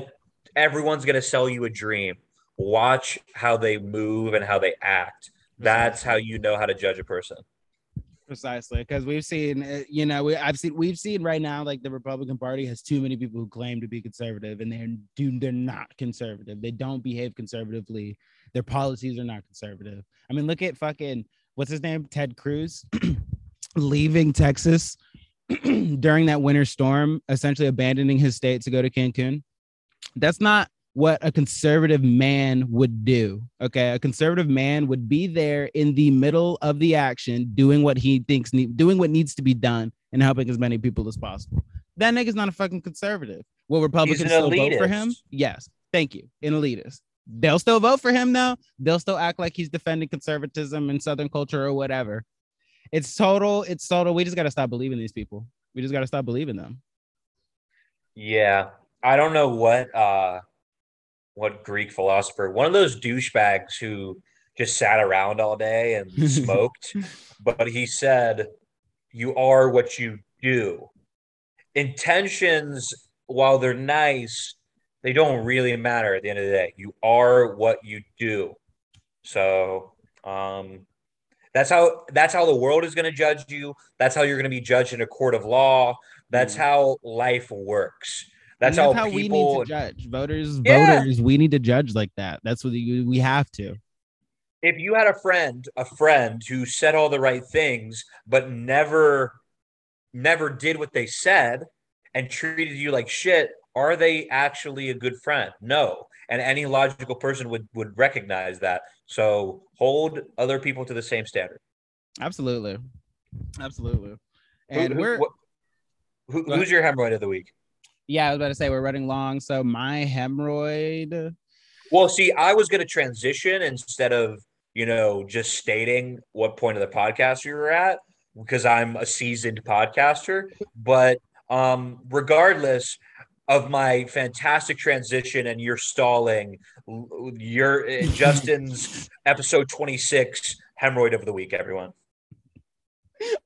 everyone's gonna sell you a dream. Watch how they move and how they act. That's how you know how to judge a person
precisely because we've seen uh, you know we, i've seen we've seen right now like the republican party has too many people who claim to be conservative and they're do they're not conservative. They don't behave conservatively. Their policies are not conservative. I mean look at fucking what's his name? Ted cruz (clears throat) leaving texas (clears throat) during that winter storm essentially abandoning his state to go to cancun. That's not what a conservative man would do. Okay. A conservative man would be there in the middle of the action, doing what he thinks, ne- doing what needs to be done and helping as many people as possible. That nigga's not a fucking conservative. Will Republicans still vote for him? Yes. Thank you. An elitist. They'll still vote for him though. They'll still act like he's defending conservatism and Southern culture or whatever. It's total. It's total. We just got to stop believing these people. We just got to stop believing them.
Yeah. I don't know what uh what Greek philosopher, one of those douchebags who just sat around all day and (laughs) smoked, but he said, You are what you do. Intentions, while they're nice, they don't really matter at the end of the day. You are what you do. So, um, that's how that's how the world is going to judge you. That's how you're going to be judged in a court of law. That's mm. how life works. That's,
that's
how,
how we need to judge voters. Yeah. Voters, we need to judge like that. That's what we, have to.
If you had a friend, a friend who said all the right things, but never, never did what they said and treated you like shit, are they actually a good friend? No. And any logical person would would recognize that. So hold other people to the same standard.
Absolutely, absolutely. And who, we're
who, who's your hemorrhoid of the week?
Yeah, I was about to say we're running long. So my hemorrhoid.
Well, see, I was going to transition instead of you know just stating what point of the podcast you were at because I'm a seasoned podcaster. But um, regardless of my fantastic transition and you're stalling, your (laughs) Justin's episode 26 hemorrhoid of the week, everyone.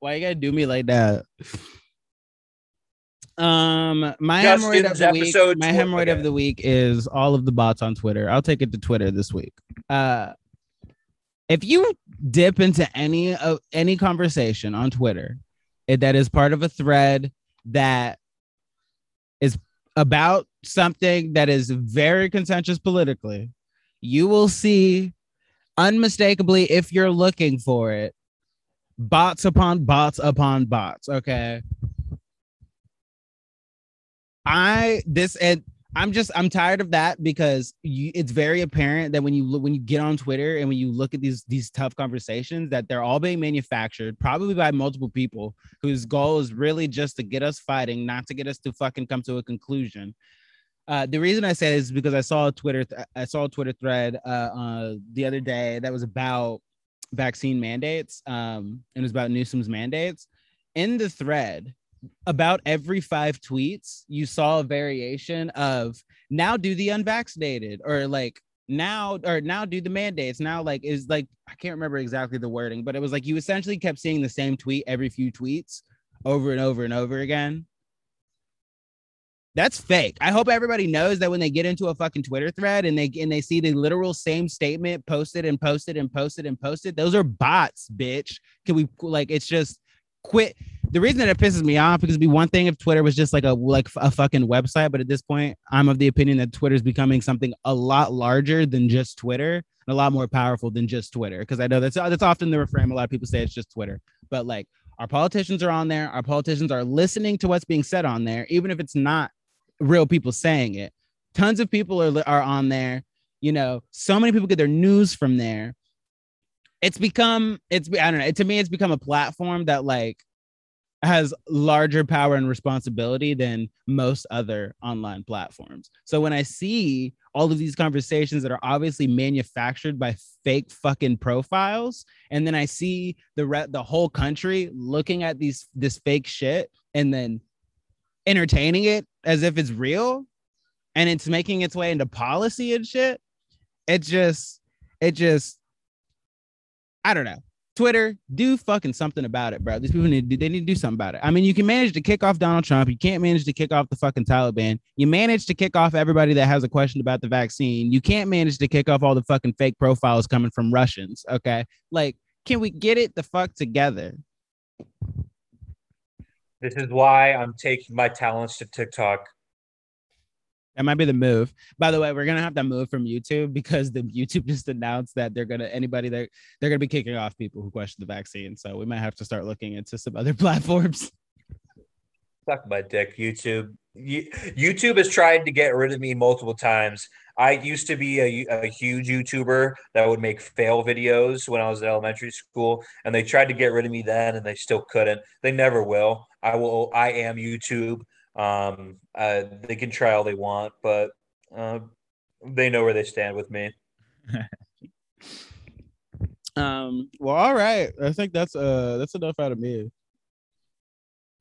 Why you gotta do me like that? Um, my
Justin's
hemorrhoid of the week. My hemorrhoid
okay.
of the week is all of the bots on Twitter. I'll take it to Twitter this week. Uh, if you dip into any of any conversation on Twitter it- that is part of a thread that is about something that is very contentious politically, you will see unmistakably if you're looking for it bots upon bots upon bots okay i this and i'm just i'm tired of that because you, it's very apparent that when you when you get on twitter and when you look at these these tough conversations that they're all being manufactured probably by multiple people whose goal is really just to get us fighting not to get us to fucking come to a conclusion uh, the reason I say is because I saw a Twitter th- I saw a Twitter thread uh, uh, the other day that was about vaccine mandates um, and it was about Newsom's mandates. In the thread, about every five tweets, you saw a variation of now do the unvaccinated or like now or now do the mandates. Now like is like I can't remember exactly the wording, but it was like you essentially kept seeing the same tweet every few tweets over and over and over again. That's fake. I hope everybody knows that when they get into a fucking Twitter thread and they and they see the literal same statement posted and posted and posted and posted, those are bots, bitch. Can we like it's just quit. The reason that it pisses me off because it'd be one thing if Twitter was just like a like a fucking website, but at this point, I'm of the opinion that Twitter is becoming something a lot larger than just Twitter and a lot more powerful than just Twitter. Because I know that's that's often the refrain. A lot of people say it's just Twitter, but like our politicians are on there. Our politicians are listening to what's being said on there, even if it's not real people saying it. Tons of people are are on there. You know, so many people get their news from there. It's become it's I don't know. To me, it's become a platform that like has larger power and responsibility than most other online platforms. So when I see all of these conversations that are obviously manufactured by fake fucking profiles, and then I see the re- the whole country looking at these this fake shit and then entertaining it as if it's real and it's making its way into policy and shit it just it just i don't know. Twitter do fucking something about it bro. These people need to do, they need to do something about it. I mean you can manage to kick off donald trump. You can't manage to kick off the fucking taliban. You manage to kick off everybody that has a question about the vaccine. You can't manage to kick off all the fucking fake profiles coming from russians okay? Like can we get it the fuck together?
This is why I'm taking my talents to TikTok.
That might be the move. By the way, we're gonna have to move from YouTube because the (laughs) YouTube just announced that they're gonna anybody that they're gonna be kicking off people who question the vaccine. So we might have to start looking into some other (laughs) platforms.
Suck my dick, YouTube. You- YouTube has tried to get rid of me multiple times. I used to be a, a huge YouTuber that would make fail videos when I was in elementary school, and they tried to get rid of me then, and they still couldn't. They never will. I will. I am YouTube. Um, uh, they can try all they want, but uh, they know where they stand with me. (laughs)
Um, well, all right. I think that's uh that's enough out of me.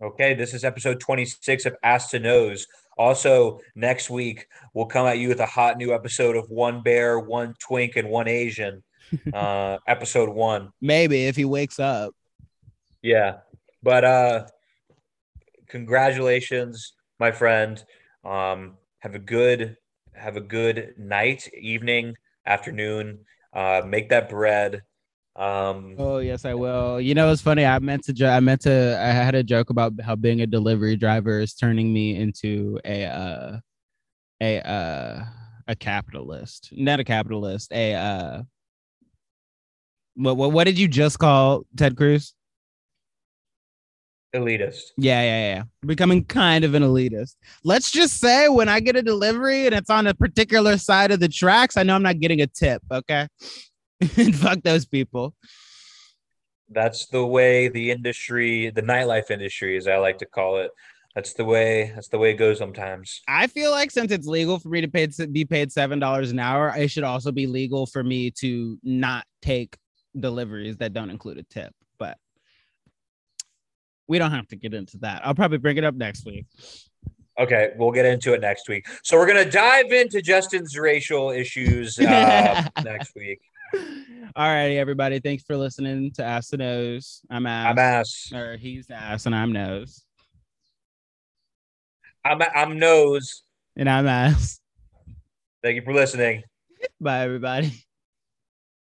Okay, this is episode 26 of Ask to Nose. Also, next week, we'll come at you with a hot new episode of One Bear, One Twink, and One Asian. (laughs) Uh, episode one.
Maybe if he wakes up.
Yeah. But uh congratulations, my friend. Um, have a good have a good night, evening, afternoon. Uh, make that bread. Um,
Oh yes, I will. You know, it's funny. I meant to. Jo- I meant to. I had a joke about how being a delivery driver is turning me into a uh, a uh, a capitalist. Not a capitalist. A uh, what what what did you just call Ted Cruz?
Elitist.
Yeah, yeah, yeah. Becoming kind of an elitist. Let's just say when I get a delivery and it's on a particular side of the tracks, I know I'm not getting a tip. Okay. and (laughs) fuck those people.
That's the way the industry, the nightlife industry, as I like to call it. That's the way. That's the way it goes sometimes.
I feel like since it's legal for me to pay be paid seven dollars an hour, it should also be legal for me to not take deliveries that don't include a tip. We don't have to get into that. I'll probably bring it up next week.
Okay, we'll get into it next week. So we're gonna dive into Justin's racial issues uh, (laughs) next week.
All righty, everybody. Thanks for listening to Ask the Nose. I'm Ass.
I'm ass.
Or he's Ass and I'm Nose.
I'm I'm nose.
And I'm ass.
Thank you for listening.
Bye, everybody.